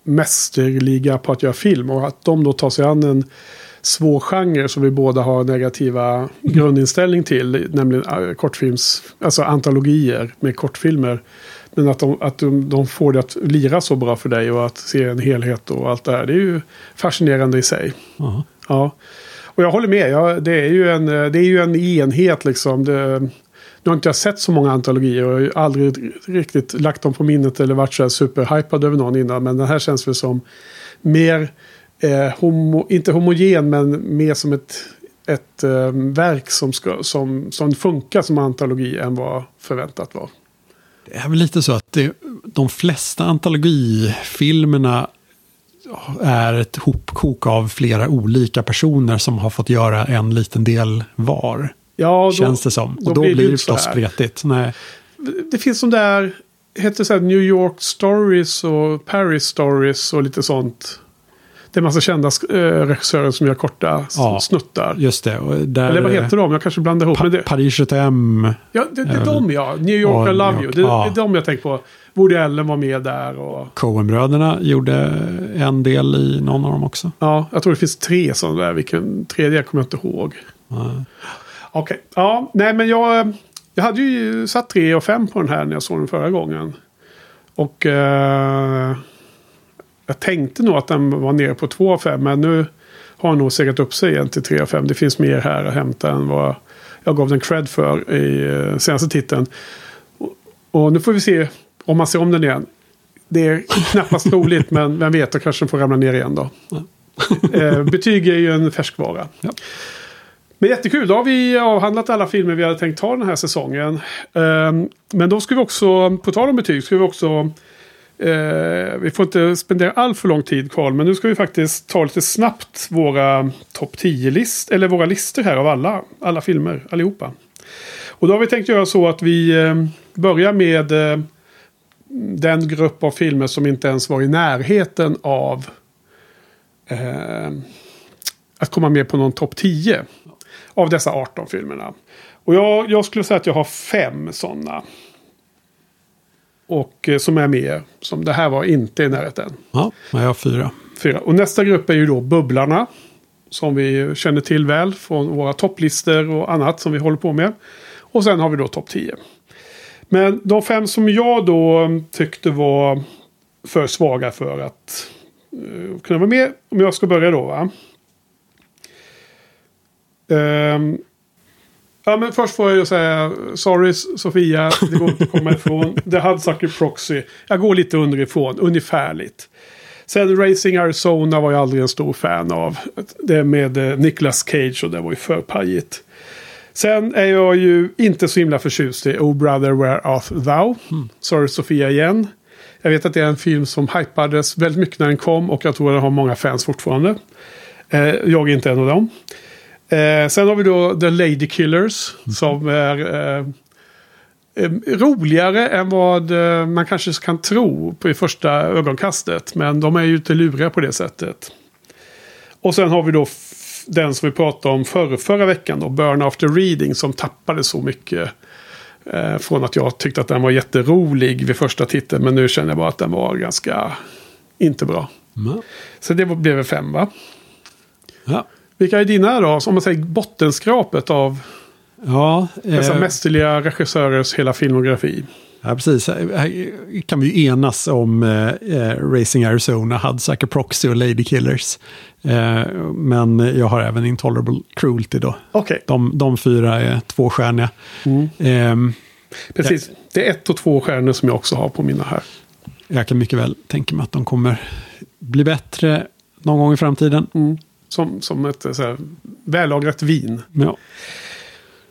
mästerliga på att göra film. Och att de då tar sig an en svår genre som vi båda har negativa grundinställning till. Nämligen eh, kortfilms, alltså antologier med kortfilmer. Men att, de, att de, de får det att lira så bra för dig och att se en helhet och allt det här. Det är ju fascinerande i sig. Ja. Ja, och jag håller med. Ja, det, är ju en, eh, det är ju en enhet liksom. Det, nu har inte jag sett så många antologier och jag har aldrig riktigt lagt dem på minnet eller varit så här superhypad över någon innan. Men den här känns väl som mer, eh, homo, inte homogen men mer som ett, ett eh, verk som, ska, som, som funkar som antologi än vad förväntat var. Det är väl lite så att det, de flesta antologifilmerna är ett hopkok av flera olika personer som har fått göra en liten del var. Ja, då, känns det som. Och då blir det förstås spretigt. Nej. det finns som där, heter så här New York Stories och Paris Stories och lite sånt. Det är massa kända eh, regissörer som gör korta Ja. snuttar. Just det. Och där, Eller vad heter de? Jag kanske blandar ihop. Pa det, Paris 75. ja, det, det är de ja. New York Ja, I Love You. Det, Ja. det är de jag tänker på. Woody Allen var med där. Och, Coen-bröderna gjorde en del i någon av dem också. ja, jag tror det finns tre sådana där. Vilken tredje kommer jag inte ihåg. Okej. Ja, nej men jag, jag hade ju satt tre och fem på den här när jag såg den förra gången. Och eh, jag tänkte nog att den var nere på två av fem. Men nu har den nog segat upp sig igen till tre av fem. Det finns mer här att hämta än vad jag gav den cred för i eh, senaste titeln. Och, och nu får vi se om man ser om den igen. Det är knappast troligt men vem vet, då kanske den får ramla ner igen då. Eh, betyg är ju en färskvara. Ja. Men jättekul, då har vi avhandlat alla filmer vi hade tänkt ta den här säsongen. Ehm, men då ska vi också, på tal om betyg, ska vi också... eh, vi får inte spendera all för lång tid kvar, men nu ska vi faktiskt ta lite snabbt våra topp 10-list, eller våra listor här av alla, alla filmer, allihopa. Och då har vi tänkt göra så att vi eh, börjar med den grupp av filmer som inte ens var i närheten av eh, att komma med på någon topp 10 av dessa 18 filmerna. Och jag, jag skulle säga att jag har fem sådana. Och eh, som är med. Som det här var inte i närheten. Ja, jag har fyra. Fyra. Och nästa grupp är ju då Bubblarna. Som vi känner till väl från våra topplistor och annat som vi håller på med. Och sen har vi då topp 10. Men de fem som jag då tyckte var för svaga för att uh, kunna vara med. Om jag ska börja då va. Ehm, ja men först får jag ju säga sorry Sofia. Det går inte att komma ifrån. *laughs* The Hudsucker Proxy. Jag går lite underifrån. Ungefärligt. Sen Racing Arizona var jag aldrig en stor fan av. Det med eh, Nicolas Cage och det var ju för pajigt. Sen är jag ju inte så himla förtjust i Oh Brother Where Art Thou. Sorry Sofia igen. Jag vet att det är en film som hypades väldigt mycket när den kom och jag tror att den har många fans fortfarande. Eh, jag är inte en av dem. Eh, sen har vi då The Lady Killers som är eh, eh, roligare än vad eh, man kanske kan tro på i första ögonkastet. Men de är ju inte luriga på det sättet. Och sen har vi då den som vi pratade om förra, förra veckan då, Burn After Reading som tappade så mycket. Eh, från att jag tyckte att den var jätterolig vid första titeln. Men nu känner jag bara att den var ganska inte bra. Ja. Så det blev väl fem va? Ja, Vilka är dina då? Om man säger bottenskrapet av ja, dessa eh, mästerliga regissörers hela filmografi. Ja precis. Här- kan vi ju enas om eh, eh, Racing Arizona, Hudsucker Proxy och Lady Killers. Eh, men jag har även Intolerable Cruelty då. Okej, De, de fyra är tvåstjärniga. Mm. Ehm, precis. Det är ett och två stjärnor som jag också har på mina här. jag kan mycket väl tänka mig att de kommer bli bättre någon gång i framtiden. Som, som ett så här, vällagrat vin. Ja,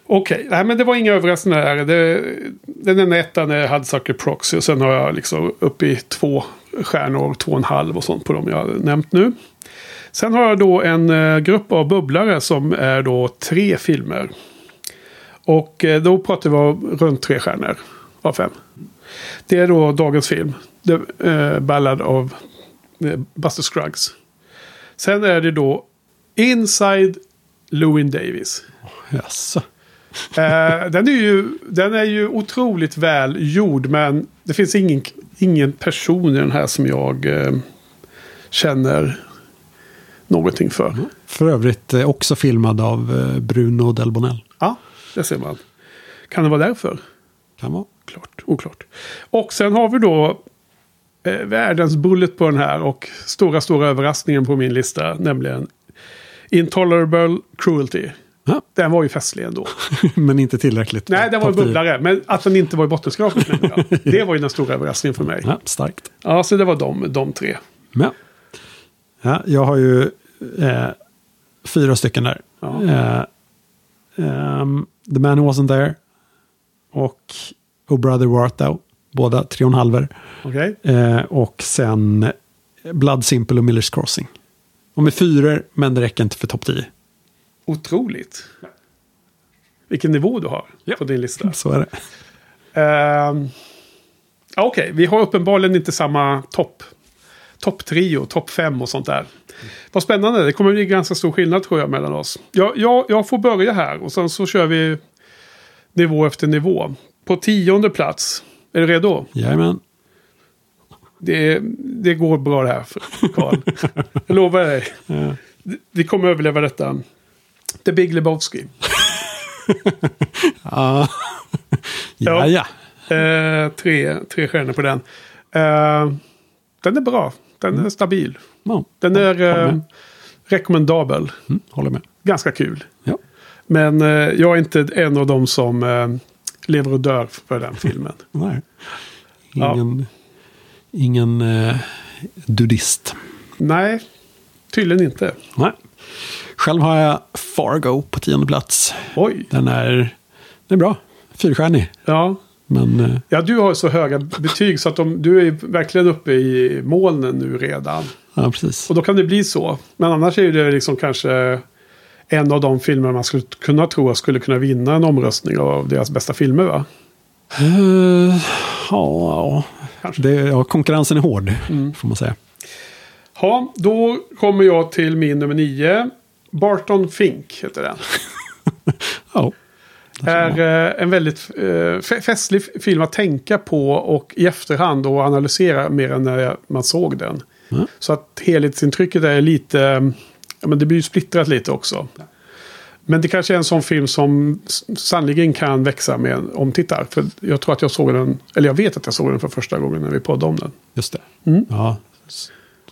Okej, nej men det var inga överraskningar där. Det, den enda ettan är Hudsucker Proxy. Och sen har jag liksom upp i två stjärnor, två och en halv och sånt på dem jag har nämnt nu. Sen har jag då en eh, grupp av bubblare som är då tre filmer. Och eh, då pratar vi om runt tre stjärnor av fem. Det är då dagens film. The eh, Ballad of Buster Scruggs. Sen är det då Inside Lewin Davis. jaså. Eh, den, är ju, den är ju otroligt väl gjord men det finns ingen, ingen person i den här som jag eh, känner någonting för. För övrigt eh, också filmad av eh, Bruno Del Bonell. Ja, det ser man. Kan det vara därför? Kan vara. Klart, oklart. Och sen har vi då eh, världens bullet på den här och stora, stora överraskningen på min lista. Nämligen Intolerable Cruelty. Ja, Den var ju festlig ändå. *laughs* men inte tillräckligt. Nej, den var tio. bubblare. Men att den inte var i bottenskrapet. *laughs* Det var ju den stora överraskningen för mig. Ja, starkt. Ja, så det var de, de tre. Ja. ja, jag har ju eh, fyra stycken där. Ja. Eh, ehm, The Man Who Wasn't There och Oh Brother Where Art Thou. Båda tre och en halver. Okej. Eh, och sen Blood Simple och Miller's Crossing. Och med fyror, men det räcker inte för topp 10. Otroligt. Vilken nivå du har Ja. på din lista. Så är det. Ja, Okej, vi har uppenbarligen inte samma topp. Topptrio, topp fem och sånt där. Vad spännande, det kommer bli ganska stor skillnad tror jag mellan oss. Jag, jag, jag får börja här och sen så kör vi nivå efter nivå. På tionde plats, är du redo? Jajamän. Det, det går bra det här, Karl. *laughs* Jag lovar dig. Ja. Vi kommer överleva detta. The Big Lebowski. *laughs* Ja. ja, ja. Eh, tre, tre stjärnor på den. Eh, den är bra. Den är stabil. ja. Den är eh, rekommendabel. Mm, håller med. Ganska kul. Ja. Men eh, jag är inte en av dem som eh, lever och dör för den filmen. *laughs* Nej. Ja. Ingen, ingen eh, dudist. Nej, tydligen inte. Nej. Själv har jag Fargo på tionde plats. Oj. Den är, den är bra. Fyrstjärnig. Ja. Men eh, ja, du har så höga betyg så att de, du är verkligen uppe i molnen nu redan. ja, precis. Och då kan det bli så. Men annars är det liksom kanske en av de filmer man skulle kunna tro skulle kunna vinna en omröstning av deras bästa filmer va? Eh, ja, Kanske. det, ja, konkurrensen är hård, får man säga. Ja, då kommer jag till min nummer nio. Barton Fink heter den. *laughs* Ja. är eh, en väldigt eh, fe- festlig film att tänka på och i efterhand och analysera mer än när man såg den. Mm. Så att helhetsintrycket är lite, eh, ja men det blir ju splittrat lite också. Men det kanske är en sån film som sannoliken kan växa med en omtittar. För jag tror att jag såg den, eller jag vet att jag såg den för första gången när vi poddade om den. Just det. Ja.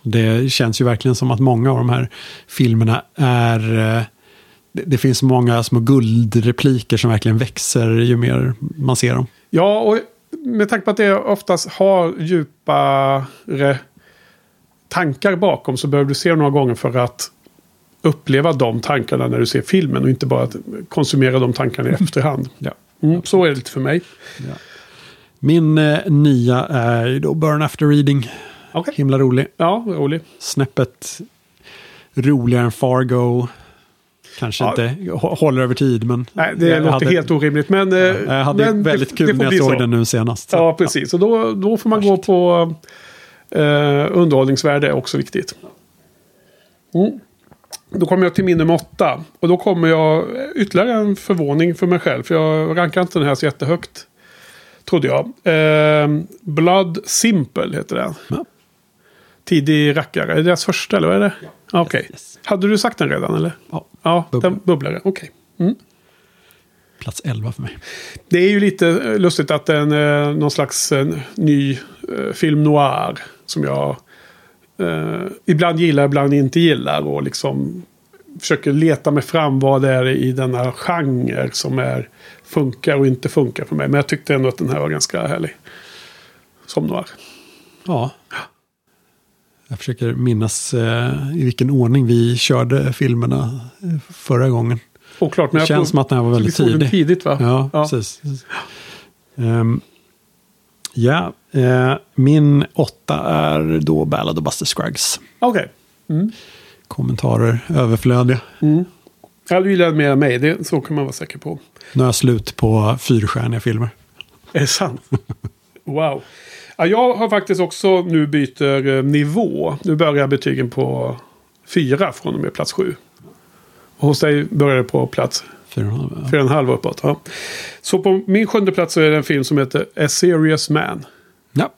Det känns ju verkligen som att många av de här filmerna är... eh, Det, finns många små guldrepliker som verkligen växer ju mer man ser dem. Ja, och med tanke på att det oftast har djupare tankar bakom så behöver du se några gånger för att uppleva de tankarna när du ser filmen och inte bara konsumera de tankarna i efterhand. Ja. Mm, så är det lite för mig. Min eh, nia är då Burn After Reading. Okej. Himla rolig. Ja, rolig. Snäppet roligare än Fargo. Kanske Ja. inte hå- håller över tid, men... Nej, det låter hade, helt orimligt. Men, eh, Jag hade men väldigt det, kul det när jag såg så. den nu senast. Så, Ja, precis. Och då, då får man gå på eh, underhållningsvärde är också viktigt. Mm. Då kommer jag till min nummer åtta. Och då kommer jag ytterligare en förvåning för mig själv. För jag rankar inte den här så jättehögt. Trodde jag. Eh, Blood Simple heter den. Ja. Tidig rackare. Är det deras första eller vad är det? Ja. Okej. yes. Hade du sagt den redan eller? Ja, Ja, Bubbla. den bubblare. Okej. plats 11 för mig. Det är ju lite eh, lustigt att en, eh, någon slags eh, ny eh, film noir som jag eh, ibland gillar, ibland inte gillar och liksom försöker leta mig fram vad det är i denna genre som är funkar och inte funkar för mig. Men jag tyckte ändå att den här var ganska härlig. Som noir. Ja. Jag försöker minnas eh, i vilken ordning vi körde filmerna eh, förra gången. Oklart, men Det jag känns som att den här var vi väldigt den tidig. tidigt va? Ja, Ja. precis. Ehm, ja, eh, min åtta är då Ballad of Buster Scruggs. Okej. Kommentarer överflödiga. Jag gillar mer än mig, det, så kan man vara säker på. Nu är jag slut på fyrstjärniga filmer. Är det sant? *laughs* wow. Ja, jag har faktiskt också nu byter eh, nivå. Nu börjar betygen på fyra från och med plats sju. Och hos dig börjar det på plats Fyra och en halv, ja. fyra och en halv uppåt. Ja. Så på min sjunde plats så är det en film som heter A Serious Man. Ja.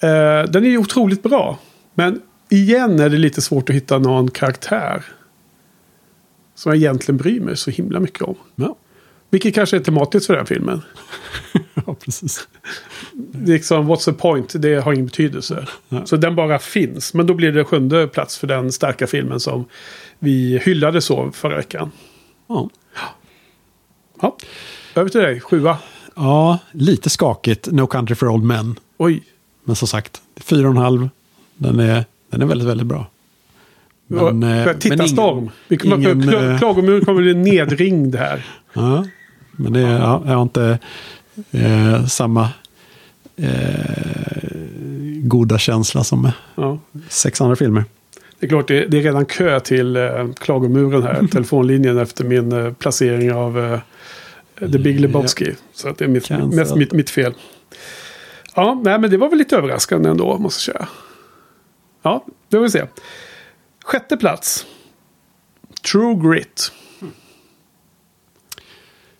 Eh, den är ju otroligt bra. Men igen är det lite svårt att hitta någon karaktär. Som jag egentligen bryr mig så himla mycket om. Ja. Vilket kanske är tematiskt för den filmen. *laughs* ja, precis. Det är liksom, what's the point? Det har ingen betydelse. Nej. Så den bara finns. Men då blir det sjunde plats för den starka filmen som vi hyllade så förra veckan. Ja. Ja. Över till dig, sjua. ja, lite skakigt. No Country for Old Men. Oj. Men som sagt, fyra och en halv. Den är, den är väldigt, väldigt bra. Men, eh, Men, titta men ingen- storm. Vi kommer ingen, eh, kommer bli *laughs* nedringd här. Ja, men det är, ja, jag har inte eh, samma eh, goda känsla som med Ja. sex andra filmer. Det är klart, det, det är redan kö till eh, klagomuren här. *laughs* telefonlinjen efter min eh, placering av eh, The Big Lebowski. Så att det är mitt, Cancelled. mest mitt, mitt fel. Ja, nej, men det var väl lite överraskande ändå, måste jag säga. Ja, det får vi se. Sjätte plats. True Grit.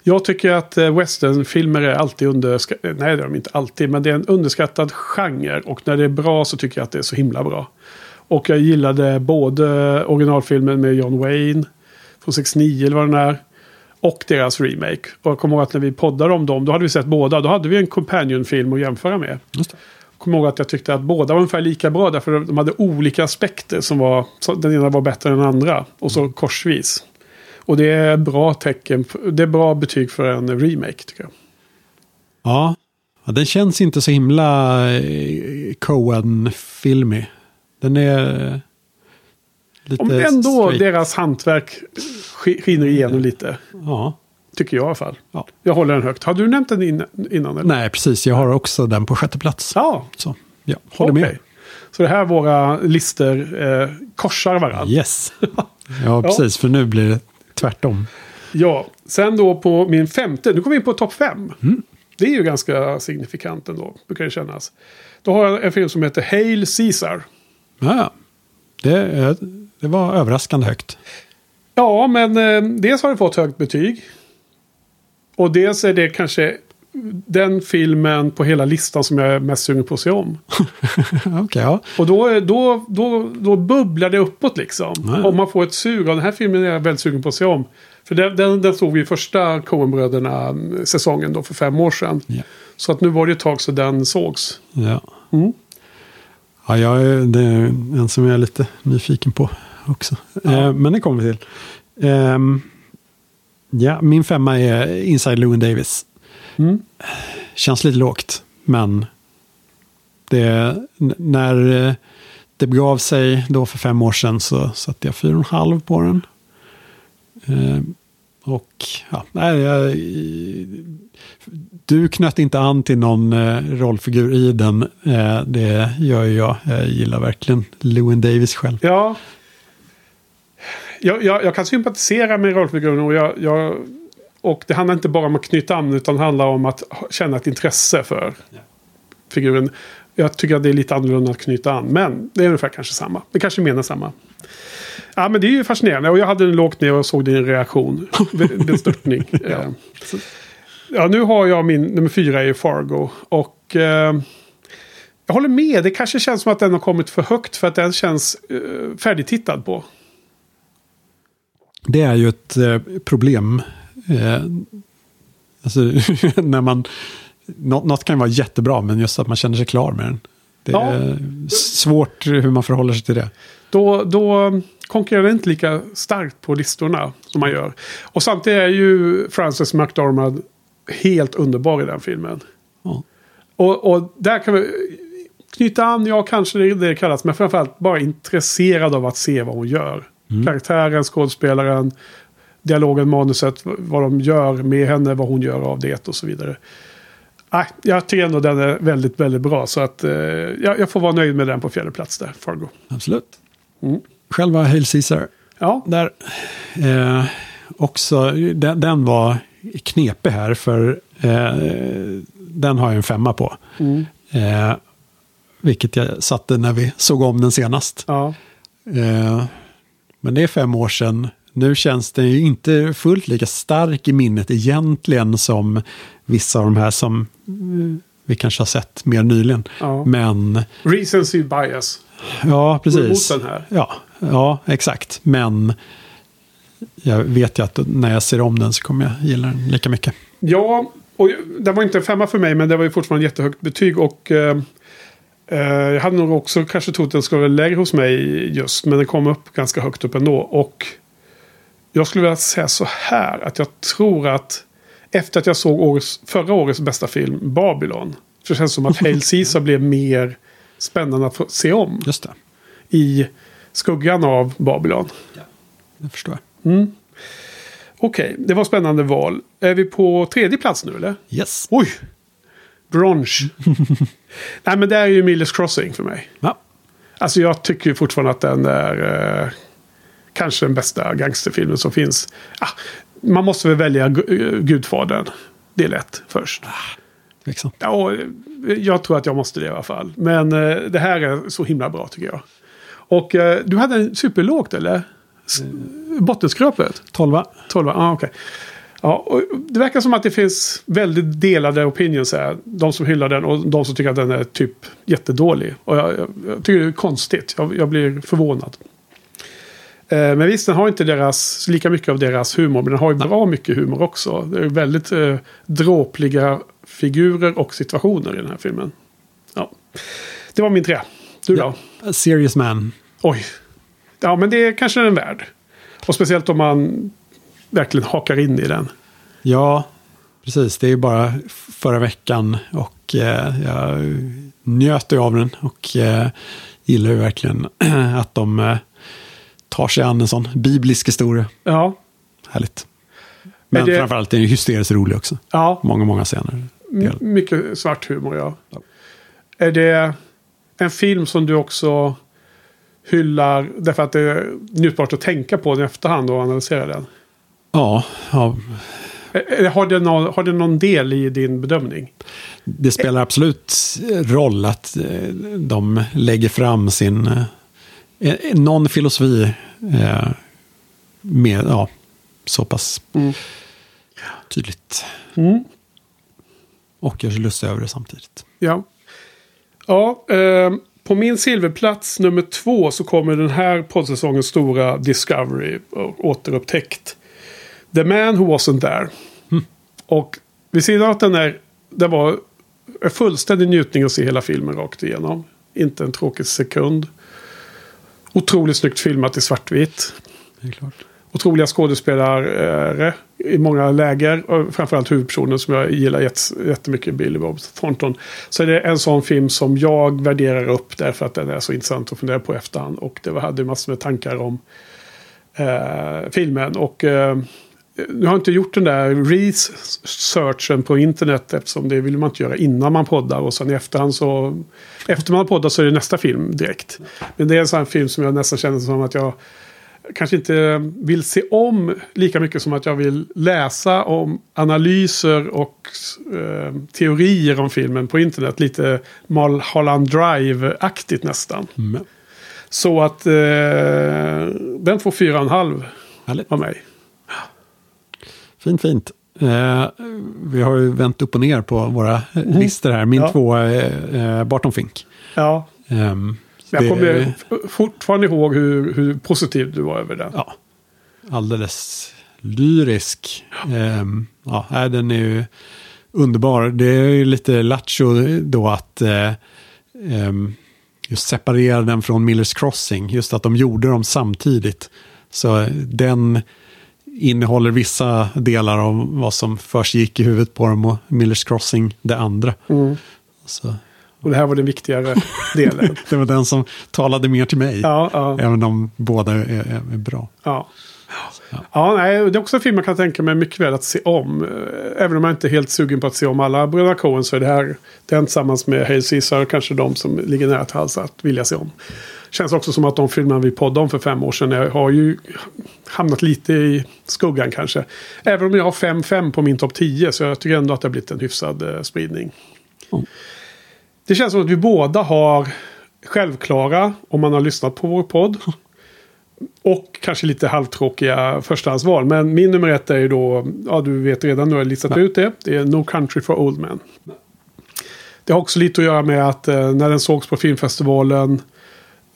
Jag tycker att eh, westernfilmer är alltid underskattade. Nej, det är de inte alltid. Men det är en underskattad genre. Och när det är bra så tycker jag att det är så himla bra. Och jag gillade både originalfilmen med John Wayne. Från 69 eller vad den är. Och deras remake. Och jag kommer ihåg att när vi poddade om dem. Då hade vi sett båda. Då hade vi en companion-film att jämföra med. Just det. kommer ihåg att jag tyckte att båda var ungefär lika bra. Därför de hade olika aspekter som var... Den ena var bättre än den andra. Och så korsvis. Och det är bra tecken. Det är bra betyg för en remake tycker jag. Ja, ja, den känns inte så himla eh, Coen-filmig. Den är lite Om ändå straight. deras hantverk sk- skiner igenom lite. Ja. Tycker jag i alla fall. ja. Jag håller den högt. Har du nämnt den innan? eller? Nej, precis. Jag har också den på sjätte plats. Ja, Så, ja, håller okej. med. Så det här våra listor eh, korsar varandra. Yes. *laughs* Ja, precis. För nu blir det tvärtom. Ja, sen då på min femte, nu kommer vi in på topp fem. Mm. Det är ju ganska signifikant ändå, brukar det kännas. Då har jag en film som heter Hail Caesar. Ja. Det, eh, det var överraskande högt. Ja, men eh, dels har den fått högt betyg. Och dels är det kanske den filmen på hela listan som jag är mest sugen på att se om. *laughs* Okej, ja. Och då, då, då, då bubblar det uppåt liksom. Ja. Om man får ett sug av den här filmen är jag väldigt sugen på att se om. För den, den, den såg vi i första Coen-bröderna-säsongen då för fem år sedan. Ja. Så att nu var det ett tag så den sågs. Ja. Mm. Ja, jag är, det är en som jag är lite nyfiken på också. Eh, men det kommer vi till. Ehm, ja, min femma är Inside Llewyn Davis. Mm. Känns lite lågt, men det, när eh, det begav sig då för fem år sedan så satte jag fyra och en halv på den. Ehm, och ja, nej, jag, du knöt inte an till någon eh, rollfigur i den. Eh, det gör ju jag. Jag gillar verkligen Llewyn Davis själv. Ja. Jag, jag, jag kan sympatisera med rollfiguren och, jag, jag, och det handlar inte bara om att knyta an utan det handlar om att känna ett intresse för figuren. Jag tycker att det är lite annorlunda att knyta an. Men det är ungefär kanske samma. Det kanske menar samma. Ja men det är ju fascinerande. Och jag hade den lågt ner och såg din reaktion. *laughs* Bestörtning. ja. ja nu har jag min nummer fyra i Fargo. Och eh, jag håller med. Det kanske känns som att den har kommit för högt. För att den känns eh, färdigtittad på. Det är ju ett eh, problem. Eh, alltså, *laughs* när man, något, något kan vara jättebra, men just att man känner sig klar med den. Det Ja. är svårt hur man förhåller sig till det. Då, då konkurrerar den inte lika starkt på listorna som man gör. Och samtidigt är ju Frances McDormand helt underbar i den filmen. Ja. Och, och där kan vi knyta an, ja kanske det det kallas, men framförallt bara intresserad av att se vad hon gör. Karaktären, skådespelaren, dialogen, manuset, vad de gör med henne, vad hon gör av det och så vidare. Nej, jag tycker ändå den är väldigt, väldigt bra. Så att eh, jag, jag får vara nöjd med den på fjärde plats där, Fargo. Absolut. Mm. Själva Hail Caesar. Ja, Där, eh, också, den, den var knepig här för eh, den har jag en femma på. Mm. Eh, vilket jag satte när vi såg om den senast. ja. Eh, men det är fem år sedan. Nu känns den ju inte fullt lika stark i minnet egentligen som vissa av de här som eh, vi kanske har sett mer nyligen. Ja. Men Recency bias. ja, precis. Mot den här. Ja, ja, exakt. Men jag vet ju att när jag ser om den så kommer jag gilla den lika mycket. Ja, och det var inte en femma för mig, men det var ju fortfarande jättehögt betyg. Och eh, eh, jag hade nog också kanske trott att den skulle vara lägre hos mig just. Men den kom upp ganska högt upp ändå. Och jag skulle vilja säga så här, att jag tror att efter att jag såg årets, förra årets bästa film, Babylon, så känns det som att *laughs* Hail Caesar blev mer spännande att få se om Just det, i skuggan av Babylon. förstår jag. Mm. Okej, det var spännande val. Är vi på tredje plats nu eller? Yes. Oj! Bronze. *laughs* Nej men det är ju Millers Crossing för mig. Ja, Alltså jag tycker fortfarande att den är eh, kanske den bästa gangsterfilmen som finns. Ah, man måste väl välja eh, Gudfadern. Det är lätt först. liksom. Ja, eh, jag tror att jag måste det i alla fall. Men eh, det här är så himla bra tycker jag. Och eh, du hade en superlågt eller? S- Bottenskrapet? 12. 12, ah, okej. Ja, och det verkar som att det finns väldigt delade opinions här. De som hyllar den och de som tycker att den är typ jättedålig. Och jag, jag, jag tycker det är konstigt. Jag, jag blir förvånad. Eh, men visst, den har inte deras, lika mycket av deras humor. Men den har ju bra mycket humor också. Det är väldigt eh, dråpliga figurer och situationer i den här filmen. Ja. Det var min tre. Du då? A Serious Man. Oj. Ja, men det är kanske den värd. Och speciellt om man verkligen hakar in i den. Ja, precis. Det är ju bara förra veckan och eh, jag njöt av den och eh, gillar ju verkligen *clears throat* att de eh, tar sig an en sån biblisk historia. Ja. Härligt. Men det- framförallt är den ju hysteriskt rolig också. Ja, Många, många scener. m- mycket svart humor ja. Ja. Är det en film som du också hyllar därför att det är njutbart att tänka på den i efterhand och analysera den? Ja, ja, Har det, någon, har det någon del i din bedömning? det spelar absolut roll att eh, de lägger fram sin... eh, Någon filosofi eh, med, ja, så pass Mm. tydligt. Mm. Och gör sig lustig över det samtidigt. Ja. Ja, eh, på min silverplats nummer två så kommer den här poddsäsongens stora Discovery och återupptäckt. The Man Who Wasn't There. Och vid sidan av att den är, det var en fullständig njutning att se hela filmen rakt igenom. Inte en tråkig sekund. Otroligt snyggt filmat i svartvitt. Det är klart. Otroliga skådespelare i många läger. Och framförallt huvudpersonen som jag gillar jätte- jättemycket, Billy Bob Thornton. Så det är en sån film som jag värderar upp därför att den är så intressant att fundera på i efterhand. Och det hade massor med tankar om eh, filmen. Och eh, nu har jag inte gjort den där researchen på internet eftersom det vill man inte göra innan man poddar. Och sen i efterhand så... Efter man har poddat så är det nästa film direkt. Men det är en sån här film som jag nästan känner som att jag kanske inte vill se om lika mycket som att jag vill läsa om analyser och eh, teorier om filmen på internet. Lite Mulholland Drive-aktigt nästan. Mm. Så att eh, den får fyra och en halv av mig. Fint, fint. Eh, vi har ju vänt upp och ner på våra eh, listor här. Min Mm. Ja. två är eh, Barton Fink. Ja, men jag kommer fortfarande ihåg hur, hur positiv du var över den. Ja, alldeles lyrisk. Ehm, ja, nej, den är ju underbar. Det är ju lite lattjo då att eh, ehm, just separera den från Millers Crossing. Just att de gjorde dem samtidigt. Så den innehåller vissa delar av vad som först gick i huvudet på dem och Millers Crossing det andra. Mm. Så Och det här var den viktigare delen. *laughs* det var den som talade mer till mig. Ja, ja. Även om båda är, är, är bra. Ja. Ja, nej, det är också en film man kan tänka mig mycket väl att se om. Eh, Även om jag inte är helt sugen på att se om alla Bröderna Coen så är det här den tillsammans med Hail Caesar kanske de som ligger nära till hals att vilja se om. Känns också som att de filmerna vi poddade om för fem år sedan har ju hamnat lite i skuggan kanske. Även om jag har 5-5 på min topp 10 så jag tycker ändå att det har blivit en hyfsad eh, spridning. Mm. Det känns som att vi båda har självklara, om man har lyssnat på vår podd, och kanske lite halvtråkiga förstahandsval. Men min nummer ett är ju då, ja du vet redan, nu har jag listat ut det. Det är No Country for Old Men. Det har också lite att göra med att eh, när den sågs på filmfestivalen.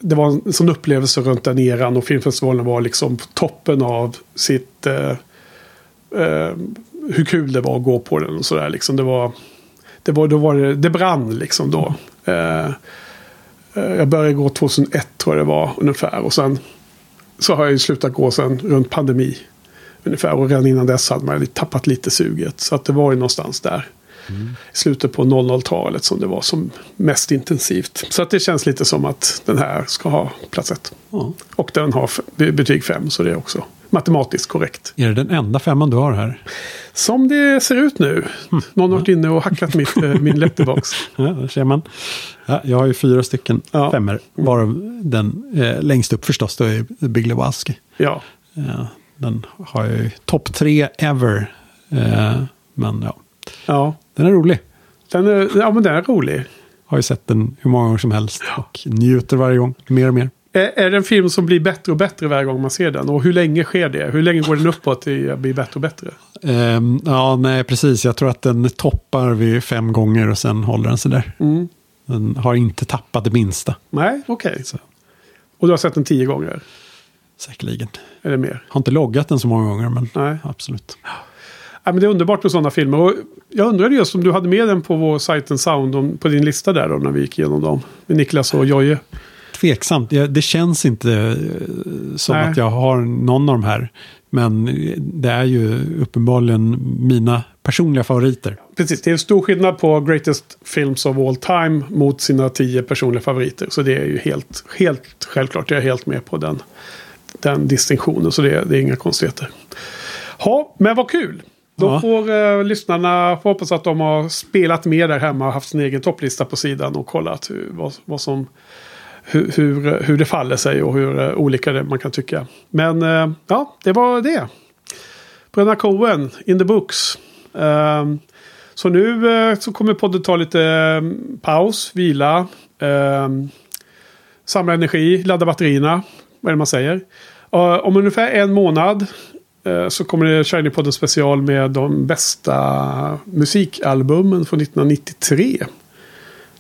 Det var en sån upplevelse runt den eran och filmfestivalen var liksom på toppen av sitt... Eh, eh, hur kul det var att gå på den och sådär liksom. Det var... Det, var, då var det, det brann liksom då. Eh, eh, jag började gå 2001 tror jag det var ungefär. Och sen så har jag ju slutat gå sen runt pandemi. Ungefär. Och redan innan dess hade man tappat lite suget. Så att det var ju någonstans där. I slutet på 00-talet som det var som mest intensivt. Så att det känns lite som att den här ska ha plats ett. Ja. Och den har betyg 5 så det är också matematiskt korrekt. Är det den enda femman du har här? Som det ser ut nu. Någon har varit inne och hackat mitt, eh, min letterbox. *laughs* Ja, där ser man. Ja, jag har ju fyra stycken Ja. femmer. Varav den eh, längst upp förstås då är Big Lebowski. Ja, Ja, den har ju topp tre ever. Eh, men ja, ja. Den är rolig. Den är, ja men den är rolig. Har ju sett den hur många gånger som helst. Och njuter varje gång. Mer och mer. Är, är det en film som blir bättre och bättre varje gång man ser den? Och hur länge sker det? Hur länge går den uppåt till att bli bättre och bättre? Ehm, ja, nej, precis. Jag tror att den toppar vid fem gånger och sen håller den sig där. Mm. Den har inte tappat det minsta. Nej, okej. Så, Och du har sett den tio gånger? säkerligen. Eller mer? Har inte loggat den så många gånger, men Nej. absolut. Ja, men det är underbart med sådana filmer. Och jag undrade just om du hade med den på vår and Sound, om, på din lista där då, när vi gick igenom dem. Med Niklas och Jojje. Tveksamt. Det känns inte eh, som Nej. att jag har någon av de här. Men det är ju uppenbarligen mina personliga favoriter. Precis, det är en stor skillnad på Greatest Films of All Time mot sina tio personliga favoriter. Så det är ju helt, helt självklart. Jag är helt med på den, den distinktionen. Så det, det är inga konstigheter. Ja, men vad kul. Då Ja. får eh, lyssnarna får hoppas att de har spelat med där hemma och haft sin egen topplista på sidan och kollat hur, vad, vad som, hur, hur, hur det faller sig och hur eh, olika det man kan tycka. Men eh, ja, det var det. Bröderna Coen, in the books. Ehm, så nu eh, så kommer podden ta lite eh, paus, vila, ehm, samla energi, ladda batterierna. Vad är det man säger? Om ungefär en månad så kommer det Shiny Podden special med de bästa musikalbumen från 1993.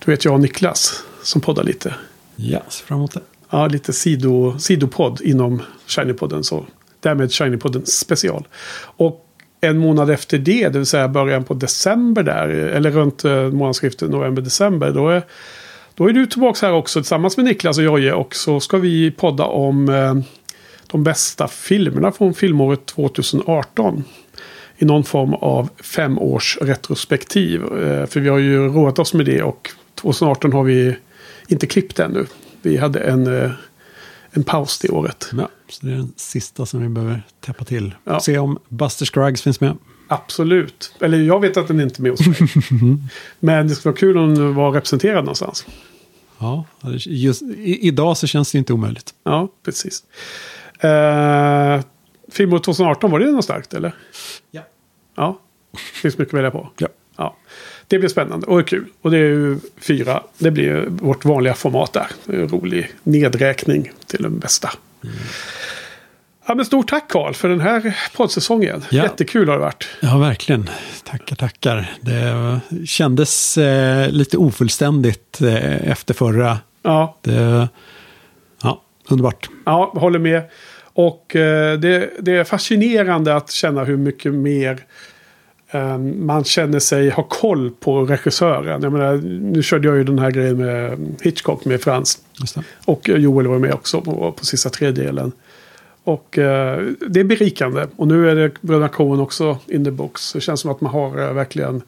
Du vet jag och Niklas som poddar lite. Ja, ser fram emot det. Ja, lite sido, sidopodd inom Shiny-podden. Så därmed Shiny-podden special. Och en månad efter det, det vill säga början på december där, eller runt eh, månadsskiftet november-december, då är, då är du tillbaka här också tillsammans med Niklas och Jojje och så ska vi podda om eh, de bästa filmerna från filmåret 2018. I någon form av femårs retrospektiv. Eh, för vi har ju roat oss med det och 2018 har vi inte klippt ännu. Vi hade en, eh, en paus det året. Ja, så det är den sista som vi behöver täppa till. Ja. Se om Buster Scruggs finns med. Absolut. Eller jag vet att den inte är med hos mig. *laughs* Men det skulle vara kul om den var representerad någonstans. Ja, just, i, idag så känns det inte omöjligt. Ja, precis. Uh, Filmåret 2018, var det något starkt eller? Ja. Ja, finns mycket att välja på. Ja. Ja. Det blir spännande och kul. Och det är ju fyra. Det blir vårt vanliga format där. Det är en rolig nedräkning till den bästa. Ja, men stort tack Karl för den här poddsäsongen. Ja. Jättekul har det varit. Ja, verkligen. Tackar, tackar. Det kändes eh, lite ofullständigt eh, efter förra. Ja, Det, ja, underbart. Ja, håller med. Och eh, det, det är fascinerande att känna hur mycket mer eh, man känner sig ha koll på regissören. Jag menar, nu körde jag ju den här grejen med Hitchcock med Frans. Och Joel var med också på, på sista tredjedelen. Och eh, det är berikande. Och nu är det Bröderna Coen också in the box. Det känns som att man har eh, verkligen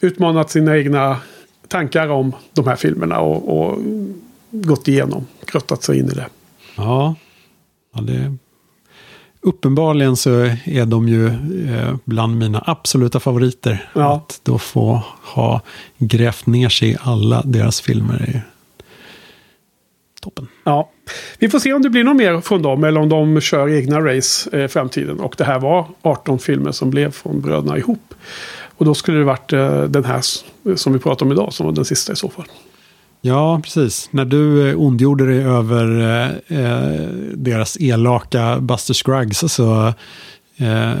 utmanat sina egna tankar om de här filmerna. Och, och gått igenom, grottat sig in i det. Ja, ja det, uppenbarligen så är de ju eh, bland mina absoluta favoriter. Ja. Att då få ha grävt ner sig i alla deras filmer är toppen. Ja, vi får se om det blir något mer från dem eller om de kör egna race eh, i framtiden. Och det här var 18 filmer som blev från bröderna ihop. Och då skulle det varit eh, den här som vi pratar om idag som var den sista i så fall. Ja, precis. När du eh, ondgjorde dig över eh, eh, deras elaka Buster Scruggs så eh,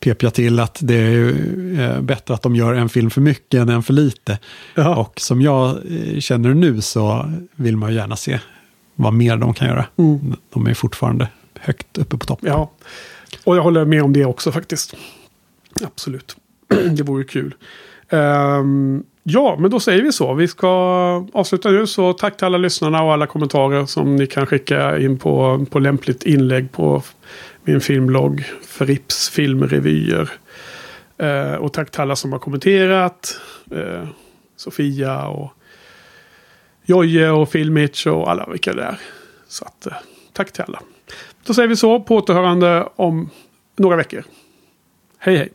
pep jag till att det är ju, eh, bättre att de gör en film för mycket än en för lite. Ja. Och som jag eh, känner nu så vill man ju gärna se vad mer de kan göra. Mm. De är fortfarande högt uppe på topp. Ja, och jag håller med om det också faktiskt. Absolut, *clears throat* det vore kul. Ehm, ja, men då säger vi så. Vi ska avsluta nu. Så tack till alla lyssnarna och alla kommentarer som ni kan skicka in på, på lämpligt inlägg på min filmblogg. Frips filmrevyer. Eh, och tack till alla som har kommenterat. Eh, Sofia och Jojje och Filmich och alla vilka det är. Så att, eh, tack till alla. Då säger vi så på återhörande om några veckor. Hej hej!